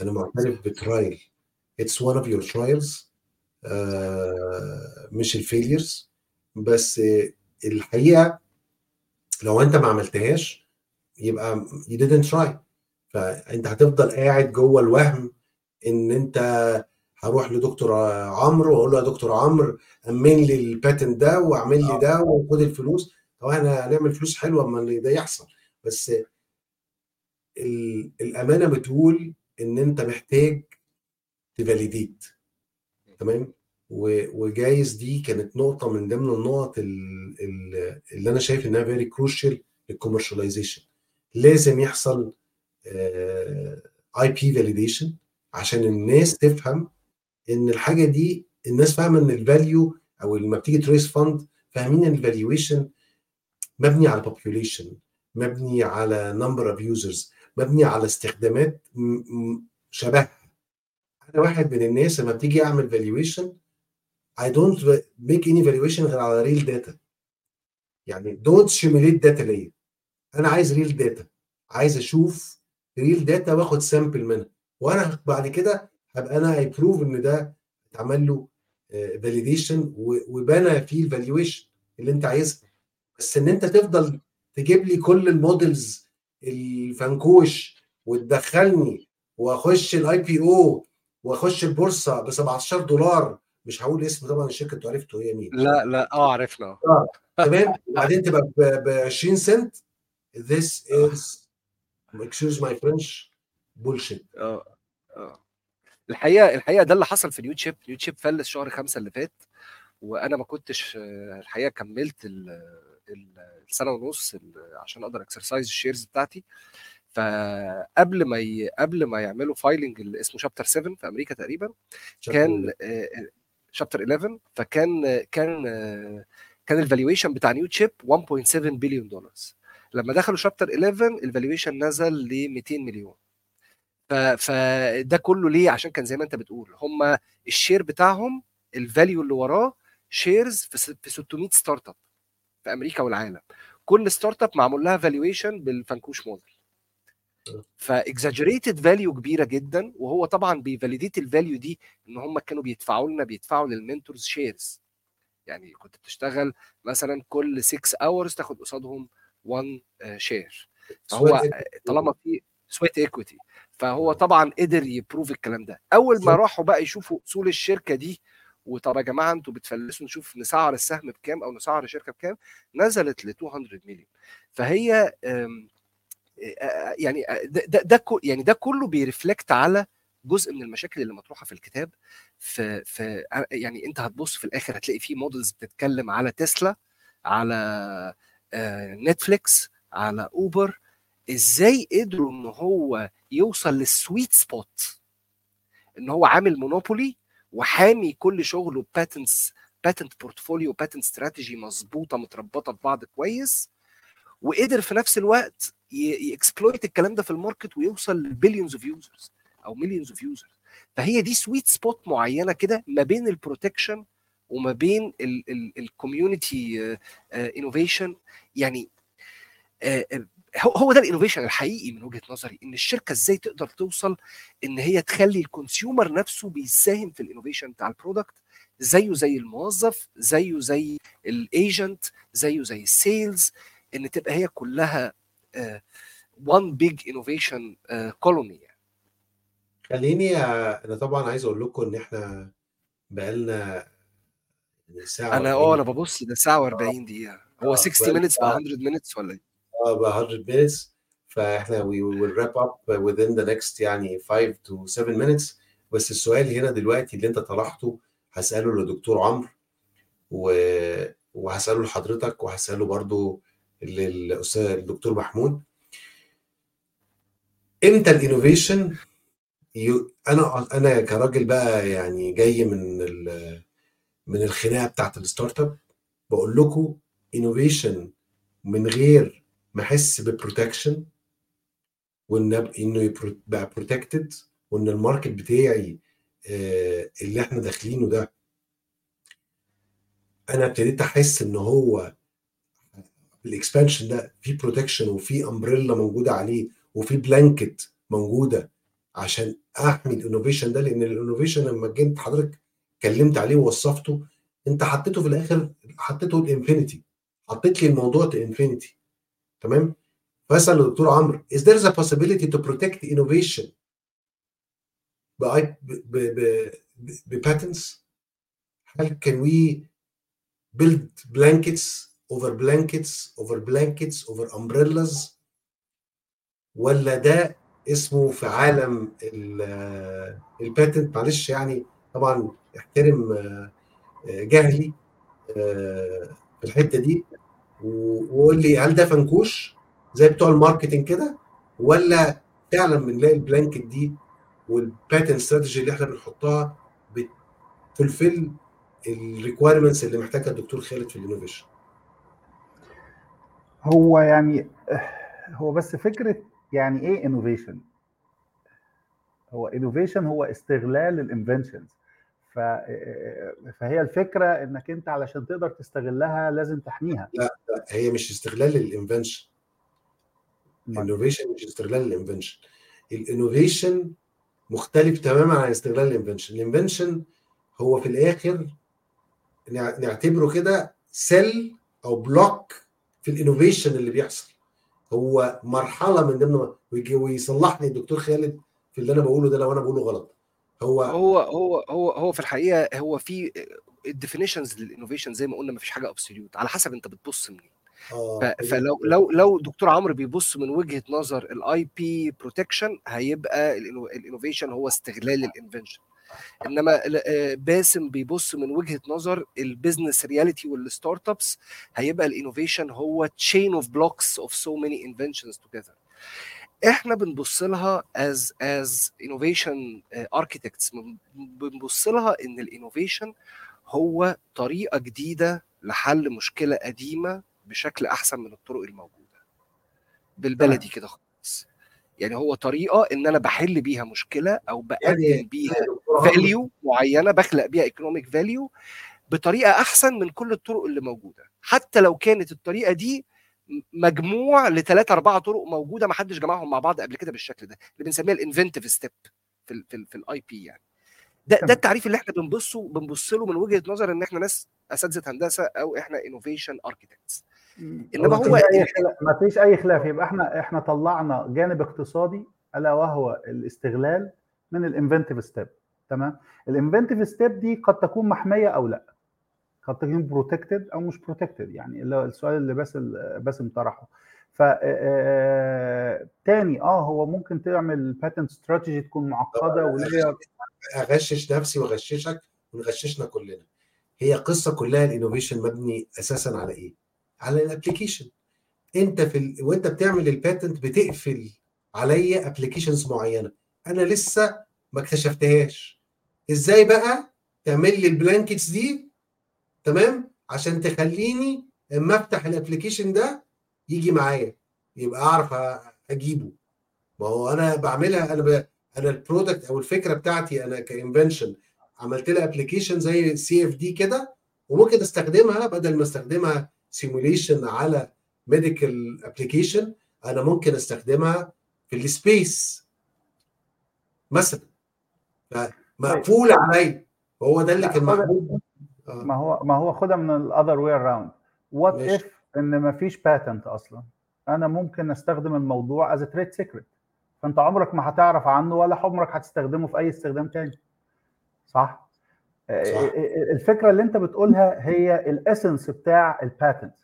أنا معترف ب trial it's one of your trials. آه، مش ال failures بس الحقيقة لو أنت ما عملتهاش يبقى you didn't try. فأنت هتفضل قاعد جوه الوهم إن أنت هروح لدكتور عمرو وأقول له يا دكتور عمرو أمن لي ال patent ده واعمل لي ده وخد الفلوس. طبعا إحنا هنعمل فلوس حلوة أما ده يحصل. بس ال- الأمانة بتقول إن أنت محتاج ت validate. تمام؟ وجايز دي كانت نقطة من ضمن النقط ال- ال- اللي أنا شايف إنها very crucial لل commercialization لازم يحصل IP validation عشان الناس تفهم إن الحاجة دي الناس فاهمة إن ال value أو لما بتيجي ت raise fund فاهمين إن ال valuation مبني على population مبني على number of users مبني على استخدامات شبهها. أنا واحد من الناس لما بتيجي أعمل valuation I don't make any valuation غير على real data. يعني don't simulate data ليا. أنا عايز real data. عايز أشوف real data وآخد سامبل منها. وأنا بعد كده هبقى أنا I prove إن ده اتعمل له validation وبنى فيه ال valuation اللي أنت عايزها. بس إن أنت تفضل تجيب لي كل ال models الفنكوش وتدخلني وأخش ال IPO وأخش البورصة ب 17 دولار مش هقول اسم طبعا الشركة أنتوا عرفتوا هي مين. لا لا آه عرفنا. تمام. وبعدين تبقى ب 20 سنت. This is excuse my French bullshit. آه آه. الحقيقة الحقيقة ده اللي حصل في نيو تشيب فلس شهر خمسة اللي فات وأنا ما كنتش آه، الحقيقة كملت ال- ال- السنة ونص عشان أقدر exercise ال shares بتاعتي. فقبل ما ي... قبل ما يعملوا filing اللي اسمه chapter 7 في أمريكا تقريبا كان chapter 11 فكان آه، كان آه، كان ال valuation بتاع نيو تشيب 1.7 بليون دولار لما دخلوا chapter 11 ال valuation نزل ل 200 مليون. فده كله ليه؟ عشان كان زي ما انت بتقول هم ال share بتاعهم ال value اللي وراه shares في س- في 600 startup في أمريكا والعالم. كل startup معمول لها valuation بالفنكوش model ف exaggerated value كبيرة جدا وهو طبعا بي validate ال value دي إن هم كانوا بيدفعوا لنا بيدفعوا لل mentors shares يعني كنت بتشتغل مثلا كل 6 hours تاخد قصادهم 1 share فهو طالما في sweat equity. فهو طبعا قدر ي prove الكلام ده. أول ما. راحوا بقى يشوفوا أصول الشركة دي وطب يا جماعة أنتوا بتفلسوا نشوف نسعر السهم بكام أو نسعر الشركة بكام نزلت ل 200 مليون فهي يعني ده ده يعني ده كله بي reflect على جزء من المشاكل اللي مطروحة في الكتاب. في في يعني أنت هتبص في الآخر هتلاقي في models بتتكلم على تسلا على نتفليكس على اوبر إزاي قدروا إن هو يوصل لل sweet spot إن هو عامل monopoly وحامي كل شغله patents patent portfolio patent strategy مظبوطة متربطة ببعض كويس وقدر في نفس الوقت ي exploit الكلام ده في ال market ويوصل ل billions of users أو millions of users فهي دي sweet spot معينة كده ما بين ال protection وما بين ال community innovation يعني آه، آه، هو هو ده ال innovation الحقيقي من وجهة نظري إن الشركة إزاي تقدر توصل إن هي تخلي ال consumer نفسه بيساهم في ال innovation بتاع ال product زيه زي الموظف زيه زي ال agent زيه زي ال sales إن تبقى هي كلها one big innovation colony خليني آه، أنا طبعا عايز أقول لكم إن إحنا بقالنا ساعة أنا آه أنا ببص ده ساعة و40 دقيقة. هو آه، 60 بقى- minutes بقى 100 minutes ولا إيه؟ آه بقى 100 minutes. فاحنا we will wrap up within the next يعني 5 to 7 minutes. بس السؤال هنا دلوقتي اللي انت طرحته هسأله لدكتور عمرو و... وهسأله لحضرتك وهسأله برضو للأستاذ الدكتور محمود. إمتى ال innovation؟ أنا أنا كراجل بقى يعني جاي من من الخناقة بتاعت ال startup. بقول لكم innovation من غير ما احس ب protection وان إنه ي pro- بقى protected وإن ال market بتاعي آه، اللي إحنا داخلينه ده. أنا ابتديت أحس إن هو ال expansion ده في protection وفي umbrella موجودة عليه وفي blanket موجودة عشان احمي ال innovation ده. لأن ال innovation لما جيت حضرتك اتكلمت عليه ووصفته أنت حطيته في الآخر حطيته ال infinity حطيت لي الموضوع ال infinity تمام فاسال الدكتور عمرو is there a possibility to protect innovation ب ب ب patents هل can we build blankets over blankets over blankets over umbrellas ولا ده اسمه في عالم ال patent معلش يعني طبعا احترم آه، آه، جهلي آه، في الحته دي وقول لي هل ده فنكوش زي بتوع ال marketing كده ولا فعلا بنلاقي ال blanket دي وال patent strategy اللي إحنا بنحطها بت fulfill ال requirements اللي محتاجها الدكتور خالد في ال innovation هو يعني هو بس فكرة يعني إيه innovation هو innovation هو استغلال ال inventions. فهي الفكرة إنك أنت علشان تقدر تستغلها لازم تحميها. لا هي مش استغلال ال invention. ال innovation مش استغلال ال invention ال innovation مختلف تماما عن استغلال ال invention ال invention هو في الآخر نع- نعتبره كده cell أو block في ال innovation اللي بيحصل. هو مرحلة من ضمن ويصلحني الدكتور خالد في اللي أنا بقوله ده لو أنا بقوله غلط. هو هو هو هو هو في الحقيقة هو في ال definitions لل innovation زي ما قلنا مفيش حاجة absolute على حسب انت بتبص منين. آه فلو لو لو دكتور عمرو بيبص من وجهة نظر ال IP protection هيبقى ال innovation هو استغلال ال invention إنما آه، باسم بيبص من وجهة نظر ال business reality وال startups هيبقى ال innovation هو chain of blocks of so many inventions together إحنا بنبص لها as as innovation uh, architects. من- بنبص لها إن ال innovation هو طريقة جديدة لحل مشكلة قديمة بشكل أحسن من الطرق الموجودة. بالبلدي كده خالص. يعني هو طريقة إن أنا بحل بيها مشكلة أو بقدم يعني بيها value معينة بخلق بيها economic value بطريقة أحسن من كل الطرق اللي موجودة. حتى لو كانت الطريقة دي مجموع لثلاثة أربعة طرق موجودة ما حدش جمعهم مع بعض قبل كده بالشكل ده اللي بنسميها ال inventive step في ال في ال في ال IP يعني. ده ده. التعريف اللي إحنا بنبصه بنبص له من وجهة نظر إن إحنا ناس أساتذة هندسة أو إحنا innovation architects إنما ما هو فيش أي خلاف ما فيش أي خلاف. يبقى إحنا إحنا طلعنا جانب اقتصادي ألا وهو الاستغلال من ال inventive step تمام؟ ال inventive step دي قد تكون محمية أو لأ. تكون protected أو مش protected يعني اللي السؤال اللي باسل باسم طرحه ف آه، تاني آه هو ممكن تعمل patent strategy تكون معقدة وليها اغشش نفسي واغششك ونغششنا كلنا. هي قصة كلها ال innovation مبني أساسا على إيه؟ على ال application أنت في ال... وأنت بتعمل ال patent بتقفل عليا applications معينة. أنا لسه ما اكتشفتهاش. إزاي بقى تعمل لي ال blankets دي تمام؟ عشان تخليني اما افتح ال application ده يجي معايا يبقى اعرف اجيبه. ما هو أنا بعملها أنا ب... أنا ال product أو الفكرة بتاعتي أنا ك invention عملت لها application زي CFD كده وممكن استخدمها بدل ما استخدمها simulation على medical application أنا ممكن استخدمها في ال space مثلا. فمقفول عليا. هو ده اللي كان آه. ما هو ما هو خدها من ال other way around what. if إن ما فيش patent أصلا؟ أنا ممكن أستخدم الموضوع as trade secret فأنت عمرك ما هتعرف عنه ولا عمرك هتستخدمه في أي استخدام تاني. صح؟ صح. الفكرة اللي أنت بتقولها هي ال essence بتاع ال patent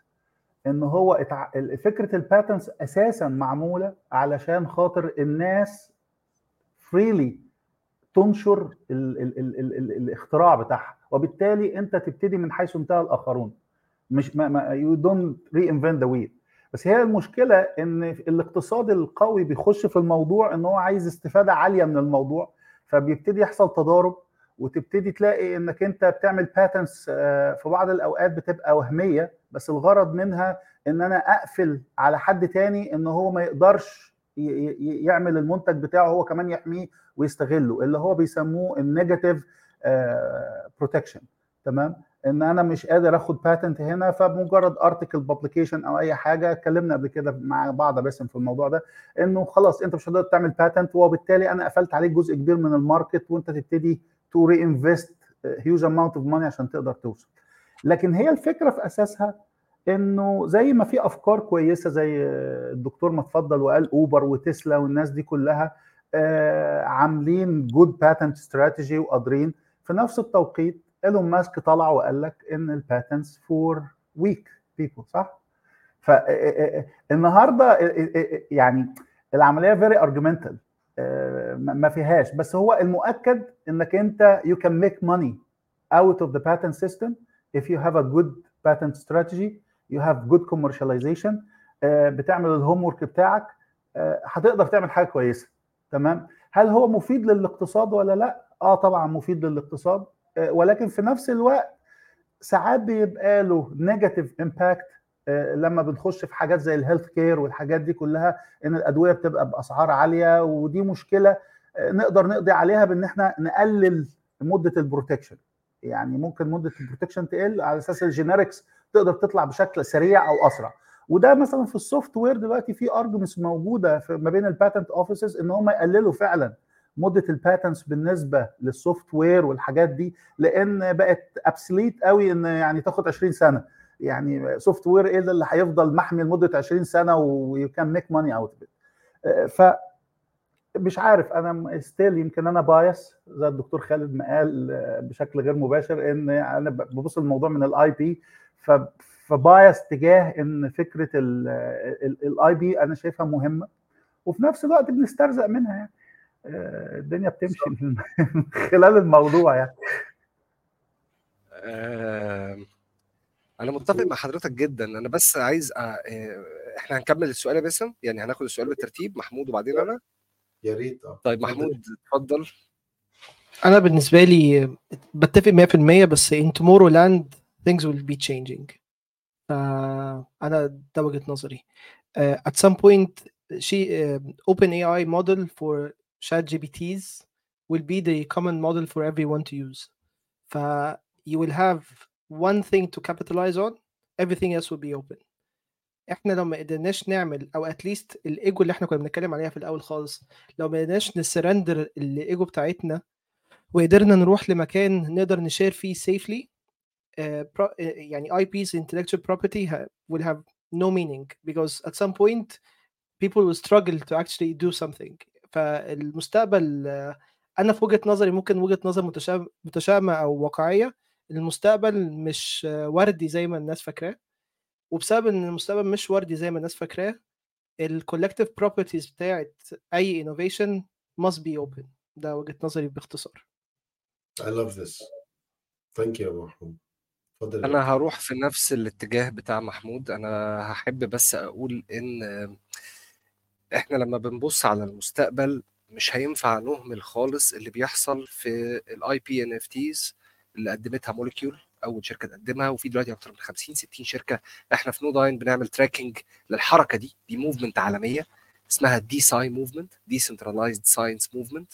إن هو اتع... فكرة ال patents أساسا معمولة علشان خاطر الناس freely تنشر ال ال ال ال ال الاختراع بتاعها وبالتالي أنت تبتدي من حيث انتهى الآخرون. مش ما, you don't reinvent the wheel بس هي المشكلة إن الاقتصاد القوي بيخش في الموضوع إن هو عايز استفادة عالية من الموضوع فبيبتدي يحصل تضارب وتبتدي تلاقي إنك أنت بتعمل patents في بعض الأوقات بتبقى وهمية بس الغرض منها إن أنا أقفل على حد تاني إن هو ما يقدرش يعمل المنتج بتاعه هو كمان يحميه ويستغله اللي هو بيسموه ال negative protection تمام؟ إن أنا مش قادر آخد patent هنا فبمجرد article publication أو أي حاجة اتكلمنا قبل كده مع بعض باسم في الموضوع ده إنه خلاص أنت مش هتقدر تعمل patent وبالتالي أنا قفلت عليك جزء كبير من ال market وأنت تبتدي to reinvest huge amount of money عشان تقدر توصل. لكن هي الفكرة في أساسها إنه زي ما في أفكار كويسة زي الدكتور ما اتفضل وقال اوبر وتسلا والناس دي كلها آه عاملين good patent strategy وقادرين. في نفس التوقيت إيلون ماسك طلع وقال لك إن ال patents for weak people صح؟ فالنهارده يعني العملية very argumental ما فيهاش. بس هو المؤكد إنك أنت you can make money out of the patent system if you have a good patent strategy you have good commercialization بتعمل ال homework بتاعك هتقدر تعمل حاجة كويسة. تمام؟ هل هو مفيد للاقتصاد ولا لا؟ آه طبعا مفيد للاقتصاد ولكن في نفس الوقت ساعات بيبقى له negative impact لما بنخش في حاجات زي ال healthcare والحاجات دي كلها إن الأدوية بتبقى بأسعار عالية ودي مشكلة نقدر نقضي عليها بإن إحنا نقلل مدة ال protection. يعني ممكن مدة البروتكشن تقل على أساس ال generics تقدر تطلع بشكل سريع أو أسرع. وده مثلا في ال software دلوقتي في arguments موجودة في ما بين ال patent offices إن هم يقللوا فعلا مدة ال patents بالنسبة لل software والحاجات دي لأن بقت obsolete قوي إن يعني تاخد 20 سنة. يعني software إيه اللي هيفضل محمي لمدة 20 سنة و you can make money out ف مش عارف أنا still يمكن أنا biased زي الدكتور خالد ما قال بشكل غير مباشر إن أنا ببص الموضوع من ال IP ف biased تجاه إن فكرة ال IP أنا شايفها مهمة وفي نفس الوقت بنسترزق منها يعني. الدنيا بتمشي من خلال الموضوع يعني. أنا متفق مع حضرتك جدا. أنا بس عايز أ... إحنا هنكمل السؤال يا باسم؟ يعني هناخد السؤال بالترتيب محمود وبعدين أنا؟ يا ريت آه. طيب محمود اتفضل. أنا بالنسبة لي بتفق 100% بس in tomorrowland things will be changing. فانا ده وجهه نظري uh, at some point she uh, open AI model for chat GPTs will be the common model for everyone to use ف you will have one thing to capitalize on everything else will be open إحنا لو ما قدرناش نعمل أو at least ال ego اللي إحنا كنا بنتكلم عليها في الأول خالص لو ما قدرناش ن surrender ال ego بتاعتنا وقدرنا نروح لمكان نقدر ن share فيه safely pro, uh, يعني IP's intellectual property will have no meaning because at some point people will struggle to actually do something. فالمستقبل أنا في وجهة نظري ممكن وجهة نظر متشائمه أو واقعية. المستقبل مش وردي زي ما الناس فاكراه. وبسبب إن المستقبل مش وردي زي ما الناس فاكراه ال collective properties بتاعت أي innovation must be open. ده وجهة نظري باختصار. I love this. Thank you محمود. اتفضل أنا هروح في نفس الاتجاه بتاع محمود. أنا هحب بس أقول إن إحنا لما بنبص على المستقبل مش هينفع نهمل خالص اللي بيحصل في ال IP NFTs اللي قدمتها Molecule أول شركة تقدمها وفي دلوقتي أكتر من 50 60 شركة إحنا في نوداين بنعمل tracking للحركة دي دي movement عالمية اسمها DeSci movement decentralized science movement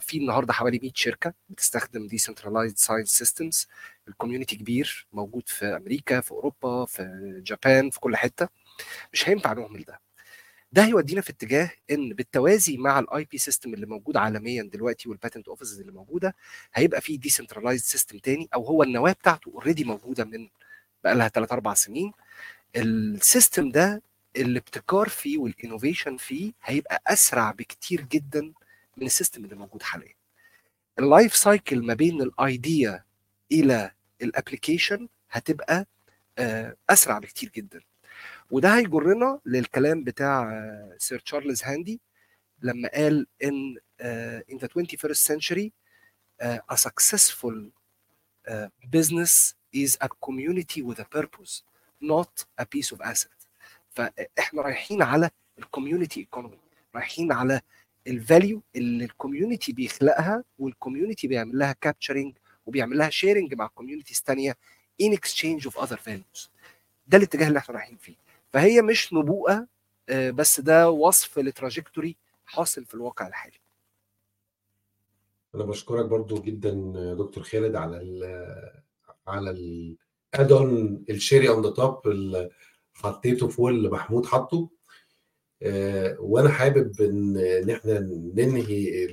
في النهارده حوالي 100 شركة بتستخدم decentralized science systems ال community كبير موجود في أمريكا في أوروبا في Japan في كل حتة. مش هينفع نهمل ده. ده هيودينا في اتجاه إن بالتوازي مع ال IP system اللي موجود عالميا دلوقتي وال patent offices اللي موجودة هيبقى في decentralized system تاني أو هو النواة بتاعته already موجودة من بقى لها 3 4 سنين ال system ده الابتكار فيه وال innovation فيه هيبقى أسرع بكتير جدا من ال system اللي موجود حاليا. ال life cycle ما بين ال idea إلى ال application هتبقى أسرع بكتير جدا. وده هيجرنا للكلام بتاع سير تشارلز هاندي لما قال إن in the 21st century uh, a successful uh, business is a community with a purpose not a piece of asset. فإحنا رايحين على ال community economy رايحين على ال value اللي ال community بيخلقها وال community بيعمل لها capturing وبيعمل لها sharing مع communities ثانية in exchange of other values ده الاتجاه اللي إحنا رايحين فيه. فهي مش نبوءة آه، بس ده وصف ل trajectory حاصل في الواقع الحالي. أنا بشكرك برضو جدا دكتور خالد على ال على ال add-on ال cherry on the top اللي حطيته فوق اللي محمود حطه. آه، وأنا حابب إن إحنا ننهي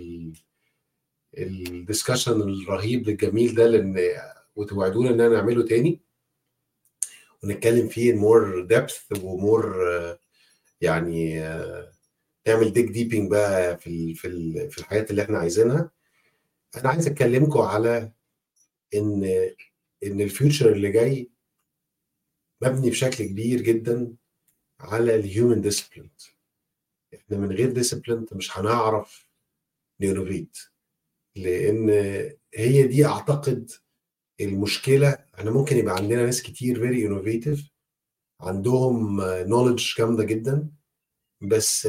ال discussion الرهيب الجميل ده لأن وتوعدونا إن أنا نعمله تاني. ونتكلم فيه more depth و more يعني نعمل deep diving بقى في في في الحاجات اللي إحنا عايزينها. أنا عايز أكلمكم على إن إن ال future اللي جاي مبني بشكل كبير جدا على ال human discipline إحنا من غير discipline مش هنعرف ن innovate لأن هي دي أعتقد المشكلة. إحنا ممكن يبقى عندنا ناس كتير very innovative عندهم knowledge جامدة جدا بس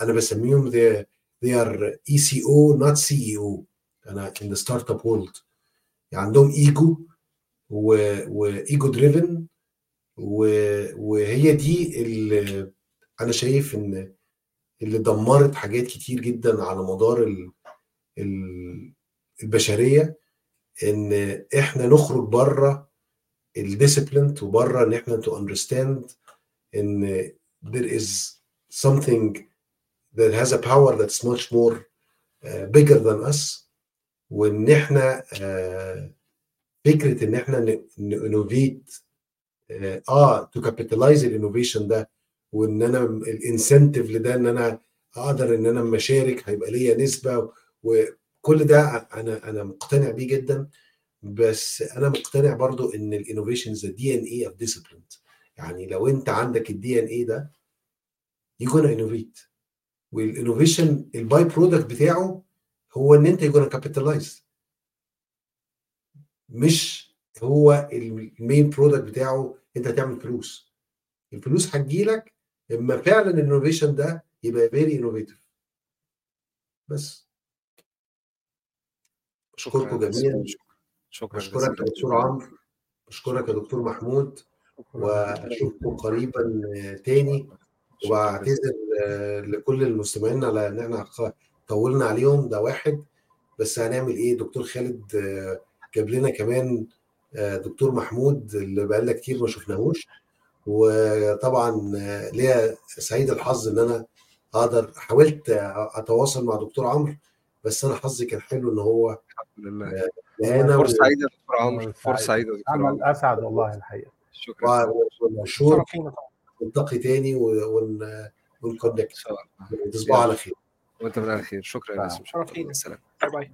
أنا بسميهم they, they are EGO not CEO أنا in the startup world. يعني عندهم ego و ego driven وهي دي اللي أنا شايف إن اللي دمرت حاجات كتير جدا على مدار البشرية إن إحنا نخرج بره ال discipline وبره إن إحنا to understand إن there is something that has a power that's much more uh, bigger than us. وإن إحنا آه، فكرة إن إحنا innovate آه to capitalize ال innovation ده. وإن أنا ال incentive لده إن أنا أقدر إن أنا لما أشارك هيبقى ليا نسبة وكل ده أنا أنا مقتنع بيه جدا بس أنا مقتنع برضو إن ال innovation the DNA of discipline يعني لو أنت عندك ال DNA ده you gonna innovate وال innovation ال by-product بتاعه هو إن أنت you capitalize مش هو ال main product بتاعه أنت تعمل فلوس. الفلوس هتجيلك إما فعلا ال innovation ده يبقى very innovative بس. بشكركم جميعا شكرا بشكرك يا دكتور عمرو. بشكرك يا دكتور محمود. وأشوفكم قريبا تاني. وبعتذر آه، لكل المستمعين على إن إحنا طولنا عليهم. ده واحد. بس هنعمل إيه؟ دكتور خالد آه، جاب لنا كمان آه، دكتور محمود اللي بقالنا كتير ما شفناهوش. وطبعا ليا سعيد الحظ إن أنا أقدر حاولت أتواصل مع دكتور عمرو. بس أنا حظي كان حلو إن هو الحمد لله. لقانا فرصة سعيده يا دكتور عمرو فرصة سعيد. سعيده يا دكتور عمل أسعد والله الحقيقة. شكرا. طبعا. نلتقي تاني ون إن ونكونكت شاء الله. تصبحوا على خير. وأنت من الخير شكرا يا نعم. ياسر. شرفينا. السلام باي باي.